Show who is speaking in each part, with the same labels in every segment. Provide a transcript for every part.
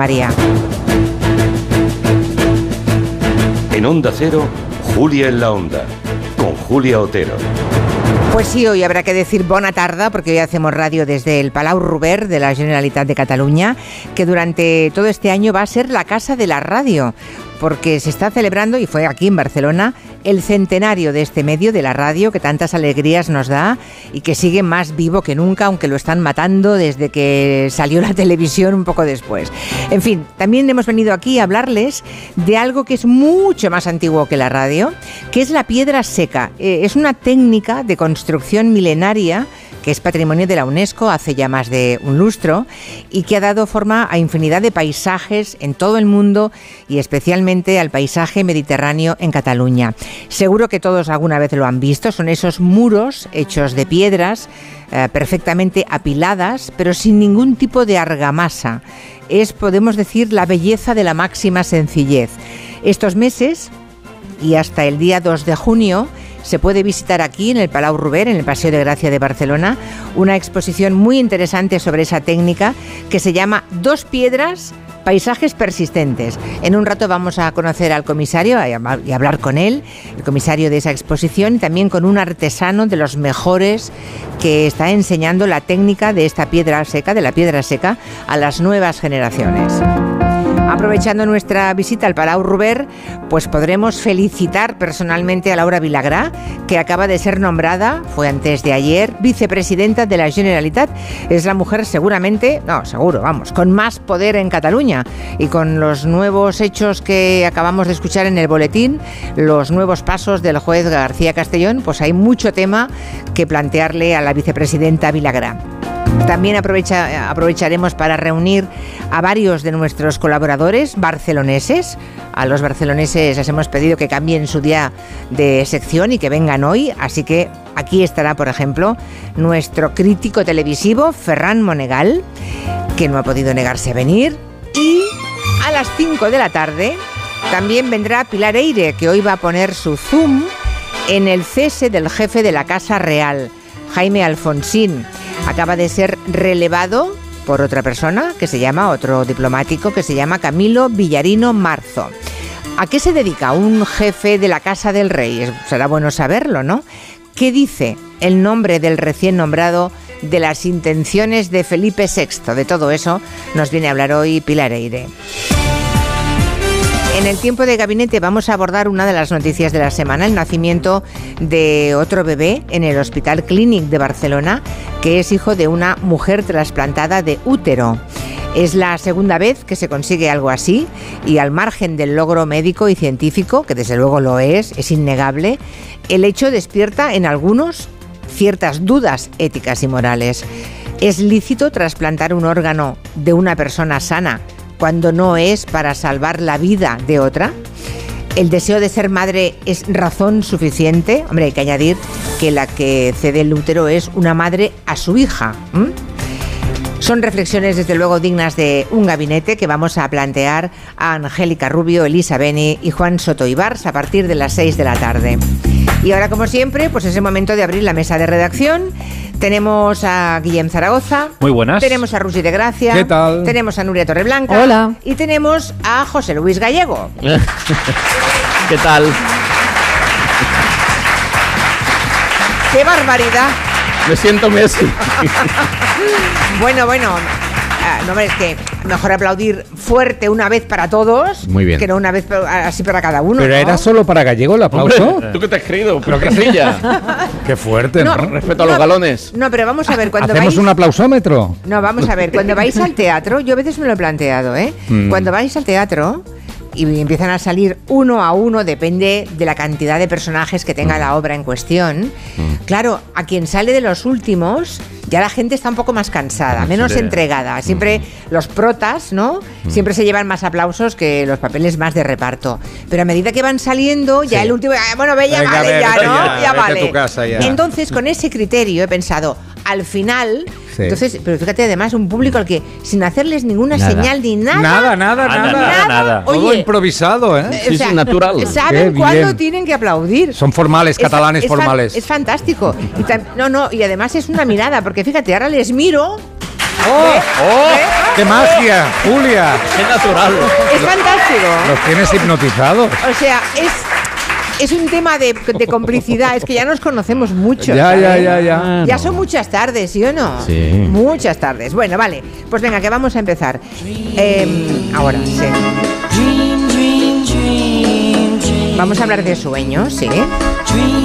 Speaker 1: María.
Speaker 2: En Onda Cero, Julia en la Onda, con Julia Otero.
Speaker 1: Pues sí, hoy habrá que decir bona tarda, porque hoy hacemos radio desde el Palau Ruber de la Generalitat de Cataluña, que durante todo este año va a ser la casa de la radio porque se está celebrando, y fue aquí en Barcelona, el centenario de este medio, de la radio, que tantas alegrías nos da y que sigue más vivo que nunca, aunque lo están matando desde que salió la televisión un poco después. En fin, también hemos venido aquí a hablarles de algo que es mucho más antiguo que la radio, que es la piedra seca. Eh, es una técnica de construcción milenaria que es patrimonio de la UNESCO hace ya más de un lustro y que ha dado forma a infinidad de paisajes en todo el mundo y especialmente al paisaje mediterráneo en Cataluña. Seguro que todos alguna vez lo han visto, son esos muros hechos de piedras eh, perfectamente apiladas, pero sin ningún tipo de argamasa. Es, podemos decir, la belleza de la máxima sencillez. Estos meses y hasta el día 2 de junio se puede visitar aquí en el Palau Ruber, en el Paseo de Gracia de Barcelona, una exposición muy interesante sobre esa técnica que se llama Dos piedras Paisajes persistentes. En un rato vamos a conocer al comisario y hablar con él, el comisario de esa exposición, y también con un artesano de los mejores que está enseñando la técnica de esta piedra seca, de la piedra seca, a las nuevas generaciones. Aprovechando nuestra visita al Palau Ruber, pues podremos felicitar personalmente a Laura Vilagrá, que acaba de ser nombrada, fue antes de ayer, vicepresidenta de la Generalitat. Es la mujer seguramente, no, seguro, vamos, con más poder en Cataluña. Y con los nuevos hechos que acabamos de escuchar en el boletín, los nuevos pasos del juez García Castellón, pues hay mucho tema que plantearle a la vicepresidenta Vilagrá. También aprovecharemos para reunir a varios de nuestros colaboradores barceloneses. A los barceloneses les hemos pedido que cambien su día de sección y que vengan hoy. Así que aquí estará, por ejemplo, nuestro crítico televisivo, Ferran Monegal, que no ha podido negarse a venir. Y a las 5 de la tarde también vendrá Pilar Eire, que hoy va a poner su zoom en el cese del jefe de la Casa Real, Jaime Alfonsín acaba de ser relevado por otra persona que se llama, otro diplomático que se llama Camilo Villarino Marzo. ¿A qué se dedica un jefe de la Casa del Rey? Será bueno saberlo, ¿no? ¿Qué dice el nombre del recién nombrado de las intenciones de Felipe VI? De todo eso nos viene a hablar hoy Pilar Eire. En el tiempo de gabinete vamos a abordar una de las noticias de la semana, el nacimiento de otro bebé en el Hospital Clínic de Barcelona, que es hijo de una mujer trasplantada de útero. Es la segunda vez que se consigue algo así y al margen del logro médico y científico, que desde luego lo es, es innegable, el hecho despierta en algunos ciertas dudas éticas y morales. ¿Es lícito trasplantar un órgano de una persona sana cuando no es para salvar la vida de otra? ¿El deseo de ser madre es razón suficiente? Hombre, hay que añadir que la que cede el útero es una madre a su hija. Son reflexiones desde luego dignas de un gabinete que vamos a plantear a Angélica Rubio, Elisa Beni y Juan Soto Ibars a partir de las 6 de la tarde. Y ahora, como siempre, pues es el momento de abrir la mesa de redacción. Tenemos a Guillem Zaragoza.
Speaker 3: Muy buenas.
Speaker 1: Tenemos a Rusi de Gracia.
Speaker 3: ¿Qué tal?
Speaker 1: Tenemos a Nuria Torreblanca.
Speaker 4: Hola.
Speaker 1: Y tenemos a José Luis Gallego.
Speaker 3: ¿Qué tal?
Speaker 1: ¡Qué barbaridad!
Speaker 3: Me siento Messi.
Speaker 1: bueno, bueno. Ah, no, es que mejor aplaudir fuerte una vez para todos
Speaker 3: Muy bien.
Speaker 1: que no una vez así para cada uno.
Speaker 5: Pero
Speaker 1: ¿no?
Speaker 5: era solo para Gallego el aplauso.
Speaker 3: Hombre, ¿Tú qué te has creído? Pero qué silla.
Speaker 5: Qué fuerte, ¿no?
Speaker 3: Respeto a los galones.
Speaker 1: No, pero vamos a ver, cuando
Speaker 5: ¿Hacemos
Speaker 1: vais...
Speaker 5: un aplausómetro?
Speaker 1: No, vamos a ver, cuando vais al teatro, yo a veces me lo he planteado, ¿eh?
Speaker 5: Mm.
Speaker 1: Cuando vais al teatro y empiezan a salir uno a uno, depende de la cantidad de personajes que tenga la obra en cuestión. Claro, a quien sale de los últimos, ya la gente está un poco más cansada, menos
Speaker 3: Sí.
Speaker 1: entregada. Siempre los protas, ¿no? Siempre se llevan más aplausos que los papeles más de reparto. Pero a medida que van saliendo, ya
Speaker 5: Sí.
Speaker 1: el último, ah, bueno, ve, ya
Speaker 5: Venga,
Speaker 1: vale, ya, ¿no?
Speaker 5: ya,
Speaker 1: Ya, vale.
Speaker 5: casa ya.
Speaker 1: Entonces, con ese criterio he pensado, al final,
Speaker 5: Sí.
Speaker 1: entonces, pero fíjate además, un público al que sin hacerles ninguna
Speaker 5: Nada.
Speaker 1: señal ni nada.
Speaker 5: Nada, nada,
Speaker 3: Nada,
Speaker 5: nada.
Speaker 3: nada, nada.
Speaker 5: Todo
Speaker 1: Oye,
Speaker 5: improvisado, ¿eh?
Speaker 1: eh,
Speaker 3: Sí, sí, natural.
Speaker 1: Saben cuándo tienen que aplaudir.
Speaker 5: Son formales, catalanes
Speaker 1: es
Speaker 5: formales.
Speaker 1: Es fantástico. Y tam- no, no, y además es una mirada, porque fíjate, ahora les miro
Speaker 5: ¡Oh! ¡Qué magia, Julia!
Speaker 3: ¡Qué natural!
Speaker 1: Es fantástico.
Speaker 5: Los tienes hipnotizados.
Speaker 1: O sea, es, es un tema de, de complicidad. Es que ya nos conocemos mucho.
Speaker 5: Ya, ya,
Speaker 1: ¿sabes?
Speaker 5: ya, ya.
Speaker 1: Ya son muchas tardes, ¿sí o no?
Speaker 3: Sí.
Speaker 1: Muchas tardes. Bueno, vale. Pues venga, que vamos a empezar. Em, ahora, sí. Vamos a hablar de sueño, sí.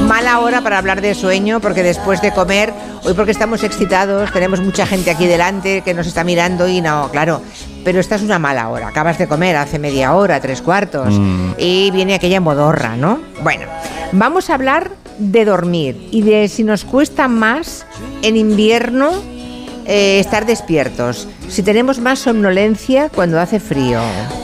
Speaker 1: Mala hora para hablar de sueño porque después de comer, hoy porque estamos excitados, tenemos mucha gente aquí delante que nos está mirando y no, claro. Pero esta es una mala hora. Acabas de comer hace media hora, tres cuartos, y viene aquella modorra, ¿no? Bueno, vamos a hablar de dormir y de si nos cuesta más en invierno eh, estar despiertos, si tenemos más somnolencia cuando hace frío.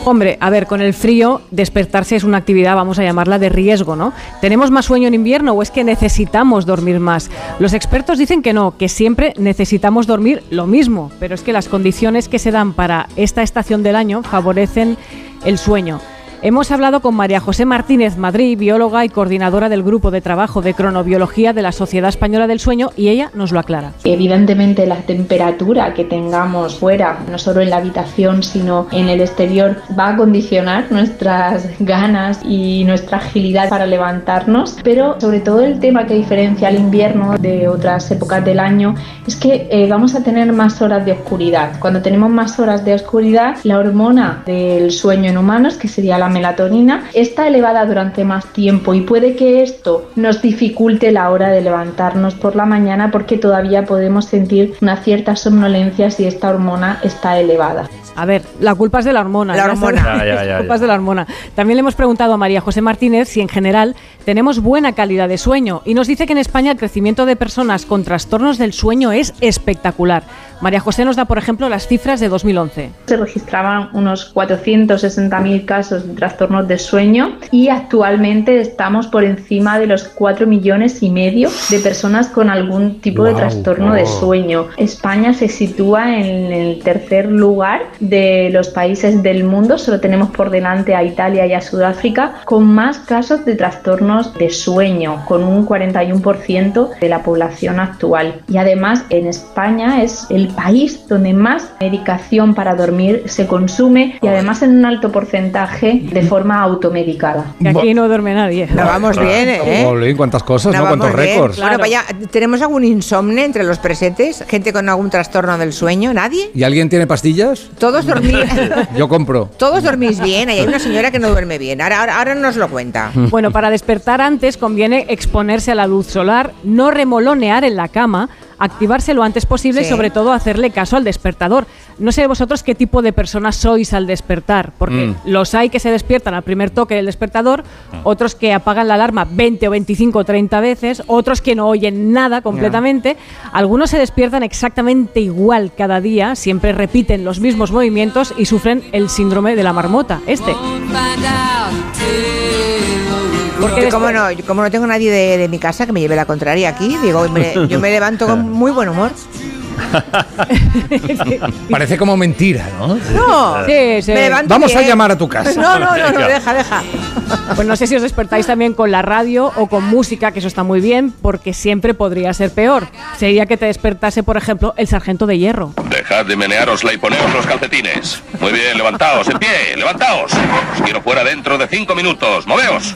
Speaker 4: Hombre, a ver, con el frío, despertarse es una actividad, vamos a llamarla de riesgo, ¿no? ¿Tenemos más sueño en invierno o es que necesitamos dormir más? Los expertos dicen que no, que siempre necesitamos dormir lo mismo, pero es que las condiciones que se dan para esta estación del año favorecen el sueño. Hemos hablado con María José Martínez Madrid, bióloga y coordinadora del grupo de trabajo de cronobiología de la Sociedad Española del Sueño, y ella nos lo aclara.
Speaker 6: Evidentemente la temperatura que tengamos fuera, no solo en la habitación, sino en el exterior, va a condicionar nuestras ganas y nuestra agilidad para levantarnos, pero sobre todo el tema que diferencia el invierno de otras épocas del año es que eh, vamos a tener más horas de oscuridad. Cuando tenemos más horas de oscuridad, la hormona del sueño en humanos, que sería la melatonina, está elevada durante más tiempo y puede que esto nos dificulte la hora de levantarnos por la mañana porque todavía podemos sentir una cierta somnolencia si esta hormona está elevada.
Speaker 4: A ver, la culpa es de la hormona.
Speaker 1: La hormona.
Speaker 3: Ya, ya, ya,
Speaker 4: la culpa es de la hormona. También le hemos preguntado a María José Martínez si en general tenemos buena calidad de sueño y nos dice que en España el crecimiento de personas con trastornos del sueño es espectacular. María José nos da, por ejemplo, las cifras de 2011.
Speaker 6: Se registraban unos 460.000 casos de trastornos de sueño y actualmente estamos por encima de los 4 millones y medio de personas con algún tipo de
Speaker 5: Guau.
Speaker 6: trastorno de sueño. España se sitúa en el tercer lugar de los países del mundo, solo tenemos por delante a Italia y a Sudáfrica con más casos de trastornos de sueño, con un 41% de la población actual. Y además en España es el país donde más medicación para dormir se consume y además en un alto porcentaje de forma automedicada.
Speaker 4: Que aquí no duerme nadie.
Speaker 1: No vamos bien, ¿eh?
Speaker 5: Cuántas cosas, ¿no?
Speaker 1: No
Speaker 5: Cuántos récords.
Speaker 1: Bueno,
Speaker 4: Claro.
Speaker 1: vaya, ¿tenemos algún insomne entre los presentes? ¿Gente con algún trastorno del sueño? ¿Nadie?
Speaker 5: ¿Y alguien tiene pastillas?
Speaker 1: Todos dormís,
Speaker 5: Yo compro.
Speaker 1: todos dormís bien. Ahí hay una señora que no duerme bien. Ahora, ahora, ahora nos lo cuenta.
Speaker 4: Bueno, para despertar antes conviene exponerse a la luz solar, no remolonear en la cama, activarse lo antes posible y sobre todo hacerle caso al despertador. No sé vosotros qué tipo de personas sois al despertar, porque
Speaker 5: Mm.
Speaker 4: los hay que se despiertan al primer toque del despertador, otros que apagan la alarma 20 o 25 o 30 veces, otros que no oyen nada completamente, algunos se despiertan exactamente igual cada día, siempre repiten los mismos movimientos y sufren el síndrome de la marmota, este. Porque
Speaker 1: como no, como no tengo nadie de, de mi casa que me lleve la contraria aquí, digo, me- yo me levanto con muy buen humor.
Speaker 5: Parece como mentira, ¿no?
Speaker 1: No,
Speaker 4: Sí, sí.
Speaker 5: Vamos a
Speaker 1: bien.
Speaker 5: llamar a tu casa.
Speaker 1: No, no, no, no, deja, deja.
Speaker 4: Pues no sé si os despertáis también con la radio o con música, que eso está muy bien, porque siempre podría ser peor. Sería que te despertase, por ejemplo, el sargento de hierro.
Speaker 7: Dejad de menearosla y poneos los calcetines. Muy bien, levantaos, en pie, levantaos. Os quiero fuera dentro de cinco minutos. ¡Moveos!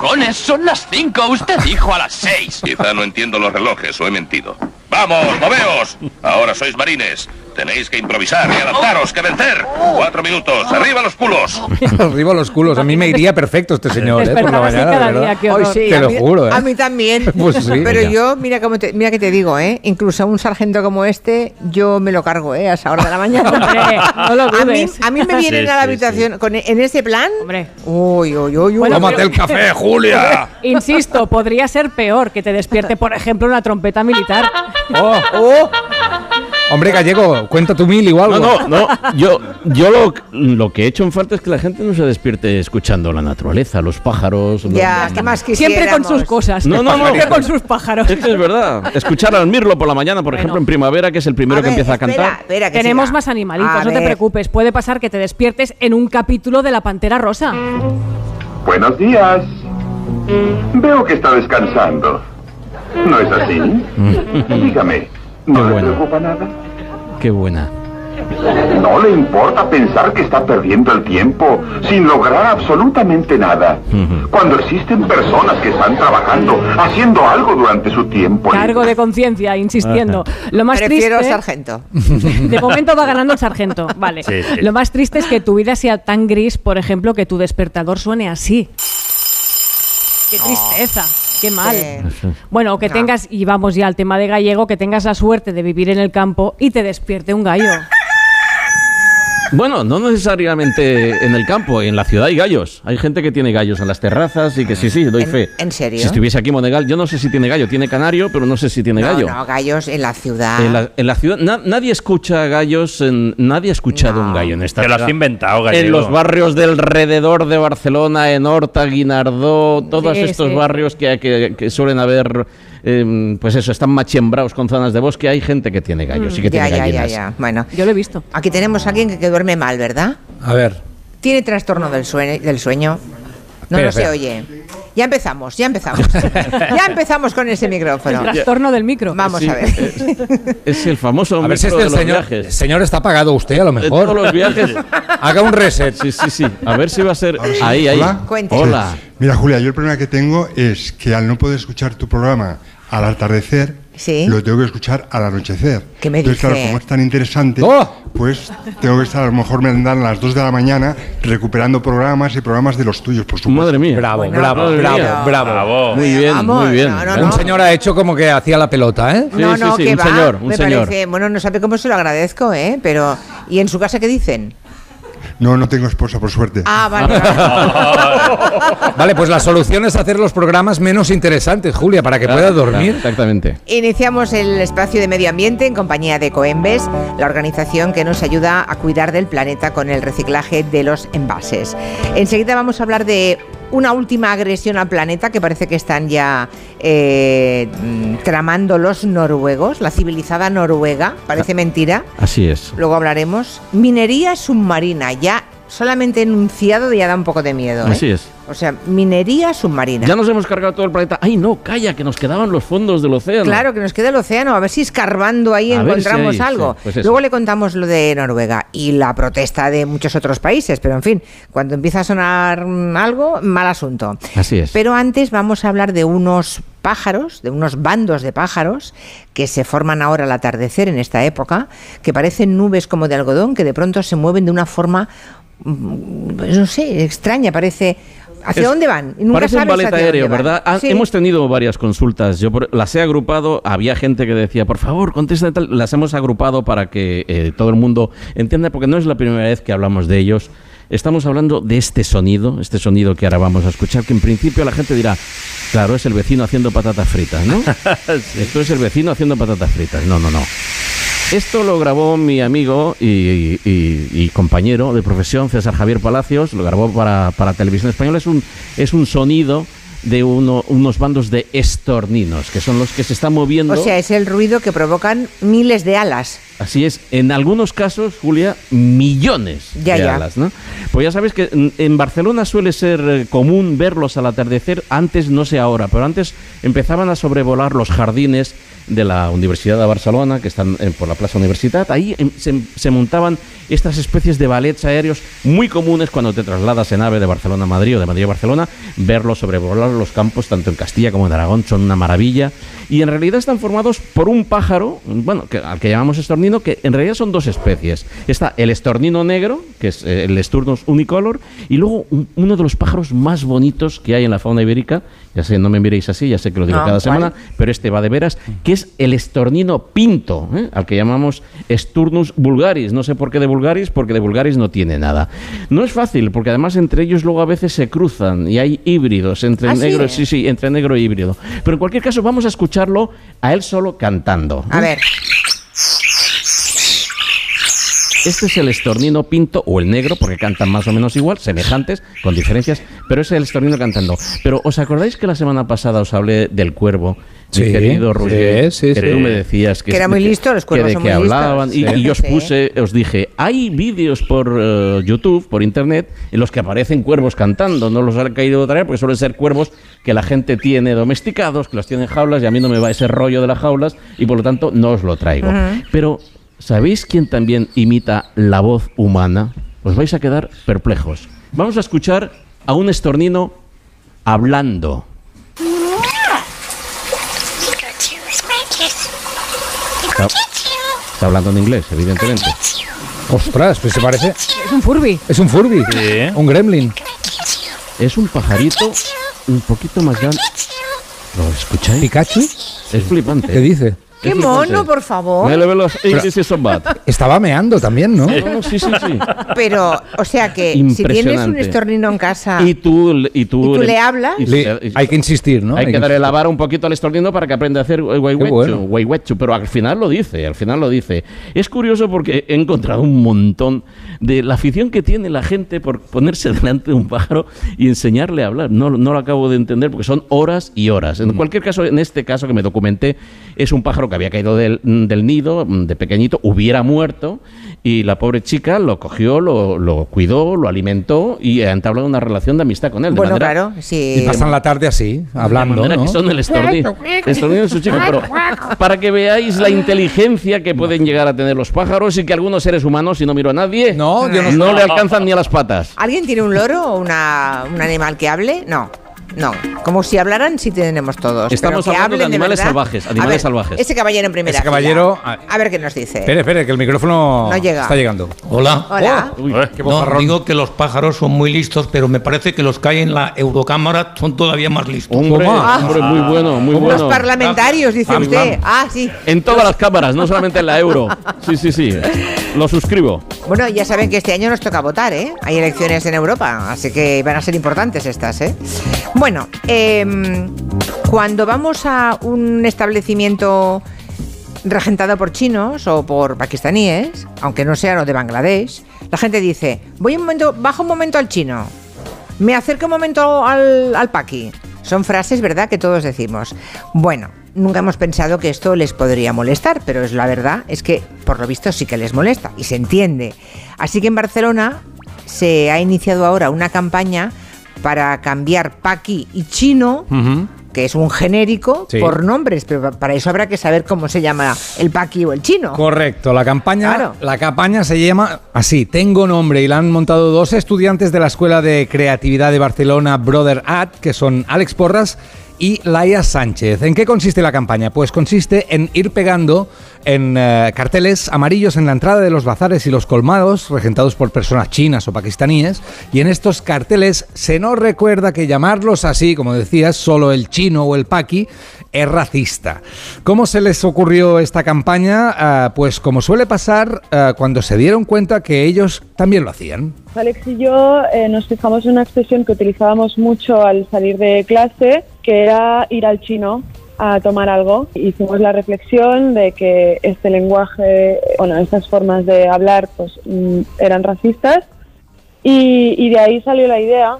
Speaker 8: ¡Cojones! Son las cinco. Usted dijo a las seis.
Speaker 7: Quizá no entiendo los relojes o he mentido. ¡Vamos, moveos! Ahora sois marines. Tenéis que improvisar y adaptaros, que vencer. Cuatro minutos, arriba los culos.
Speaker 5: Arriba los culos. A mí me iría perfecto este señor, ¿eh? Por la mañana,
Speaker 4: cada día, qué
Speaker 1: Hoy sí,
Speaker 5: Te
Speaker 1: a
Speaker 5: lo
Speaker 1: mí-
Speaker 5: juro, ¿eh?
Speaker 1: A mí también.
Speaker 5: Pues sí,
Speaker 1: Pero
Speaker 5: mira.
Speaker 1: yo, mira cómo te, mira que te digo, ¿eh? Incluso a un sargento como este, yo me lo cargo, ¿eh? A esa hora de la mañana.
Speaker 4: Hombre, no lo
Speaker 1: a, mí, a mí me vienen
Speaker 3: Sí,
Speaker 1: a la
Speaker 3: sí,
Speaker 1: habitación con, en ese plan.
Speaker 4: Hombre.
Speaker 1: Uy, uy, uy, uy.
Speaker 4: Bueno,
Speaker 5: Tómate el café, Julia.
Speaker 4: Insisto, podría ser peor que te despierte, por ejemplo, una trompeta militar.
Speaker 5: Oh, oh. Hombre, gallego, cuenta tu mil algo.
Speaker 3: No, no, no. Yo, yo lo, lo que he hecho en falta es que la gente no se despierte escuchando la naturaleza, los pájaros. los-
Speaker 1: Ya, ¿qué más
Speaker 4: Siempre con sus cosas.
Speaker 3: No, no, no.
Speaker 4: Siempre con sus pájaros.
Speaker 3: Es que es verdad. Escuchar al mirlo por la mañana, por
Speaker 4: Bueno.
Speaker 3: ejemplo, en primavera, que es el primero
Speaker 1: A
Speaker 3: que
Speaker 1: ver,
Speaker 3: empieza a cantar.
Speaker 1: espera, que
Speaker 4: Tenemos
Speaker 1: siga.
Speaker 4: más animalitos,
Speaker 1: A
Speaker 4: no te preocupes. Puede pasar que te despiertes en un capítulo de La Pantera Rosa.
Speaker 9: Buenos días. Veo que está descansando. ¿No es así? Dígame, ¿no
Speaker 5: Qué
Speaker 9: le preocupa nada?
Speaker 3: qué buena.
Speaker 9: No le importa pensar que está perdiendo el tiempo sin lograr absolutamente nada. Cuando existen personas que están trabajando, haciendo algo durante su tiempo.
Speaker 4: Cargo de conciencia, insistiendo. Lo más
Speaker 1: Prefiero
Speaker 4: triste.
Speaker 1: sargento.
Speaker 4: De momento va ganando el sargento. Vale.
Speaker 10: Sí, sí.
Speaker 4: Lo más triste es que tu vida sea tan gris, por ejemplo, que tu despertador suene así. Qué tristeza. Qué mal. Bueno, o que
Speaker 1: No.
Speaker 4: tengas, y vamos ya al tema de gallego, que tengas la suerte de vivir en el campo y te despierte un gallo.
Speaker 3: Bueno, no necesariamente en el campo, en la ciudad hay gallos. Hay gente que tiene gallos en las terrazas y que sí, sí, doy
Speaker 1: ¿En-
Speaker 3: fe.
Speaker 1: en serio?
Speaker 3: Si estuviese aquí Monegal, yo no sé si tiene gallo, tiene canario, pero no sé si tiene
Speaker 1: No,
Speaker 3: gallo.
Speaker 1: no, gallos en la ciudad.
Speaker 3: En la, en la ciudad, na- nadie escucha gallos, en, nadie ha escuchado
Speaker 1: No.
Speaker 3: un gallo en esta
Speaker 10: Te lo has
Speaker 3: ciudad.
Speaker 10: inventado, gallego.
Speaker 3: En los barrios del alrededor de Barcelona, en Horta, Guinardó, todos
Speaker 4: Sí,
Speaker 3: estos
Speaker 4: sí.
Speaker 3: barrios que, que- que suelen haber, eh, pues eso, están machembrados con zonas de bosque, hay gente que tiene gallos y que
Speaker 1: Mm. ya,
Speaker 3: tiene
Speaker 1: ya, ya,
Speaker 3: gallinas.
Speaker 1: ya. Bueno,
Speaker 4: Yo lo he visto.
Speaker 1: aquí tenemos a alguien que, que duerme mal, ¿verdad?
Speaker 5: A ver.
Speaker 1: Tiene trastorno del sueño. Del sueño. No
Speaker 5: Espera,
Speaker 1: no se oye. Ya empezamos, ya empezamos. ya empezamos con ese micrófono.
Speaker 4: El trastorno del micro.
Speaker 1: Vamos
Speaker 3: Sí,
Speaker 1: a ver.
Speaker 3: Es el famoso
Speaker 5: A ver si este
Speaker 3: de los
Speaker 5: señor,
Speaker 3: viajes.
Speaker 5: señor está pagado usted, a lo
Speaker 3: De
Speaker 5: mejor.
Speaker 3: todos los viajes.
Speaker 5: Haga un reset.
Speaker 3: Sí, sí, sí. A ver si va a ser. Ahí, ahí.
Speaker 11: Hola.
Speaker 3: Hola.
Speaker 11: Mira, Julia, yo el problema que tengo es que al no poder escuchar tu programa al atardecer,
Speaker 1: Sí.
Speaker 11: lo tengo que escuchar al anochecer.
Speaker 1: ¿Qué me
Speaker 11: Entonces, claro,
Speaker 1: dice?
Speaker 11: como es tan interesante,
Speaker 5: ¡Oh!
Speaker 11: pues tengo que estar a lo mejor me andan a las 2 de la mañana recuperando programas y programas de los tuyos, por supuesto.
Speaker 3: Madre mía.
Speaker 5: Bravo,
Speaker 1: Bueno,
Speaker 5: bravo,
Speaker 3: madre
Speaker 5: bravo,
Speaker 3: mía.
Speaker 5: bravo.
Speaker 10: Bravo.
Speaker 3: Muy bien,
Speaker 1: Vamos,
Speaker 3: muy bien.
Speaker 1: no, no.
Speaker 5: Un señor ha hecho como que hacía la pelota, ¿eh?
Speaker 3: Sí,
Speaker 1: no,
Speaker 3: sí,
Speaker 1: no,
Speaker 3: sí,
Speaker 1: que
Speaker 3: un
Speaker 1: va.
Speaker 3: señor, un
Speaker 1: me
Speaker 3: señor.
Speaker 1: parece, bueno, no sabe cómo se lo agradezco, ¿eh? Pero, ¿y en su casa qué dicen?
Speaker 11: No, no tengo esposa, por suerte.
Speaker 1: Ah, vale, vale.
Speaker 5: Vale, pues la solución es hacer los programas menos interesantes, Julia, para que pueda
Speaker 3: Claro,
Speaker 5: dormir.
Speaker 3: Exactamente.
Speaker 1: Iniciamos el espacio de medio ambiente en compañía de Coembes, la organización que nos ayuda a cuidar del planeta con el reciclaje de los envases. Enseguida vamos a hablar de una última agresión al planeta que parece que están ya eh, mm, tramando los noruegos, la civilizada Noruega, parece mentira.
Speaker 3: Así es.
Speaker 1: Luego hablaremos. Minería submarina, ya solamente enunciado ya da un poco de miedo. ¿eh?
Speaker 3: Así es.
Speaker 1: O sea, minería submarina.
Speaker 3: Ya nos hemos cargado todo el planeta. ¡Ay, no! Calla, que nos quedaban los fondos del océano.
Speaker 1: Claro, que nos queda el océano, a ver si escarbando ahí
Speaker 3: A
Speaker 1: encontramos
Speaker 3: si hay,
Speaker 1: algo.
Speaker 3: sí, pues.
Speaker 1: Luego le contamos lo de Noruega y la protesta de muchos otros países, pero en fin, cuando empieza a sonar algo, mal asunto.
Speaker 3: Así es.
Speaker 1: Pero antes vamos a hablar de unos pájaros, de unos bandos de pájaros que se forman ahora al atardecer en esta época, que parecen nubes como de algodón, que de pronto se mueven de una forma, pues no sé, extraña, parece... ¿Hacia
Speaker 3: Es-
Speaker 1: dónde van? Nunca
Speaker 3: Parece un
Speaker 1: sabes
Speaker 3: ballet
Speaker 1: hacia
Speaker 3: aéreo. ¿verdad? Ah,
Speaker 1: Sí.
Speaker 3: Hemos tenido varias consultas. Yo por- las he agrupado. Había gente que decía, por favor, contesta tal. Las hemos agrupado para que eh, todo el mundo entienda, porque no es la primera vez que hablamos de ellos. Estamos hablando de este sonido, este sonido que ahora vamos a escuchar, que en principio la gente dirá, claro, es el vecino haciendo patatas fritas, ¿no? Esto es el vecino haciendo patatas fritas. No, no, no. Esto lo grabó mi amigo y, y- y compañero de profesión, César Javier Palacios, lo grabó para, para Televisión Española. Es un, es un sonido de uno- unos bandos de estorninos, que son los que se están moviendo.
Speaker 1: O sea, es el ruido que provocan miles de alas.
Speaker 3: Así es, en algunos casos, Julia, millones
Speaker 1: Ya,
Speaker 3: de
Speaker 1: ya.
Speaker 3: alas, ¿no? Pues ya sabes que en- en Barcelona suele ser eh, común verlos al atardecer, antes no sé ahora, pero antes empezaban a sobrevolar los jardines de la Universidad de Barcelona, que están por la Plaza Universitat. Ahí em, se, se montaban estas especies de ballets aéreos muy comunes cuando te trasladas en ave de Barcelona a Madrid o de Madrid a Barcelona. Verlos sobrevolar los campos, tanto en Castilla como en Aragón, son una maravilla. Y en realidad están formados por un pájaro, bueno, que, al que llamamos estornino, que en realidad son dos especies. Está el estornino negro, que es eh, el Sturnus unicolor, y luego un- uno de los pájaros más bonitos que hay en la fauna ibérica, ya sé, no me miréis así, ya sé que lo digo
Speaker 1: No,
Speaker 3: cada
Speaker 1: ¿cuál?
Speaker 3: semana, pero este va de veras, que es el estornino pinto, ¿eh? al que llamamos Sturnus vulgaris. No sé por qué de vulgaris, porque de vulgaris no tiene nada. No es fácil, porque además entre ellos luego a veces se cruzan y hay híbridos entre
Speaker 1: ¿Ah,
Speaker 3: negro, sí, sí, entre negro e híbrido. Pero en cualquier caso vamos a escucharlo a él solo cantando.
Speaker 1: A ver,
Speaker 3: Este es el estornino pinto o el negro, porque cantan más o menos igual, semejantes, con diferencias, pero es el estornino cantando. Pero ¿os acordáis que la semana pasada os hablé del cuervo? Mi
Speaker 5: Sí,
Speaker 3: querido Roger,
Speaker 5: sí, sí,
Speaker 3: que
Speaker 5: sí.
Speaker 3: tú me decías que,
Speaker 1: Que era muy listo, los cuervos
Speaker 3: de
Speaker 1: son
Speaker 3: que
Speaker 1: muy listos.
Speaker 3: hablaban y,
Speaker 1: Sí.
Speaker 3: y yo os puse, os dije, hay vídeos por eh, YouTube, por internet, en los que aparecen cuervos cantando. No los he caído traer porque suelen ser cuervos que la gente tiene domesticados, que los tiene en jaulas y a mí no me va ese rollo de las jaulas y por lo tanto no os lo traigo. Pero ¿sabéis quién también imita la voz humana? Os vais a quedar perplejos. Vamos a escuchar a un estornino hablando. Está, está hablando en inglés, evidentemente.
Speaker 5: Ostras, pues se parece.
Speaker 4: Es un Furby.
Speaker 5: Es un Furby. Un gremlin.
Speaker 3: Es un pajarito un poquito más grande. ¿Lo escucháis?
Speaker 5: ¿Pikachu?
Speaker 3: Es flipante.
Speaker 5: ¿Qué dice?
Speaker 1: ¡Qué mono, por favor!
Speaker 3: Me le veo los English is so bad.
Speaker 5: Estaba meando también, ¿no?
Speaker 3: Sí, sí, sí.
Speaker 1: Pero, o sea que si tienes un estornino en casa
Speaker 3: Y tú, y tú,
Speaker 1: ¿Y tú le hablas?
Speaker 3: y-
Speaker 5: Le- hay que insistir, ¿no?
Speaker 3: Hay que
Speaker 5: que
Speaker 3: darle la vara un poquito al estornino para que aprenda a hacer guayhuechu,
Speaker 5: bueno.
Speaker 3: pero al final lo dice, al final lo dice. Es curioso porque he encontrado un montón de la afición que tiene la gente por ponerse delante de un pájaro y enseñarle a hablar. No, no lo acabo de entender porque son horas y horas. En cualquier caso, en este caso que me documenté, es un pájaro que había caído del, del nido de pequeñito, hubiera muerto y la pobre chica lo cogió, lo, lo cuidó, lo alimentó y ha entablado una relación de amistad con él. de
Speaker 1: Bueno,
Speaker 3: manera-
Speaker 1: claro,
Speaker 5: Y
Speaker 1: sí.
Speaker 5: pasan la tarde así,
Speaker 3: de
Speaker 5: hablando,
Speaker 3: manera
Speaker 5: ¿no?
Speaker 3: que son el estornido. El estornido de su chico. Pero para que veáis la inteligencia que pueden llegar a tener los pájaros y que algunos seres humanos, si no miro a nadie,
Speaker 5: No, yo no
Speaker 3: no le alcanzan ni a las patas.
Speaker 1: ¿Alguien tiene un loro o una, un animal que hable? No. No, como si hablaran, sí tenemos todos.
Speaker 3: Estamos
Speaker 1: pero que
Speaker 3: hablando de animales salvajes, animales
Speaker 1: ver,
Speaker 3: salvajes.
Speaker 1: Ese caballero en primera
Speaker 5: Ese caballero-
Speaker 1: fila. A ver qué nos dice.
Speaker 5: Espere, espere, que el micrófono
Speaker 1: No llega.
Speaker 5: está llegando.
Speaker 10: Hola.
Speaker 1: Hola.
Speaker 3: Uy,
Speaker 5: Qué
Speaker 10: No, digo que los pájaros son muy listos, pero me parece que los que hay en la Eurocámara son todavía más listos.
Speaker 3: hombre,
Speaker 5: Toma.
Speaker 3: hombre, muy bueno, muy
Speaker 1: Los
Speaker 3: bueno.
Speaker 1: parlamentarios, dice usted. Ah, sí.
Speaker 3: En todas las cámaras, no solamente en la euro. Sí, sí, sí. Lo suscribo.
Speaker 1: Bueno, ya saben que este año nos toca votar, ¿eh? Hay elecciones en Europa, así que van a ser importantes estas, ¿eh? Bueno, em, cuando vamos a un establecimiento regentado por chinos o por pakistaníes, aunque no sean los de Bangladesh, la gente dice, voy un momento, bajo un momento al chino, me acerco un momento al, al paqui. Son frases, ¿verdad?, que todos decimos. Bueno, nunca hemos pensado que esto les podría molestar, pero es la verdad es que por lo visto sí que les molesta y se entiende. Así que en Barcelona se ha iniciado ahora una campaña para cambiar paqui y chino, que es un genérico,
Speaker 5: Sí.
Speaker 1: por nombres, pero para eso habrá que saber cómo se llama el paqui o el chino.
Speaker 5: Correcto, la campaña,
Speaker 1: Claro.
Speaker 5: la campaña se llama así, tengo nombre y la han montado dos estudiantes de la Escuela de Creatividad de Barcelona, Brother Art, que son Alex Porras y Laia Sánchez. ¿En qué consiste la campaña? Pues consiste en ir pegando en eh, carteles amarillos en la entrada de los bazares y los colmados, regentados por personas chinas o pakistaníes, y en estos carteles se nos recuerda que llamarlos así, como decías, solo el chino o el paqui, es racista. ¿Cómo se les ocurrió esta campaña? Ah, pues como suele pasar ah, cuando se dieron cuenta que ellos también lo hacían.
Speaker 12: Alex y yo eh, nos fijamos en una expresión que utilizábamos mucho al salir de clase, que era ir al chino a tomar algo. Hicimos la reflexión de que este lenguaje, bueno, estas formas de hablar, pues mm, eran racistas y, y de ahí salió la idea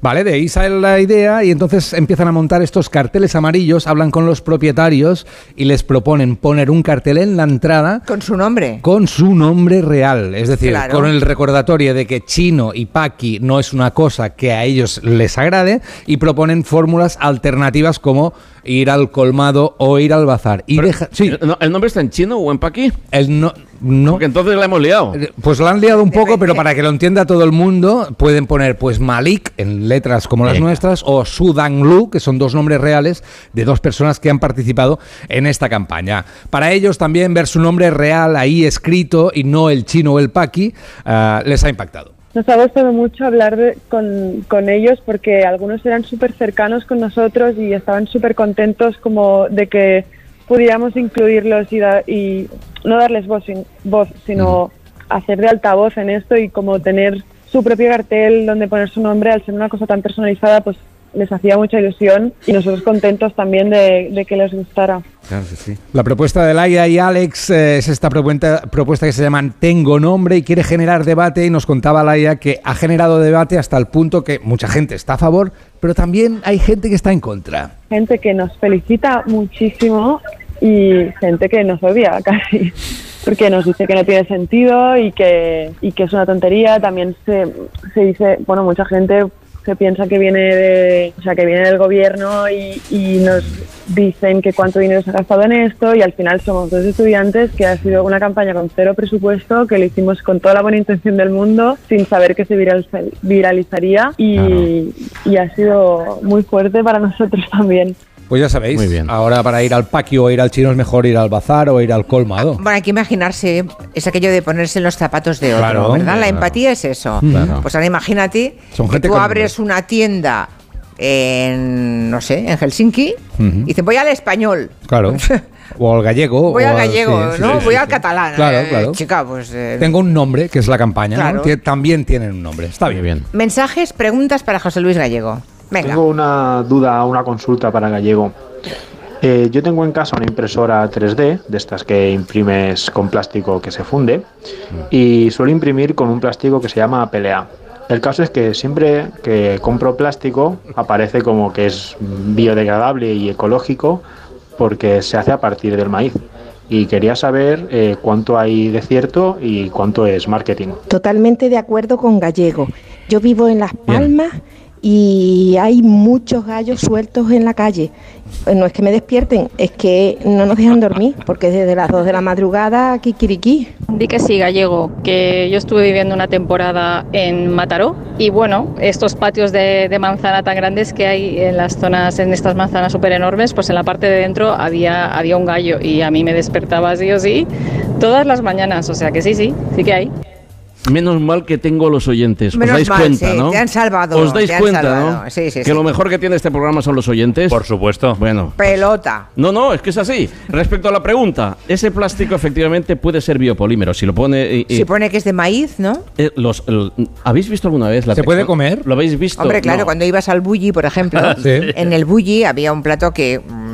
Speaker 5: Vale, de ahí sale la idea y entonces empiezan a montar estos carteles amarillos, hablan con los propietarios y les proponen poner un cartel en la entrada
Speaker 1: Con su nombre.
Speaker 5: con su nombre real, es decir,
Speaker 1: Claro.
Speaker 5: con el recordatorio de que chino y paqui no es una cosa que a ellos les agrade y proponen fórmulas alternativas como ir al colmado o ir al bazar. Y deja, sí,
Speaker 3: ¿El, no- el nombre está en chino o en paqui?
Speaker 5: el no, no
Speaker 3: Porque entonces la hemos liado.
Speaker 5: pues lo han liado un poco, pero para que lo entienda todo el mundo, pueden poner pues Malik en letras como las
Speaker 3: Venga.
Speaker 5: nuestras o Sudanglu, que son dos nombres reales de dos personas que han participado en esta campaña. Para ellos también ver su nombre real ahí escrito y no el chino o el paqui ah, les ha impactado.
Speaker 12: Nos ha gustado mucho hablar de- con, con ellos porque algunos eran súper cercanos con nosotros y estaban súper contentos como de que pudiéramos incluirlos y, da- y no darles voz, sin- voz sino hacer de altavoz en esto y como tener su propio cartel donde poner su nombre al ser una cosa tan personalizada pues les hacía mucha ilusión y nosotros contentos también de, de que les gustara.
Speaker 5: La propuesta de Laia y Alex eh, es esta propuesta, propuesta que se llama Tengo Nombre y quiere generar debate y nos contaba Laia que ha generado debate hasta el punto que mucha gente está a favor, pero también hay gente que está en contra.
Speaker 12: gente que nos felicita muchísimo y gente que nos odia casi porque nos dice que no tiene sentido y que, y que es una tontería. También se, se dice, bueno, mucha gente se piensa que viene de, o sea, que viene del gobierno y, y nos dicen que cuánto dinero se ha gastado en esto y al final somos dos estudiantes que ha sido una campaña con cero presupuesto que lo hicimos con toda la buena intención del mundo sin saber que se viraliza- viralizaría y, y ha sido muy fuerte para nosotros también.
Speaker 5: Pues ya sabéis,
Speaker 3: Muy bien.
Speaker 5: ahora para ir al Paqui o ir al chino es mejor ir al bazar o ir al colmado.
Speaker 1: Bueno, hay que imaginarse, es aquello de ponerse en los zapatos de otro,
Speaker 5: Claro,
Speaker 1: ¿verdad? La empatía es eso.
Speaker 5: Claro.
Speaker 1: Pues ahora imagínate
Speaker 5: Son
Speaker 1: que tú abres una tienda en, no sé, en Helsinki
Speaker 5: Ujú.
Speaker 1: y dices, voy al español.
Speaker 5: Claro. O al gallego.
Speaker 1: Voy
Speaker 5: o
Speaker 1: al gallego,
Speaker 5: sí,
Speaker 1: ¿no?
Speaker 5: sí,
Speaker 1: voy
Speaker 5: sí,
Speaker 1: al catalán.
Speaker 5: Claro,
Speaker 1: Eh,
Speaker 5: claro.
Speaker 1: Chica, pues... eh,
Speaker 5: Tengo un nombre, que es la campaña.
Speaker 1: Claro.
Speaker 5: También tienen un nombre. Está bien.
Speaker 3: bien.
Speaker 1: Mensajes, preguntas para José Luis Gallego. Venga.
Speaker 13: Tengo una duda, una consulta para Gallego. Eh, yo tengo en casa una impresora 3D, de estas que imprimes con plástico que se funde, y suelo imprimir con un plástico que se llama PLA. El caso es que siempre que compro plástico aparece como que es biodegradable y ecológico porque se hace a partir del maíz. Y quería saber eh, cuánto hay de cierto y cuánto es marketing.
Speaker 14: Totalmente de acuerdo con Gallego. Yo vivo en Las Palmas y hay muchos gallos sueltos en la calle. Eh, No es que me despierten, es que no nos dejan dormir, porque desde las 2 de la madrugada, kikiriki.
Speaker 15: Di que sí, gallego, que yo estuve viviendo una temporada en Mataró y bueno, estos patios de, de manzana tan grandes que hay en las zonas, en estas manzanas súper enormes, pues en la parte de dentro había, había un gallo y a mí me despertaba sí o sí todas las mañanas, o sea que sí, sí, sí que hay.
Speaker 3: Menos mal que tengo los oyentes.
Speaker 1: Menos
Speaker 3: Os dais
Speaker 1: mal,
Speaker 3: cuenta,
Speaker 1: sí,
Speaker 3: ¿no?
Speaker 1: te han salvado,
Speaker 3: Os dais
Speaker 1: te han
Speaker 3: cuenta,
Speaker 1: salvado.
Speaker 3: ¿no?
Speaker 1: Sí, sí,
Speaker 3: que
Speaker 1: sí.
Speaker 3: lo mejor que tiene este programa son los oyentes. Por
Speaker 16: supuesto.
Speaker 3: Bueno.
Speaker 1: Pelota.
Speaker 3: No, no, es que es así. Respecto a la pregunta, ese plástico efectivamente puede ser biopolímero. Si lo pone. eh, eh,
Speaker 1: Si pone que es de maíz, ¿no?
Speaker 3: eh, los, el- ¿Habéis visto alguna vez la
Speaker 5: ¿Se puede comer?
Speaker 3: ¿Lo habéis visto?
Speaker 1: Hombre, claro,
Speaker 3: No.
Speaker 1: cuando ibas al bulli, por ejemplo,
Speaker 3: Sí.
Speaker 1: en el bulli había un plato que mm,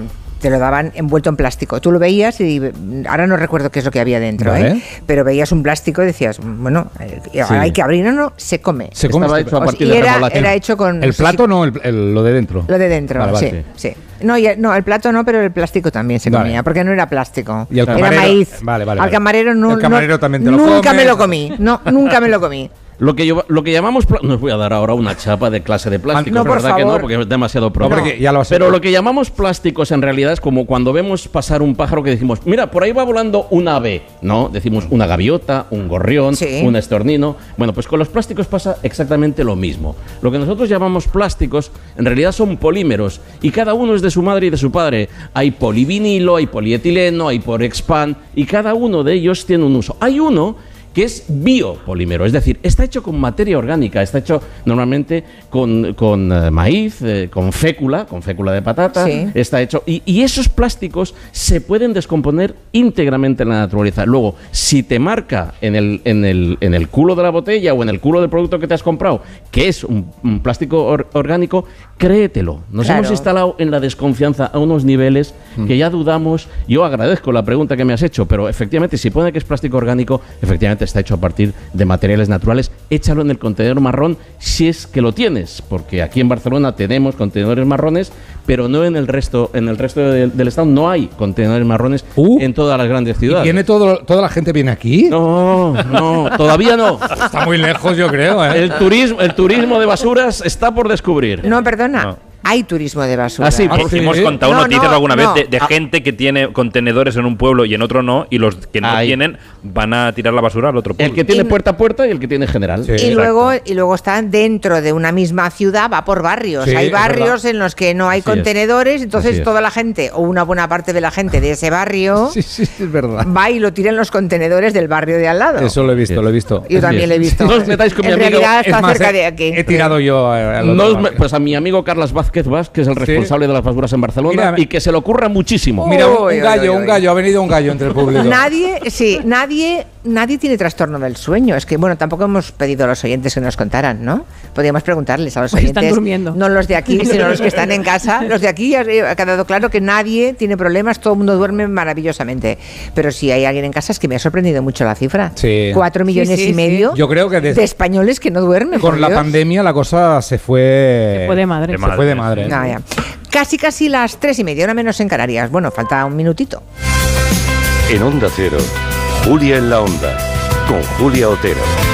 Speaker 1: te lo daban envuelto en plástico. Tú lo veías y ahora no recuerdo qué es lo que había dentro,
Speaker 5: Vale.
Speaker 1: ¿eh? pero veías un plástico y decías, bueno, eh,
Speaker 5: Sí.
Speaker 1: hay que abrir, no, no, se come.
Speaker 5: Se come
Speaker 3: Estaba hecho a
Speaker 1: O sea,
Speaker 3: partir
Speaker 1: y
Speaker 3: de
Speaker 1: era, hecho con...
Speaker 5: El plato no, el, el- lo de dentro.
Speaker 1: Lo de dentro,
Speaker 5: Vale, vale.
Speaker 1: sí. No, y- no, el plato no, pero el plástico también se
Speaker 5: Vale.
Speaker 1: comía, porque no era plástico.
Speaker 5: Y el
Speaker 1: era
Speaker 5: camarero-
Speaker 1: maíz.
Speaker 5: Vale, vale,
Speaker 1: Al camarero no,
Speaker 5: El camarero
Speaker 1: no-
Speaker 5: también te lo
Speaker 1: nunca me lo comí. No, nunca me lo comí.
Speaker 3: Lo que, yo, lo que llamamos. No os voy a dar ahora una chapa de clase de plástico,
Speaker 1: No, por
Speaker 3: verdad que no, porque es demasiado
Speaker 5: No,
Speaker 3: pronto.
Speaker 5: porque ya lo has
Speaker 3: Pero lo que llamamos plásticos en realidad es como cuando vemos pasar un pájaro que decimos, mira, por ahí va volando un ave, ¿no? Decimos una gaviota, un gorrión,
Speaker 1: Sí.
Speaker 3: un estornino. Bueno, pues con los plásticos pasa exactamente lo mismo. Lo que nosotros llamamos plásticos en realidad son polímeros y cada uno es de su madre y de su padre. Hay polivinilo, hay polietileno, hay porexpan y cada uno de ellos tiene un uso. Hay uno que es biopolímero, es decir, está hecho con materia orgánica, está hecho normalmente con, con, eh, maíz, eh, con fécula, con fécula de patata,
Speaker 1: Sí.
Speaker 3: está hecho. Y, y esos plásticos se pueden descomponer íntegramente en la naturaleza. Luego, si te marca en el, en el, en el culo de la botella o en el culo del producto que te has comprado, que es un, un plástico or- orgánico, créetelo. Nos
Speaker 1: Claro.
Speaker 3: hemos instalado en la desconfianza a unos niveles que ya dudamos. Yo agradezco la pregunta que me has hecho, pero efectivamente, si pone que es plástico orgánico, efectivamente está hecho a partir de materiales naturales. Échalo en el contenedor marrón si es que lo tienes, porque aquí en Barcelona tenemos contenedores marrones, pero no en el resto, en el resto de- del estado no hay contenedores marrones en todas las grandes
Speaker 5: ¿Y
Speaker 3: ciudades.
Speaker 5: viene todo, toda la gente viene aquí?
Speaker 3: No, no, todavía no.
Speaker 5: Está muy lejos, yo creo, ¿eh?
Speaker 3: El turismo, el turismo de basuras está por descubrir.
Speaker 1: No, perdona.
Speaker 16: No.
Speaker 1: Hay turismo de basura.
Speaker 3: Ah, sí,
Speaker 16: Hemos-
Speaker 3: sí.
Speaker 16: Hemos contado
Speaker 1: No,
Speaker 16: noticias
Speaker 1: no,
Speaker 16: alguna
Speaker 1: no.
Speaker 16: vez de, de
Speaker 1: Ah.
Speaker 16: gente que tiene contenedores en un pueblo y en otro no, y los que no
Speaker 3: Ahí.
Speaker 16: tienen van a tirar la basura al otro pueblo.
Speaker 3: El que tiene puerta a puerta y el que tiene general.
Speaker 1: y luego, y luego están dentro de una misma ciudad, va por barrios.
Speaker 3: Sí,
Speaker 1: hay barrios en los que no hay
Speaker 3: Así es.
Speaker 1: contenedores, entonces
Speaker 3: Así es.
Speaker 1: toda la gente, o una buena parte de la gente de ese barrio,
Speaker 5: Sí, sí, es verdad.
Speaker 1: va y lo tira en los contenedores del barrio de al lado.
Speaker 5: Eso lo he visto, lo he visto.
Speaker 1: Yo también lo he visto.
Speaker 3: No os metáis con mi amigo.
Speaker 1: realidad está
Speaker 5: Es más,
Speaker 1: cerca
Speaker 5: he-
Speaker 1: de aquí.
Speaker 5: He tirado yo a-
Speaker 3: No os
Speaker 5: barrio.
Speaker 3: pues a mi amigo Carlos Vázquez Vaz, que es el responsable de las basuras en Barcelona,
Speaker 5: Mira,
Speaker 3: y que se le ocurra muchísimo.
Speaker 5: Mira, un, un gallo, un gallo, ha venido un gallo entre el público.
Speaker 1: Nadie, sí, nadie, nadie tiene trastorno del sueño. Es que, bueno, tampoco hemos pedido a los oyentes que nos contaran, ¿no? Podríamos preguntarles a los
Speaker 4: Pues
Speaker 1: oyentes.
Speaker 4: están durmiendo.
Speaker 1: No los de aquí, sino los que están en casa. Los de aquí ya ha quedado claro que nadie tiene problemas, todo el mundo duerme maravillosamente. Pero si hay alguien en casa, es que me ha sorprendido mucho la cifra.
Speaker 5: Sí.
Speaker 1: Cuatro millones
Speaker 4: sí,
Speaker 1: y
Speaker 4: sí.
Speaker 1: medio
Speaker 5: Yo creo que
Speaker 1: de españoles que no duermen.
Speaker 5: con la
Speaker 1: Dios.
Speaker 5: pandemia la cosa se fue...
Speaker 4: Se fue de madre.
Speaker 5: Se fue de madre.
Speaker 1: Ah, ya. Casi, casi las tres y media, una menos en Canarias. Bueno, falta un minutito.
Speaker 2: En Onda Cero, Julia en la Onda, con Julia Otero.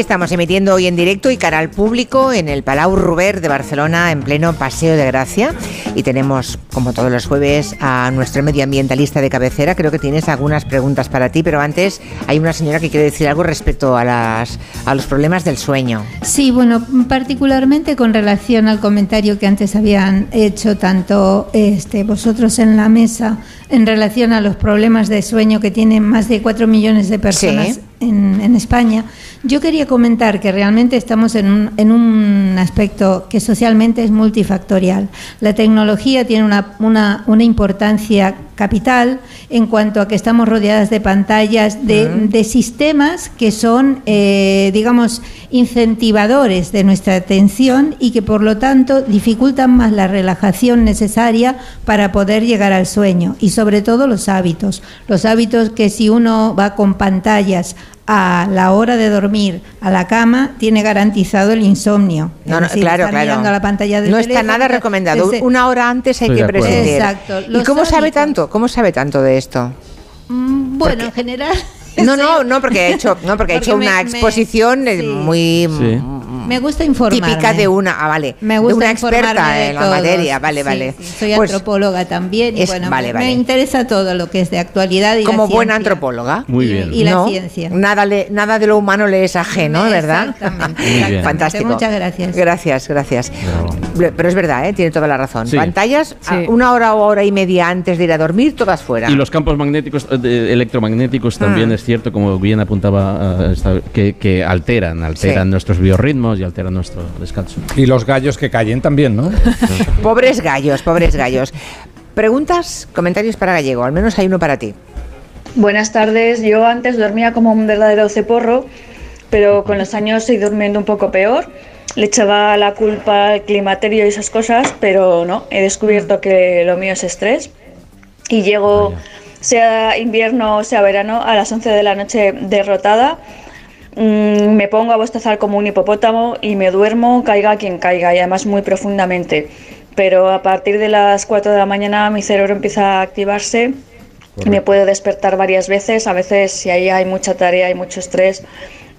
Speaker 1: Aquí estamos emitiendo hoy en directo y cara al público en el Palau Ruber de Barcelona en pleno Paseo de Gracia y tenemos como todos los jueves a nuestro medioambientalista de cabecera. Creo que tienes algunas preguntas para ti, pero antes hay una señora que quiere decir algo respecto a las a los problemas del sueño.
Speaker 17: Sí, bueno, particularmente con relación al comentario que antes habían hecho tanto este vosotros en la mesa en relación a los problemas de sueño que tienen más de 4 millones de personas
Speaker 1: Sí.
Speaker 17: en, en España. Yo quería comentar que realmente estamos en un, en un aspecto que socialmente es multifactorial. La tecnología tiene una, una, una importancia capital en cuanto a que estamos rodeadas de pantallas, de, de sistemas que son, eh, digamos, incentivadores de nuestra atención y que por lo tanto dificultan más la relajación necesaria para poder llegar al sueño y sobre todo los hábitos. Los hábitos que si uno va con pantallas a la hora de dormir a la cama tiene garantizado el insomnio.
Speaker 1: No, no,
Speaker 17: decir,
Speaker 1: claro, claro.
Speaker 17: mirando a la pantalla del
Speaker 1: no está nada recomendado.
Speaker 17: ese-
Speaker 1: Una hora antes hay
Speaker 17: Estoy
Speaker 1: que prescindir.
Speaker 17: Exacto.
Speaker 1: ¿Y cómo sabe tanto? ¿Cómo sabe tanto de esto?
Speaker 17: Mm, Bueno, en general.
Speaker 1: No, no, no, porque ha hecho, no, porque ha
Speaker 17: Porque
Speaker 1: hecho
Speaker 17: me-
Speaker 1: una
Speaker 17: me-
Speaker 1: exposición eh, muy
Speaker 17: Me gusta informarme.
Speaker 1: típica de una, ah, vale,
Speaker 17: Me
Speaker 1: de
Speaker 17: gusta
Speaker 1: una experta
Speaker 17: de
Speaker 1: en la materia, vale,
Speaker 17: Sí,
Speaker 1: vale.
Speaker 17: sí, soy
Speaker 1: Pues,
Speaker 17: antropóloga también y
Speaker 1: es-
Speaker 17: bueno,
Speaker 1: vale,
Speaker 17: me,
Speaker 1: vale.
Speaker 17: me interesa todo lo que es de actualidad y
Speaker 1: como
Speaker 17: la
Speaker 1: buena antropóloga.
Speaker 3: Muy
Speaker 17: Y-
Speaker 3: bien.
Speaker 17: Y la
Speaker 1: No,
Speaker 17: ciencia.
Speaker 1: Nada, le- nada de lo humano le es ajeno, ¿verdad?
Speaker 17: Exactamente.
Speaker 3: Muy bien.
Speaker 1: Fantástico.
Speaker 17: Muchas gracias.
Speaker 1: Gracias, gracias. Pero es verdad, ¿eh? tiene toda la razón.
Speaker 3: Sí.
Speaker 1: Pantallas, una hora o hora y media antes de ir a dormir, todas fuera.
Speaker 3: Y los campos magnéticos, eh, de- electromagnéticos también
Speaker 1: Ah.
Speaker 3: es cierto, como bien apuntaba, eh, esta- que, que alteran, alteran
Speaker 1: Sí.
Speaker 3: nuestros biorritmos y alteran nuestro descanso.
Speaker 5: Y los gallos que callen también, ¿no?
Speaker 1: Pobres gallos, pobres gallos. Preguntas, comentarios para Gallego, al menos hay uno para ti.
Speaker 18: Buenas tardes. Yo antes dormía como un verdadero ceporro, pero con los años he ido durmiendo un poco peor. Le echaba la culpa al climaterio y esas cosas, pero no, he descubierto que lo mío es estrés. Y llego, sea invierno o sea verano, a las 11 de la noche derrotada. Mm, me pongo a bostezar como un hipopótamo y me duermo, caiga quien caiga, y además muy profundamente. Pero a partir de las 4 de la mañana mi cerebro empieza a activarse y me puedo despertar varias veces. A veces, si ahí hay mucha tarea y mucho estrés,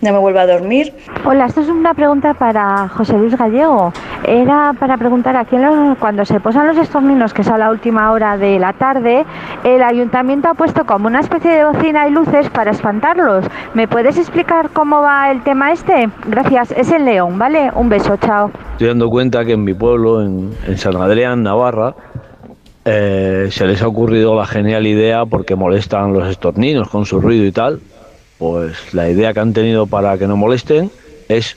Speaker 18: no me vuelvo a dormir.
Speaker 19: Hola, esto es una pregunta para José Luis Gallego. Era para preguntar aquí en los- cuando se posan los estorninos, que es a la última hora de la tarde, el ayuntamiento ha puesto como una especie de bocina y luces para espantarlos. ¿Me puedes explicar cómo va el tema este? Gracias, es en León, ¿vale? Un beso, chao.
Speaker 20: Estoy dando cuenta que en mi pueblo, en, en San Adrián, Navarra, eh, se les ha ocurrido la genial idea porque molestan los estorninos con su ruido y tal. Pues la idea que han tenido para que no molesten es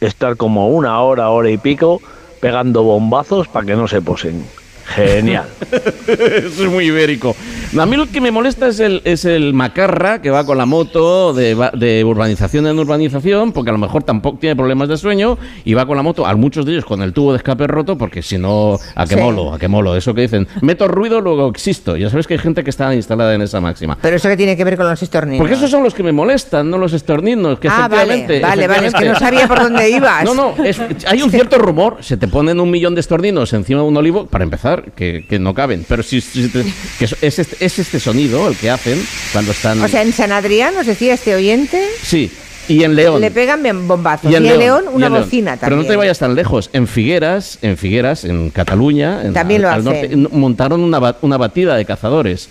Speaker 20: estar como una hora, hora y pico pegando bombazos para que no se posen. Genial.
Speaker 3: Eso es muy ibérico. A mí lo que me molesta es el, es el macarra que va con la moto de, urbanización en urbanización, porque a lo mejor tampoco tiene problemas de sueño y va con la moto, a muchos de ellos con el tubo de escape roto, porque si no, a qué
Speaker 1: Sí.
Speaker 3: molo, a qué molo. Eso que dicen, meto ruido, luego existo. Ya sabes que hay gente que está instalada en esa máxima.
Speaker 1: Pero eso que tiene que ver con los estorninos.
Speaker 3: Porque esos son los que me molestan, no los estorninos. Que
Speaker 1: Ah, vale,
Speaker 3: efectivamente,
Speaker 1: vale, vale, es que no sabía por dónde ibas.
Speaker 3: No, no, es- hay un cierto rumor. Se te ponen un millón de estorninos encima de un olivo, para empezar, que, que no caben. Pero si, si te- que es, es este, es este sonido el que hacen cuando están.
Speaker 1: O sea, en San Adrián, nos decía este oyente,
Speaker 3: sí, y en León.
Speaker 1: le pegan bien bombazos.
Speaker 3: Y en León,
Speaker 1: una
Speaker 3: León.
Speaker 1: bocina
Speaker 3: Pero
Speaker 1: también.
Speaker 3: no te vayas tan lejos. En Figueras, en Figueras, en Cataluña, en-
Speaker 1: También
Speaker 3: al,
Speaker 1: lo hacen.
Speaker 3: norte, montaron una, una batida de cazadores.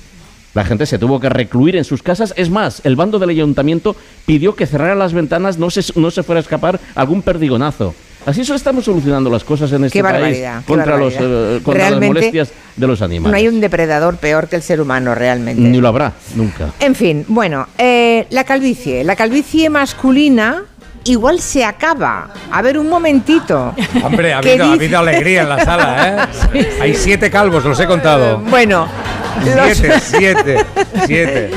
Speaker 3: La gente se tuvo que recluir en sus casas. Es más, el bando del ayuntamiento pidió que cerraran las ventanas, no se, no se fuera a escapar algún perdigonazo. Así eso estamos solucionando las cosas en este
Speaker 1: Qué
Speaker 3: país contra, los, eh, contra las molestias de los animales.
Speaker 1: No hay un depredador peor que el ser humano, realmente.
Speaker 3: Ni lo habrá, nunca.
Speaker 1: En fin, bueno, eh, la calvicie. La calvicie masculina igual se acaba. A ver, un momentito.
Speaker 5: Hombre, ha
Speaker 1: ¿Qué
Speaker 5: habido, ha habido alegría en la sala, ¿eh? Hay siete calvos, los he contado.
Speaker 1: Bueno, los-
Speaker 5: Siete, siete, siete.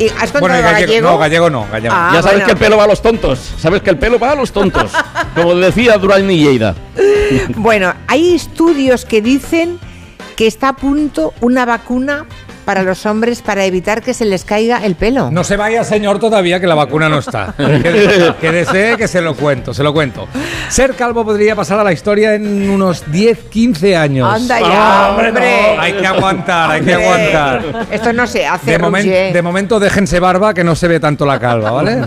Speaker 1: ¿Y ¿Has contado
Speaker 5: Bueno, y
Speaker 1: gallego?
Speaker 5: No, gallego no, gallego.
Speaker 1: Ah,
Speaker 3: ya sabes
Speaker 1: bueno.
Speaker 3: que el pelo va a los tontos. Sabes que el pelo va a los tontos. Como decía Durán y Lleida.
Speaker 1: Bueno, hay estudios que dicen que está a punto una vacuna para los hombres para evitar que se les caiga el pelo.
Speaker 5: No se vaya, señor, todavía que la vacuna no está. Quédese, quédese, que se lo cuento, se lo cuento. Ser calvo podría pasar a la historia en unos 10, 15 años.
Speaker 1: Anda ya,
Speaker 5: Ah,
Speaker 1: hombre.
Speaker 5: Hay que aguantar, hay que aguantar.
Speaker 1: Esto no se hace,
Speaker 5: De, momen- de momento déjense barba que no se ve tanto la calva, ¿vale?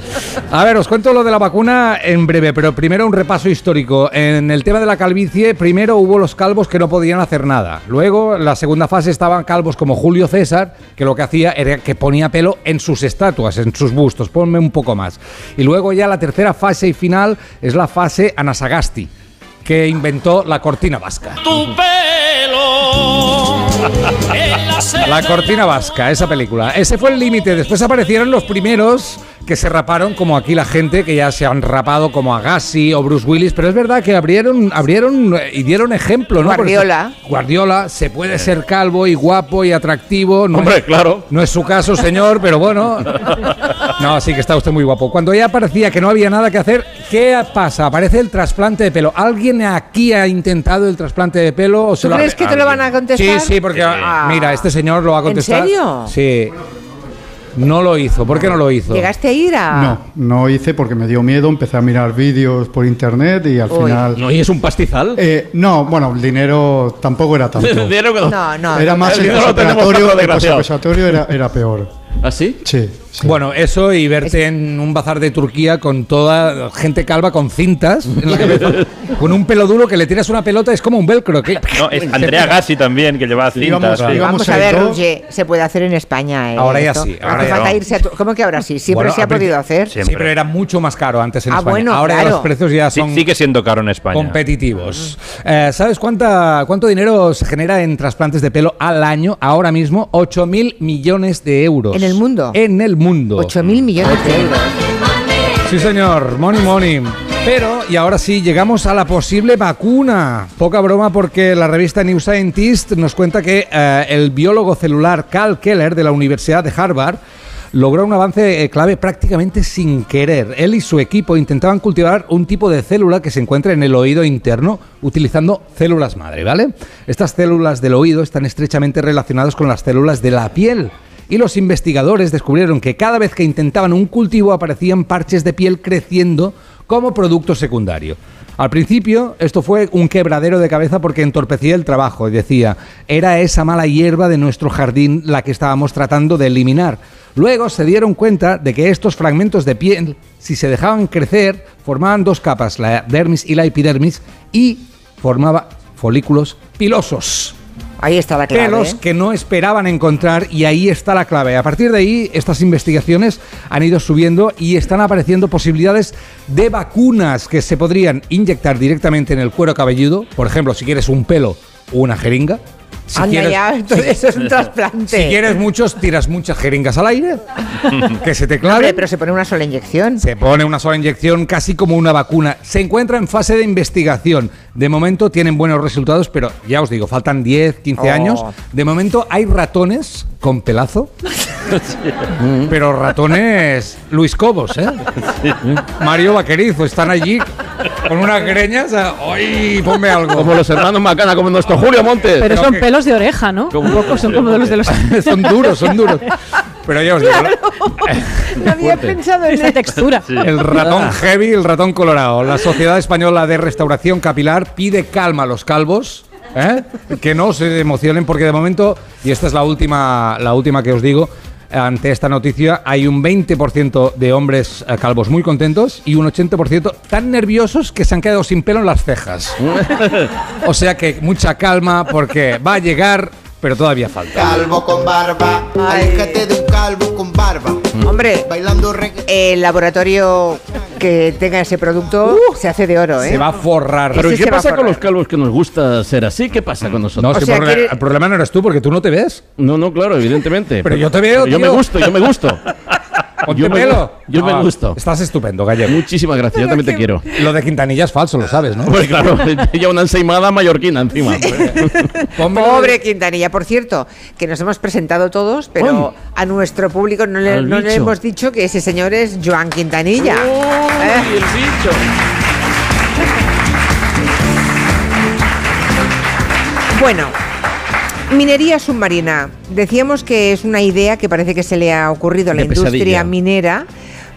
Speaker 5: A ver, os cuento lo de la vacuna en breve, pero primero un repaso histórico. En el tema de la calvicie, primero hubo los calvos que no podían hacer nada. Luego, en la segunda fase estaban calvos como Julio César, que lo que hacía era que ponía pelo en sus estatuas, en sus bustos. Ponme un poco más. Y luego ya la tercera fase y final es la fase Anasagasti, que inventó la cortina vasca.
Speaker 8: Tu pelo. la
Speaker 5: cortina vasca, esa película. Ese fue el límite. Después aparecieron los primeros que se raparon, como aquí la gente que ya se han rapado, como Agassi o Bruce Willis. Pero es verdad que abrieron, abrieron eh, y dieron ejemplo, ¿no?
Speaker 1: Guardiola.
Speaker 5: Guardiola se puede ser calvo y guapo y atractivo. No
Speaker 16: Hombre,
Speaker 5: es-
Speaker 16: claro.
Speaker 5: No es su caso, señor, pero bueno. No, sí que está usted muy guapo. Cuando ya parecía que no había nada que hacer, ¿qué pasa? Aparece el trasplante de pelo. ¿Alguien aquí ha intentado el trasplante de pelo? O se
Speaker 1: ¿Tú
Speaker 5: lo ha-
Speaker 1: crees que te lo van a contestar?
Speaker 5: Sí, sí, porque
Speaker 1: Ah.
Speaker 5: mira, este señor lo va a
Speaker 1: ¿En serio?
Speaker 5: Sí. No lo hizo. ¿Por qué no lo hizo?
Speaker 1: ¿Llegaste a ir a...?
Speaker 11: No, no hice porque me dio miedo, empecé a mirar vídeos por internet y al
Speaker 1: Uy.
Speaker 11: final...
Speaker 3: ¿No y es un pastizal?
Speaker 11: Eh, no, bueno, el dinero tampoco era tanto.
Speaker 3: El dinero que no-
Speaker 1: No, no.
Speaker 11: Era más
Speaker 3: El
Speaker 11: el el postoperatorio era, era peor.
Speaker 3: ¿Ah, sí?
Speaker 11: Sí, sí.
Speaker 5: Bueno, eso y verte en un bazar de Turquía con toda gente calva con cintas en la cabeza, con un pelo duro que le tiras una pelota, es como un velcro. que-
Speaker 16: No, es Andrea Gassi también, que lleva cintas. Sí.
Speaker 1: Vamos a ver. Roger, se puede hacer en España. ¿eh?
Speaker 5: Ahora ya
Speaker 1: Esto.
Speaker 5: sí, ahora
Speaker 1: hace
Speaker 5: ya
Speaker 1: falta
Speaker 5: no.
Speaker 1: irse a... tu- ¿Cómo que ahora sí? Siempre
Speaker 5: Bueno,
Speaker 1: se ha podido hacer.
Speaker 16: Siempre.
Speaker 5: Sí, pero era mucho más caro antes en
Speaker 1: Ah,
Speaker 5: España.
Speaker 1: bueno,
Speaker 5: Ahora
Speaker 1: claro.
Speaker 5: los precios ya
Speaker 16: Sí,
Speaker 5: son
Speaker 16: sigue siendo caro en España.
Speaker 5: competitivos. Eh, ¿Sabes cuánta, cuánto dinero se genera en trasplantes de pelo al año ahora mismo? 8.000 millones de euros.
Speaker 1: ¿En el mundo?
Speaker 5: En el mundo.
Speaker 1: 8.000 millones de euros.
Speaker 5: Sí, señor, money, money. Pero, y ahora sí, llegamos a la posible vacuna. Poca broma porque la revista New Scientist nos cuenta que eh, el biólogo celular Cal Keller de la Universidad de Harvard logró un avance eh, clave prácticamente sin querer. Él y su equipo intentaban cultivar un tipo de célula que se encuentra en el oído interno utilizando células madre, ¿vale? Estas células del oído están estrechamente relacionadas con las células de la piel y los investigadores descubrieron que cada vez que intentaban un cultivo aparecían parches de piel creciendo como producto secundario. Al principio esto fue un quebradero de cabeza porque entorpecía el trabajo y decía, era esa mala hierba de nuestro jardín la que estábamos tratando de eliminar. Luego se dieron cuenta de que estos fragmentos de piel, si se dejaban crecer, formaban dos capas, la dermis y la epidermis, y formaba folículos pilosos
Speaker 1: Ahí está la clave.
Speaker 5: pelos
Speaker 1: ¿eh?
Speaker 5: que no esperaban encontrar y ahí está la clave. A partir de ahí, estas investigaciones han ido subiendo y están apareciendo posibilidades de vacunas que se podrían inyectar directamente en el cuero cabelludo. Por ejemplo, si quieres un pelo o una jeringa. Si
Speaker 1: Anda
Speaker 5: quieres,
Speaker 1: ya, entonces eso es un trasplante.
Speaker 5: si quieres muchos, tiras muchas jeringas al aire. que se te
Speaker 1: Hombre,
Speaker 5: clave.
Speaker 1: pero se pone una sola inyección.
Speaker 5: Se pone una sola inyección casi como una vacuna. Se encuentra en fase de investigación. De momento tienen buenos resultados, pero ya os digo, faltan 10, 15
Speaker 1: Oh.
Speaker 5: años. De momento hay ratones con pelazo. pero ratones Luis Cobos, ¿eh? Mario Vaquerizo, están allí con unas greñas. a- ¡Ay, ponme algo!
Speaker 3: Como los hermanos Macana, como nuestro Julio Montes.
Speaker 4: Pero son pelos de oreja, ¿no? Un poco son como de los de los...
Speaker 5: son duros, son duros. Pero ya os digo,
Speaker 1: No había pensado en
Speaker 4: Esa textura.
Speaker 5: El ratón heavy, el ratón colorado. La Sociedad Española de Restauración Capilar pide calma a los calvos. ¿eh? Que no se emocionen porque de momento, y esta es la última, la última que os digo, ante esta noticia hay un 20% de hombres eh, calvos muy contentos y un 80% tan nerviosos que se han quedado sin pelo en las cejas. O sea que mucha calma porque va a llegar, pero todavía falta.
Speaker 21: Calvo con barba, aléjate de un calvo con barba.
Speaker 1: Hombre,
Speaker 21: Bailando reggae.
Speaker 1: el laboratorio que tenga ese producto se hace de oro, ¿eh?
Speaker 5: Se va a forrar.
Speaker 3: Pero
Speaker 1: Ese
Speaker 3: ¿qué
Speaker 1: se va a
Speaker 3: pasa con
Speaker 1: forrar.
Speaker 3: los calvos que nos gusta ser así? ¿Qué pasa con nosotros?
Speaker 5: No,
Speaker 1: O sea,
Speaker 5: el, problema,
Speaker 1: quiere-
Speaker 5: el problema no eres tú porque tú no te ves.
Speaker 3: No, no, claro, evidentemente.
Speaker 5: Pero yo te veo,
Speaker 3: Yo
Speaker 5: tío.
Speaker 3: me gusto, yo me gusto.
Speaker 5: Ponte
Speaker 3: Yo me
Speaker 5: pelo.
Speaker 3: gu- yo me gusto.
Speaker 5: Estás estupendo, Gallego.
Speaker 3: Muchísimas gracias, yo también te quiero.
Speaker 5: Lo de Quintanilla es falso, lo sabes, ¿no?
Speaker 3: Pues claro, ya una ensaimada mallorquina encima.
Speaker 1: Pobre Quintanilla, por cierto, que nos hemos presentado todos, pero a nuestro público no le, no hemos dicho que ese señor es Joan Quintanilla. ¿eh?
Speaker 3: el bicho!
Speaker 1: Bueno, minería submarina. Decíamos que es una idea que parece que se le ha ocurrido a la industria
Speaker 3: pesadilla.
Speaker 1: minera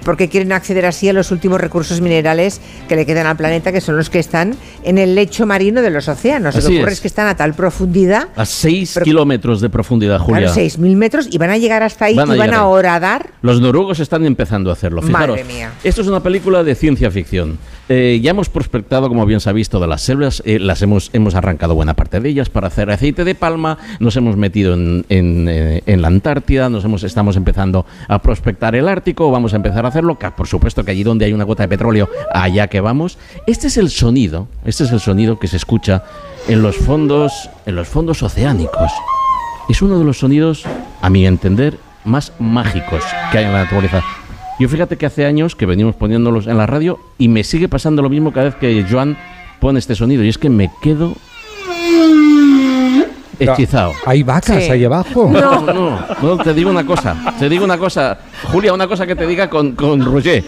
Speaker 1: porque quieren acceder así a los últimos recursos minerales que le quedan al planeta, que son los que están en el lecho marino de los océanos. Lo que ocurre
Speaker 3: es.
Speaker 1: es que están a tal profundidad,
Speaker 3: A 6 kilómetros de profundidad, Julia.
Speaker 1: claro, 6.000 metros, y van a llegar hasta ahí
Speaker 3: Van
Speaker 1: y van a horadar.
Speaker 3: Los noruegos están empezando a hacerlo.
Speaker 1: Madre
Speaker 3: Fijaros,
Speaker 1: mía.
Speaker 3: esto es una película de ciencia ficción. Eh, ya hemos prospectado, como bien se ha visto, de las selvas, eh, las hemos, hemos arrancado buena parte de ellas para hacer aceite de palma, nos hemos metido en, eh, en la Antártida, nos hemos, estamos empezando a prospectar el Ártico, vamos a empezar a hacerlo, que por supuesto que allí donde hay una gota de petróleo, allá que vamos. Este es el sonido, este es el sonido que se escucha en los fondos, en los fondos oceánicos. Es uno de los sonidos, a mi entender, más mágicos que hay en la naturaleza. Yo fíjate que hace años que venimos poniéndolos en la radio y me sigue pasando lo mismo cada vez que Joan pone este sonido y es que me quedo hechizado.
Speaker 5: Hay vacas
Speaker 3: Sí.
Speaker 5: ahí abajo.
Speaker 3: No, no, no, te digo una cosa, te digo una cosa, Julia, una cosa que te diga con, con Roger.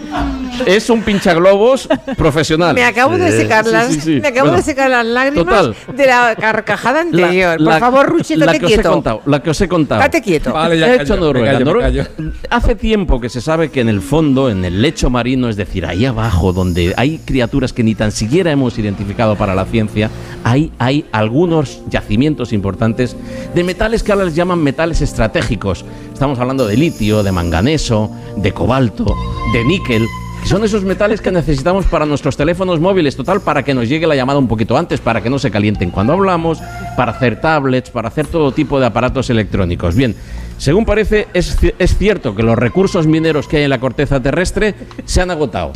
Speaker 3: Es un pinchaglobos profesional.
Speaker 1: Me acabo de secar las,
Speaker 3: sí, sí.
Speaker 1: me acabo
Speaker 3: Bueno,
Speaker 1: de secar las lágrimas
Speaker 3: total.
Speaker 1: de la carcajada
Speaker 3: La-
Speaker 1: anterior. Por favor, Ruchi,
Speaker 3: la
Speaker 1: date quieto.
Speaker 3: contado, la que os he contado.
Speaker 1: Date quieto.
Speaker 5: Vale, ya
Speaker 3: He hecho Noruega.
Speaker 5: callo.
Speaker 3: Hace tiempo que se sabe que en el fondo, en el lecho marino, es decir, ahí abajo, donde hay criaturas que ni tan siquiera hemos identificado para la ciencia, hay, hay algunos yacimientos importantes de metales que ahora les llaman metales estratégicos. Estamos hablando de litio, de manganeso, de cobalto, de níquel. Son esos metales que necesitamos para nuestros teléfonos móviles, total, para que nos llegue la llamada un poquito antes, para que no se calienten cuando hablamos, para hacer tablets, para hacer todo tipo de aparatos electrónicos. Bien, según parece, es, es cierto que los recursos mineros que hay en la corteza terrestre se han agotado.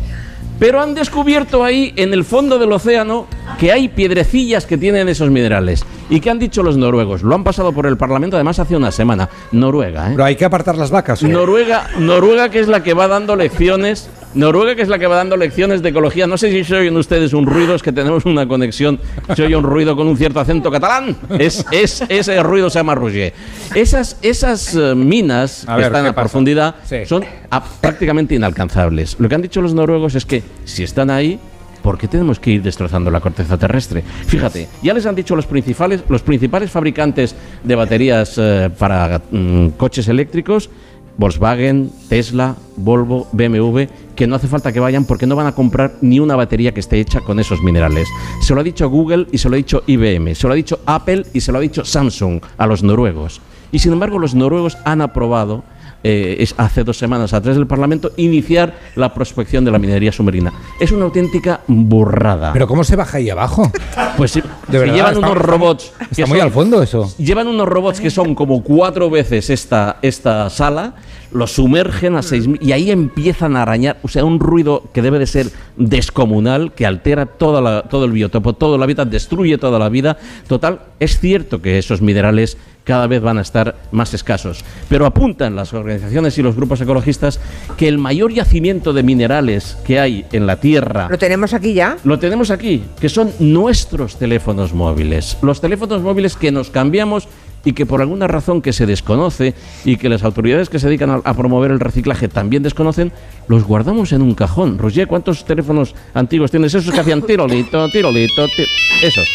Speaker 3: Pero han descubierto ahí, en el fondo del océano, que hay piedrecillas que tienen esos minerales. ¿Y qué han dicho los noruegos? Lo han pasado por el Parlamento, además, hace una semana. Noruega, ¿eh?
Speaker 5: Pero hay que apartar las vacas.
Speaker 3: Noruega, Noruega que es la que va dando lecciones, Noruega que es la que va dando lecciones de ecología. No sé si se oyen ustedes un ruido, es que tenemos una conexión, se oye un ruido con un cierto acento catalán. Es, es, ese ruido se llama Roger. Esas, esas eh, minas
Speaker 5: A
Speaker 3: que
Speaker 5: ver,
Speaker 3: están
Speaker 5: ¿qué
Speaker 3: a
Speaker 5: pasa?
Speaker 3: profundidad
Speaker 5: Sí.
Speaker 3: son a- prácticamente inalcanzables. Lo que han dicho los noruegos es que si están ahí, ¿Por qué tenemos que ir destrozando la corteza terrestre? Fíjate, ya les han dicho los principales, los principales fabricantes de baterías eh, para mm, coches eléctricos, Volkswagen, Tesla, Volvo, BMW, que no hace falta que vayan porque no van a comprar ni una batería que esté hecha con esos minerales. Se lo ha dicho Google y se lo ha dicho IBM, se lo ha dicho Apple y se lo ha dicho Samsung a los noruegos. Y sin embargo los noruegos han aprobado eh, es hace dos semanas a través del Parlamento iniciar la prospección de la minería submarina. Es una auténtica burrada.
Speaker 5: Pero ¿cómo se baja ahí abajo?
Speaker 3: Pues sí,
Speaker 5: De
Speaker 3: que
Speaker 5: verdad,
Speaker 3: llevan
Speaker 5: está-
Speaker 3: unos robots.
Speaker 5: Está muy
Speaker 3: son-
Speaker 5: al fondo eso.
Speaker 3: Llevan unos robots que son como cuatro veces esta, esta sala, los sumergen a 6.000 y ahí empiezan a arañar, o sea, un ruido que debe de ser descomunal, que altera toda la- todo el biotopo, toda la vida, destruye toda la vida. Total, es cierto que esos minerales cada vez van a estar más escasos, pero apuntan las organizaciones y los grupos ecologistas que el mayor yacimiento de minerales que hay en la Tierra
Speaker 1: ¿Lo tenemos aquí ya?
Speaker 3: lo tenemos aquí, que son nuestros teléfonos móviles. Los teléfonos móviles que nos cambiamos y que por alguna razón que se desconoce y que las autoridades que se dedican a, promover el reciclaje también desconocen, los guardamos en un cajón. Roger, ¿cuántos teléfonos antiguos tienes? Esos que hacían tirolito, tirolito, ti- esos.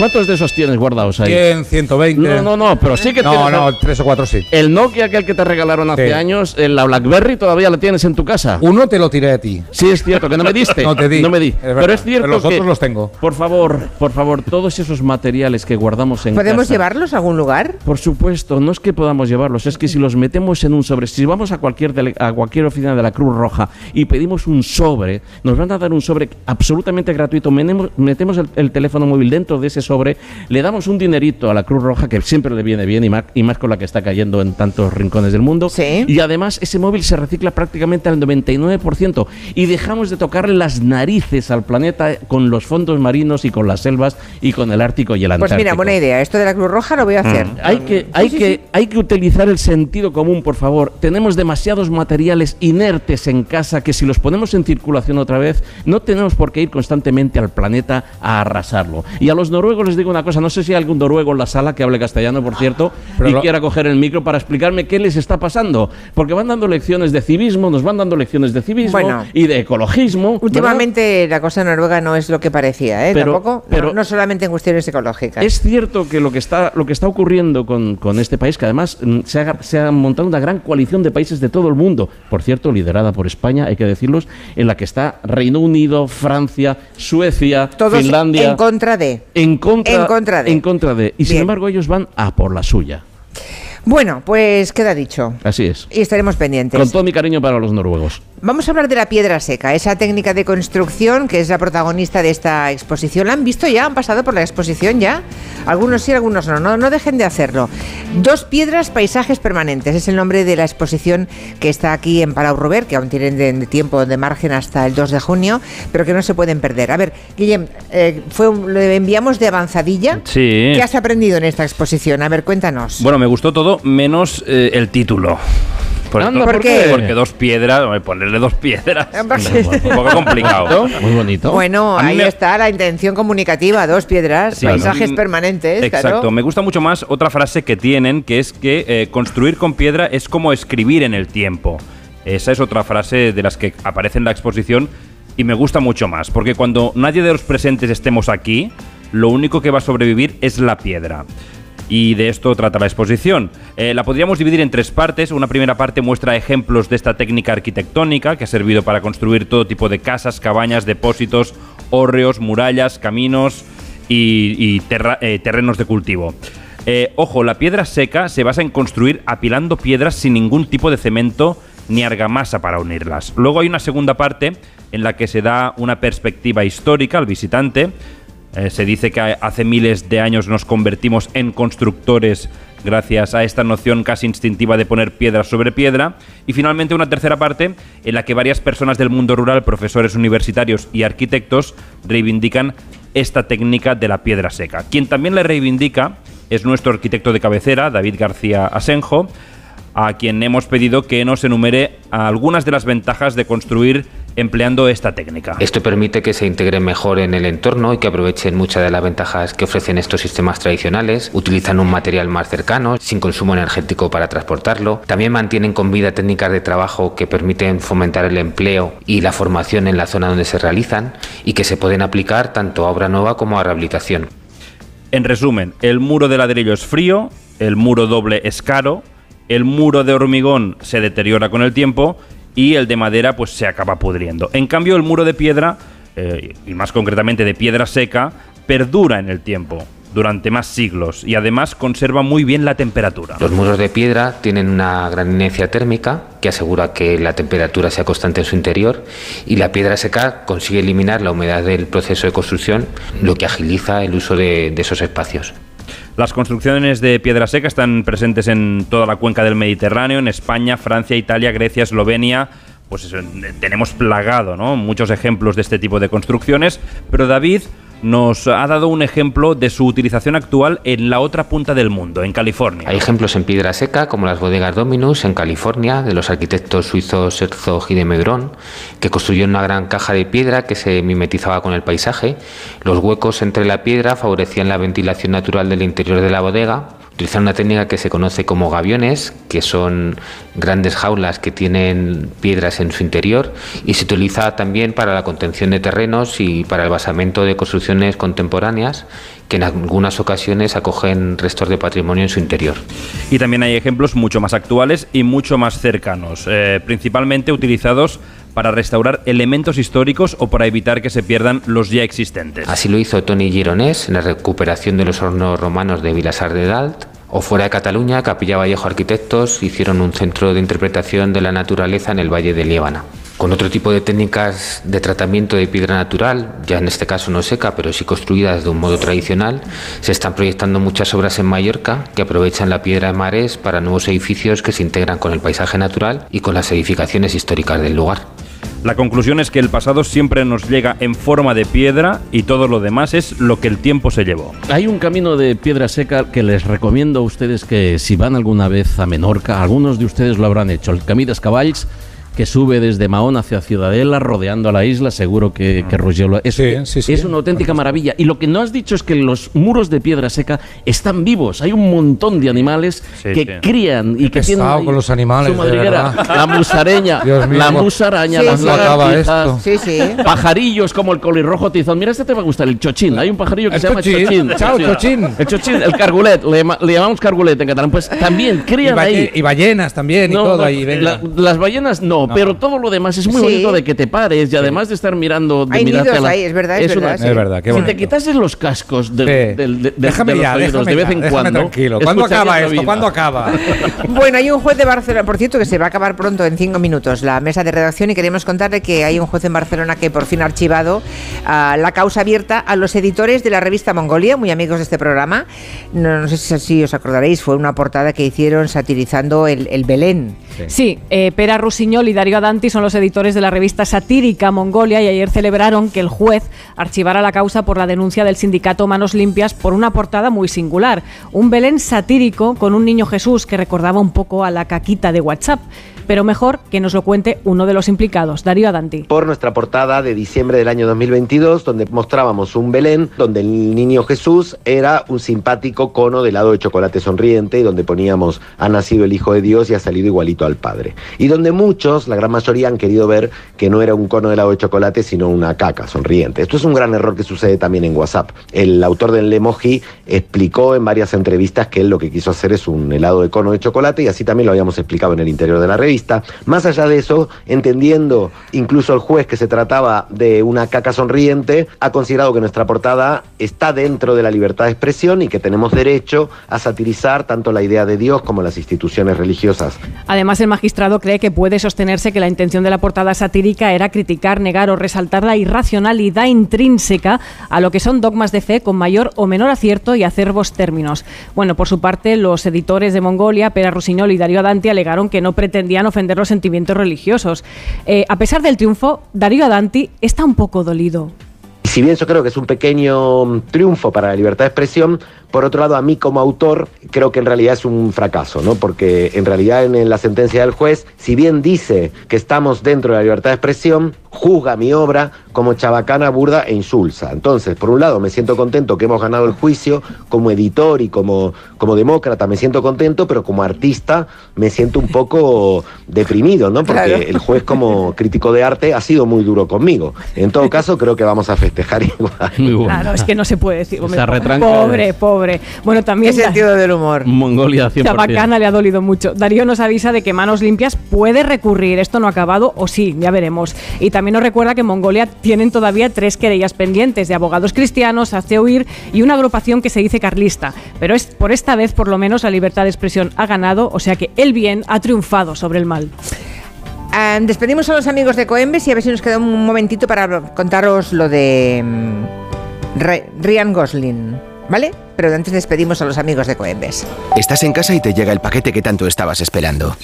Speaker 3: ¿Cuántos de esos tienes guardados ahí?
Speaker 5: 100, 120.
Speaker 3: No, no, no, pero sí que
Speaker 5: No,
Speaker 3: tienes...
Speaker 5: no, tres o cuatro sí.
Speaker 3: El Nokia, aquel que te regalaron hace
Speaker 5: Sí.
Speaker 3: años, el- la BlackBerry, todavía la tienes en tu casa.
Speaker 5: Uno te lo tiré a ti.
Speaker 3: Sí, es cierto, que no me diste.
Speaker 5: No te di.
Speaker 3: No me di.
Speaker 5: verdad.
Speaker 3: Pero es cierto
Speaker 5: Pero los
Speaker 3: que,
Speaker 5: otros los tengo.
Speaker 3: Por favor, por favor, todos esos materiales que guardamos en
Speaker 1: ¿Podemos
Speaker 3: casa-
Speaker 1: llevarlos a algún lugar?
Speaker 3: Por supuesto, no es que podamos llevarlos, es que si los metemos en un sobre, si vamos a cualquier dele- a cualquier oficina de la Cruz Roja y pedimos un sobre, nos van a dar un sobre absolutamente gratuito, menemos- metemos el, el teléfono móvil dentro de ese sobre, le damos un dinerito a la Cruz Roja que siempre le viene bien y más, y más con la que está cayendo en tantos rincones del mundo. Y además ese móvil se recicla prácticamente al 99% y dejamos de tocarle las narices al planeta con los fondos marinos y con las selvas y con el Ártico y el
Speaker 1: Pues
Speaker 3: Antártico.
Speaker 1: mira, buena idea. Esto de la Cruz Roja lo voy a hacer.
Speaker 3: Mm. Hay que, hay, que, hay que utilizar el sentido común, por favor. Tenemos demasiados materiales inertes en casa que si los ponemos en circulación otra vez, no tenemos por qué ir constantemente al planeta a arrasarlo. Y a los noruegos les digo una cosa, no sé si hay algún noruego en la sala que hable castellano, por cierto,
Speaker 5: Pero
Speaker 3: y
Speaker 5: lo-
Speaker 3: quiera coger el micro para explicarme qué les está pasando. Porque van dando lecciones de civismo, nos van dando lecciones de civismo
Speaker 1: Bueno.
Speaker 3: y de ecologismo. ¿verdad?
Speaker 1: Últimamente la cosa en Noruega no es lo que parecía, ¿eh?
Speaker 3: Pero-
Speaker 1: Tampoco,
Speaker 3: pero-
Speaker 1: no, no solamente en cuestiones ecológicas.
Speaker 3: Es cierto que lo que está, lo que está ocurriendo con, con este país, que además mm, se ha, se ha montado una gran coalición de países de todo el mundo, por cierto, liderada por España, hay que decirlos, en la que está Reino Unido, Francia, Suecia,
Speaker 1: Todos
Speaker 3: Finlandia.
Speaker 1: en contra de.
Speaker 3: en contra,
Speaker 1: en contra de.
Speaker 3: en contra de. Y sin embargo, ellos van a por la suya.
Speaker 1: Bueno, pues queda dicho.
Speaker 3: Así es.
Speaker 1: Y estaremos pendientes.
Speaker 3: Con todo mi cariño para los noruegos.
Speaker 1: Vamos a hablar de la piedra seca, esa técnica de construcción que es la protagonista de esta exposición. ¿La han visto ya? ¿Han pasado por la exposición ya? Algunos sí, algunos no. No, no dejen de hacerlo. Dos piedras, paisajes permanentes. Es el nombre de la exposición que está aquí en Palau Robert, que aún tienen de, de tiempo de margen hasta el 2 de junio, pero que no se pueden perder. A ver, Guillem, eh, fue un- le enviamos de avanzadilla.
Speaker 16: Sí.
Speaker 1: ¿Qué has aprendido en esta exposición? A ver, cuéntanos.
Speaker 16: Bueno, me gustó todo menos eh, el título. Por,
Speaker 1: Anda, ¿por qué?
Speaker 16: Porque dos piedras, ponerle dos piedras. Un poco complicado.
Speaker 3: Muy bonito.
Speaker 1: Bueno, ahí
Speaker 16: me-
Speaker 1: está la intención comunicativa, dos piedras,
Speaker 16: Sí,
Speaker 1: paisajes permanentes.
Speaker 16: Exacto.
Speaker 1: claro.
Speaker 16: Me gusta mucho más otra frase que tienen, que es que eh, construir con piedra es como escribir en el tiempo. Esa es otra frase de las que aparece en la exposición y me gusta mucho más, porque cuando nadie de los presentes estemos aquí, lo único que va a sobrevivir es la piedra. Y de esto trata la exposición. Eh, la podríamos dividir en tres partes. Una primera parte muestra ejemplos de esta técnica arquitectónica que ha servido para construir todo tipo de casas, cabañas, depósitos, hórreos, murallas, caminos y, eh, terrenos de cultivo. Eh, ojo, la piedra seca se basa en construir apilando piedras sin ningún tipo de cemento ni argamasa para unirlas. Luego hay una segunda parte en la que se da una perspectiva histórica al visitante. Eh, se dice que hace miles de años nos convertimos en constructores gracias a esta noción casi instintiva de poner piedra sobre piedra. Y finalmente una tercera parte en la que varias personas del mundo rural, profesores universitarios y arquitectos reivindican esta técnica de la piedra seca. Quien también la reivindica es nuestro arquitecto de cabecera, David García Asenjo, a quien hemos pedido que nos enumere algunas de las ventajas de construir empleando esta técnica.
Speaker 22: Esto permite que se integren mejor en el entorno y que aprovechen muchas de las ventajas que ofrecen estos sistemas tradicionales. Utilizan un material más cercano, sin consumo energético para transportarlo. También mantienen con vida técnicas de trabajo que permiten fomentar el empleo y la formación en la zona donde se realizan y que se pueden aplicar tanto a obra nueva como a rehabilitación.
Speaker 16: En resumen, el muro de ladrillo es frío, el muro doble es caro, el muro de hormigón se deteriora con el tiempo y el de madera pues se acaba pudriendo. En cambio, el muro de piedra, eh, y más concretamente de piedra seca, perdura en el tiempo durante más siglos y además conserva muy bien la temperatura.
Speaker 22: Los muros de piedra tienen una gran inercia térmica que asegura que la temperatura sea constante en su interior y la piedra seca consigue eliminar la humedad del proceso de construcción, lo que agiliza el uso de, de esos espacios.
Speaker 16: Las construcciones de piedra seca están presentes en toda la cuenca del Mediterráneo, en España, Francia, Italia, Grecia, Eslovenia. Pues eso, tenemos plagado, ¿no? Muchos ejemplos de este tipo de construcciones, pero David nos ha dado un ejemplo de su utilización actual en la otra punta del mundo, en California.
Speaker 22: Hay ejemplos en piedra seca, como las bodegas Dominus en California, de los arquitectos suizos Herzog y de Meudron, que construyeron una gran caja de piedra que se mimetizaba con el paisaje. Los huecos entre la piedra favorecían la ventilación natural del interior de la bodega. Utilizan una técnica que se conoce como gaviones, que son grandes jaulas que tienen piedras en su interior y se utiliza también para la contención de terrenos y para el basamento de construcciones contemporáneas que en algunas ocasiones acogen restos de patrimonio en su interior.
Speaker 16: Y también hay ejemplos mucho más actuales y mucho más cercanos, eh, principalmente utilizados para restaurar elementos históricos o para evitar que se pierdan los ya existentes.
Speaker 22: Así lo hizo Tony Gironés en la recuperación de los hornos romanos de Vilasar de Dalt. O fuera de Cataluña, Capilla Vallejo Arquitectos hicieron un centro de interpretación de la naturaleza en el Valle de Liébana. Con otro tipo de técnicas de tratamiento de piedra natural, ya en este caso no seca, pero sí construidas de un modo tradicional, se están proyectando muchas obras en Mallorca que aprovechan la piedra de mares para nuevos edificios que se integran con el paisaje natural y con las edificaciones históricas del lugar.
Speaker 16: La conclusión es que el pasado siempre nos llega en forma de piedra y todo lo demás es lo que el tiempo se llevó.
Speaker 3: Hay un camino de piedra seca que les recomiendo a ustedes que si van alguna vez a Menorca, algunos de ustedes lo habrán hecho, el Camí dels que sube desde Mahón hacia Ciudadela, rodeando a la isla, seguro que, que Roger lo- es, es una auténtica maravilla. Y lo que no has dicho es que los muros de piedra seca están vivos. Hay un montón de animales
Speaker 5: Sí,
Speaker 3: que
Speaker 5: sí.
Speaker 3: crían y que tienen ahí
Speaker 5: con los animales,
Speaker 3: su. La musareña,
Speaker 5: Dios mío,
Speaker 3: la
Speaker 5: ¿cómo-
Speaker 3: musaraña,
Speaker 5: Sí,
Speaker 3: las
Speaker 5: sí. ¿Cómo acaba
Speaker 3: lagartijas,
Speaker 5: esto?
Speaker 1: Sí, sí.
Speaker 3: pajarillos como el colirrojo tizón. Mira, este te va a gustar, el chochín. Hay un pajarillo que
Speaker 5: El
Speaker 3: se llama
Speaker 5: chochín.
Speaker 3: chochín.
Speaker 5: Chao, chochín.
Speaker 3: El chochín, el cargulet. Le, le llamamos cargulet en catalán. Pues también
Speaker 5: Y,
Speaker 3: crían
Speaker 5: balle-
Speaker 3: ahí.
Speaker 5: y ballenas también y todo
Speaker 3: no,
Speaker 5: ahí. venga.
Speaker 3: la- las ballenas no,
Speaker 5: No.
Speaker 3: pero todo lo demás es muy
Speaker 1: Sí.
Speaker 3: bonito de que te pares y además de estar mirando. De
Speaker 1: Hay
Speaker 3: mirarte
Speaker 1: nidos
Speaker 3: la-
Speaker 1: ahí, es verdad, es
Speaker 3: una-
Speaker 1: verdad, sí. Es
Speaker 5: verdad, qué
Speaker 3: si te quitases los cascos de,
Speaker 5: Sí.
Speaker 3: del- de- de-
Speaker 5: Déjame
Speaker 3: de los
Speaker 5: ya,
Speaker 3: oídos de vez
Speaker 5: ya,
Speaker 3: en cuando.
Speaker 5: tranquilo. ¿Cuándo acaba esto?
Speaker 3: vida.
Speaker 5: ¿Cuándo acaba?
Speaker 1: Bueno, hay un juez de Barcelona, por cierto, que se va a acabar pronto, en cinco minutos, la mesa de redacción, y queremos contarle que hay un juez en Barcelona que por fin ha archivado ah, la causa abierta a los editores de la revista Mongolia, muy amigos de este programa. No, no sé si, si os acordaréis, fue una portada que hicieron satirizando el, el Belén.
Speaker 4: Sí, eh, Pera Rusiñol y Darío Adanti son los editores de la revista satírica Mongolia y ayer celebraron que el juez archivara la causa por la denuncia del sindicato Manos Limpias por una portada muy singular. Un Belén satírico con un niño Jesús que recordaba un poco a la caquita de WhatsApp. Pero mejor que nos lo cuente uno de los implicados, Darío Adanti.
Speaker 23: por nuestra portada de diciembre del año 2022, donde mostrábamos un Belén, donde el niño Jesús era un simpático cono de helado de chocolate sonriente, y donde poníamos, ha nacido el Hijo de Dios y ha salido igualito al Padre. Y donde muchos, la gran mayoría, han querido ver que no era un cono de helado de chocolate, sino una caca sonriente. Esto es un gran error que sucede también en WhatsApp. El autor del emoji explicó en varias entrevistas que él lo que quiso hacer es un helado de cono de chocolate, y así también lo habíamos explicado en el interior de la revista. Más allá de eso, entendiendo incluso el juez que se trataba de una caca sonriente, ha considerado que nuestra portada está dentro de la libertad de expresión y que tenemos derecho a satirizar tanto la idea de Dios como las instituciones religiosas.
Speaker 4: Además, el magistrado cree que puede sostenerse que la intención de la portada satírica era criticar, negar o resaltar la irracionalidad intrínseca a lo que son dogmas de fe con mayor o menor acierto y acervos términos. Bueno, por su parte, los editores de Mongolia, Pera Rusiñol y Darío Adanti, alegaron que no pretendían ofender los sentimientos religiosos. Eh, a pesar del triunfo, Darío Adanti está un poco dolido.
Speaker 23: Si bien yo creo que es un pequeño mm, triunfo para la libertad de expresión, por otro lado, a mí como autor creo que en realidad es un fracaso, ¿no? Porque en realidad en, en la sentencia del juez, si bien dice que estamos dentro de la libertad de expresión, juzga mi obra como chabacana, burda e insulsa. Entonces, por un lado, me siento contento que hemos ganado el juicio, como editor y como, como demócrata me siento contento, pero como artista me siento un poco deprimido, ¿no? Porque
Speaker 1: Claro.
Speaker 23: el juez como crítico de arte ha sido muy duro conmigo. En todo caso, creo que vamos a festejar igual.
Speaker 4: Claro, es que no se puede decir. hombre,
Speaker 3: Se retranca.
Speaker 4: pobre, pobre. Bueno, también.
Speaker 1: Qué sentido del humor.
Speaker 3: Mongolia 100%.
Speaker 4: Chabacana le ha dolido mucho. Darío nos avisa de que Manos Limpias puede recurrir. Esto no ha acabado, o sí, ya veremos. Y también nos recuerda que en Mongolia tienen todavía tres querellas pendientes de abogados cristianos, hace huir y una agrupación que se dice carlista. Pero es por esta vez, por lo menos, la libertad de expresión ha ganado, o sea que el bien ha triunfado sobre el mal.
Speaker 1: Ah, despedimos a los amigos de Coembes y a ver si nos queda un momentito para contaros lo de Re- Ryan Gosling, ¿vale? Pero antes despedimos a los amigos de Coembes.
Speaker 24: Estás en casa y te llega el paquete que tanto estabas esperando.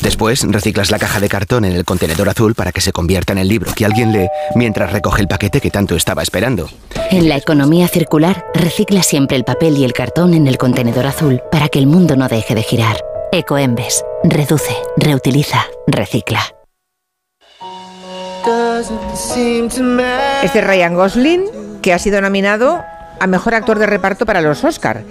Speaker 24: Después reciclas la caja de cartón en el contenedor azul para que se convierta en el libro que alguien lee mientras recoge el paquete que tanto estaba esperando.
Speaker 25: En la economía circular, recicla siempre el papel y el cartón en el contenedor azul para que el mundo no deje de girar. Ecoembes. Reduce, reutiliza, recicla.
Speaker 1: Este es Ryan Gosling, que ha sido nominado a Mejor Actor de Reparto para los Oscar.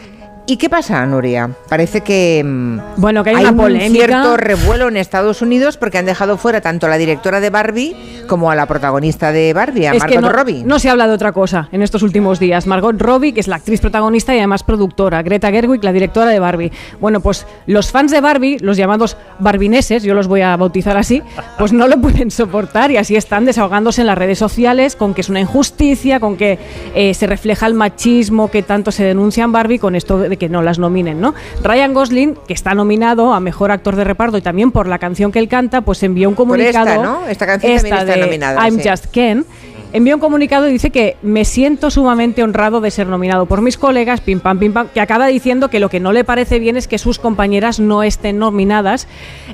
Speaker 1: ¿Y qué pasa, Nuria? Parece que mm,
Speaker 4: Bueno, que hay, una
Speaker 1: un
Speaker 4: polémica.
Speaker 1: cierto revuelo en Estados Unidos porque han dejado fuera tanto a la directora de Barbie como a la protagonista de Barbie, a
Speaker 4: Es
Speaker 1: Margot
Speaker 4: no,
Speaker 1: Robbie.
Speaker 4: no se habla de otra cosa en estos últimos días. Margot Robbie, que es la actriz protagonista y además productora. Greta Gerwig, la directora de Barbie. Bueno, pues los fans de Barbie, los llamados barbineses, yo los voy a bautizar así, pues no lo pueden soportar y así están desahogándose en las redes sociales con que es una injusticia, con que eh, se refleja el machismo que tanto se denuncia en Barbie con esto de que no las nominen, ¿no? Ryan Gosling, que está nominado a Mejor Actor de Reparto y también por la canción que él canta, pues envió un
Speaker 1: Por esta,
Speaker 4: comunicado.
Speaker 1: ¿no? Esta canción también está
Speaker 4: de
Speaker 1: nominada,
Speaker 4: I'm
Speaker 1: sí.
Speaker 4: Just Ken envía un comunicado y dice que me siento sumamente honrado de ser nominado por mis colegas, pim pam, pim pam, que acaba diciendo que lo que no le parece bien es que sus compañeras no estén nominadas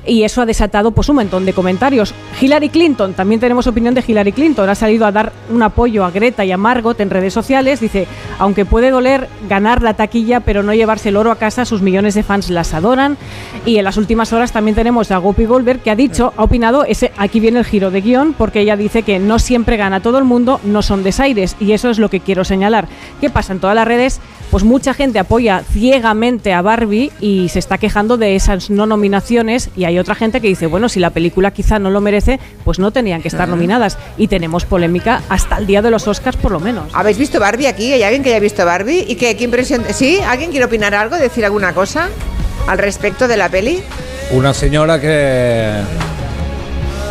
Speaker 4: y eso ha desatado pues un montón de comentarios. Hillary Clinton, también tenemos opinión de Hillary Clinton, ha salido a dar un apoyo a Greta y a Margot en redes sociales, dice, aunque puede doler ganar la taquilla pero no llevarse el oro a casa, sus millones de fans las adoran y en las últimas horas también tenemos a Gopi Goldberg que ha dicho, ha opinado, ese, aquí viene el giro de guion porque ella dice que no siempre gana todo el mundo no son desaires y eso es lo que quiero señalar. ¿Qué pasa en todas las redes? Pues mucha gente apoya ciegamente a Barbie y se está quejando de esas no nominaciones y hay otra gente que dice, bueno, si la película quizá no lo merece, pues no tenían que estar nominadas y tenemos polémica hasta el día de los Oscars por lo menos.
Speaker 1: ¿Habéis visto Barbie aquí? ¿Hay alguien que haya visto Barbie? ¿Y qué, qué impresión? ¿Sí? ¿Alguien quiere opinar algo? ¿Decir alguna cosa al respecto de la peli?
Speaker 5: Una señora que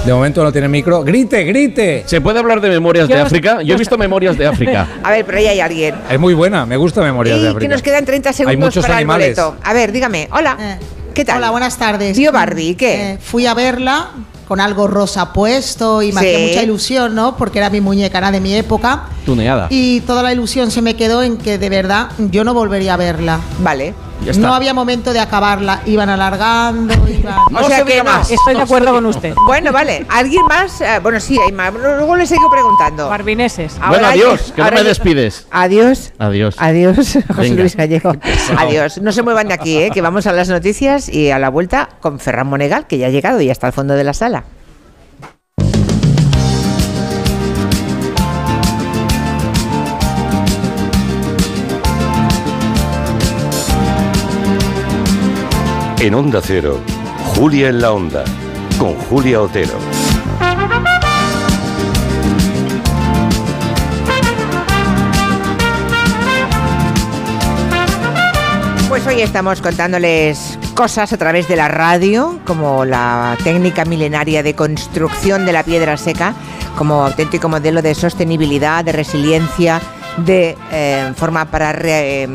Speaker 5: de momento no tiene micro. ¡Grite, grite!
Speaker 3: ¿Se puede hablar de Memorias
Speaker 1: Yo
Speaker 3: de
Speaker 1: no-
Speaker 3: África? Yo he visto Memorias de África.
Speaker 1: A ver, pero ahí hay alguien.
Speaker 5: Es muy buena, me gusta Memorias de
Speaker 1: Y
Speaker 5: África.
Speaker 1: que nos quedan 30 segundos
Speaker 5: muchos
Speaker 1: para
Speaker 5: animales.
Speaker 1: el boleto. A ver, dígame. Hola. ¿Qué tal?
Speaker 26: Hola, buenas tardes.
Speaker 1: Tío Barbie, ¿qué?
Speaker 26: Eh, fui a verla con algo rosa puesto y me
Speaker 1: Sí.
Speaker 26: hacía mucha ilusión, ¿no? Porque era mi muñeca, era de mi época.
Speaker 3: Tuneada.
Speaker 26: Y toda la ilusión se me quedó en que de verdad yo no volvería a verla.
Speaker 1: Vale.
Speaker 3: Ya está.
Speaker 26: No había momento de acabarla. Iban alargando, iban.
Speaker 3: No
Speaker 1: o sea
Speaker 3: se
Speaker 1: que
Speaker 3: diga
Speaker 1: no.
Speaker 3: más.
Speaker 4: Estoy de acuerdo con usted.
Speaker 1: Bueno, vale. ¿Alguien más? Eh, bueno, sí, hay más. Luego le sigo preguntando.
Speaker 4: Barbineses.
Speaker 1: Ahora
Speaker 3: bueno, adiós, que no
Speaker 1: ahora
Speaker 3: me despides.
Speaker 1: Adiós.
Speaker 3: Adiós.
Speaker 1: Adiós, José
Speaker 3: Venga.
Speaker 1: Luis Gallego. Adiós. No se muevan de aquí, ¿eh? que vamos a las noticias y a la vuelta con Ferran Monegal, que ya ha llegado y está al fondo de la sala.
Speaker 2: En Onda Cero, Julia en la Onda, con Julia Otero.
Speaker 1: Pues hoy estamos contándoles cosas a través de la radio, como la técnica milenaria de construcción de la piedra seca, como auténtico modelo de sostenibilidad, de resiliencia, de eh, forma para eh,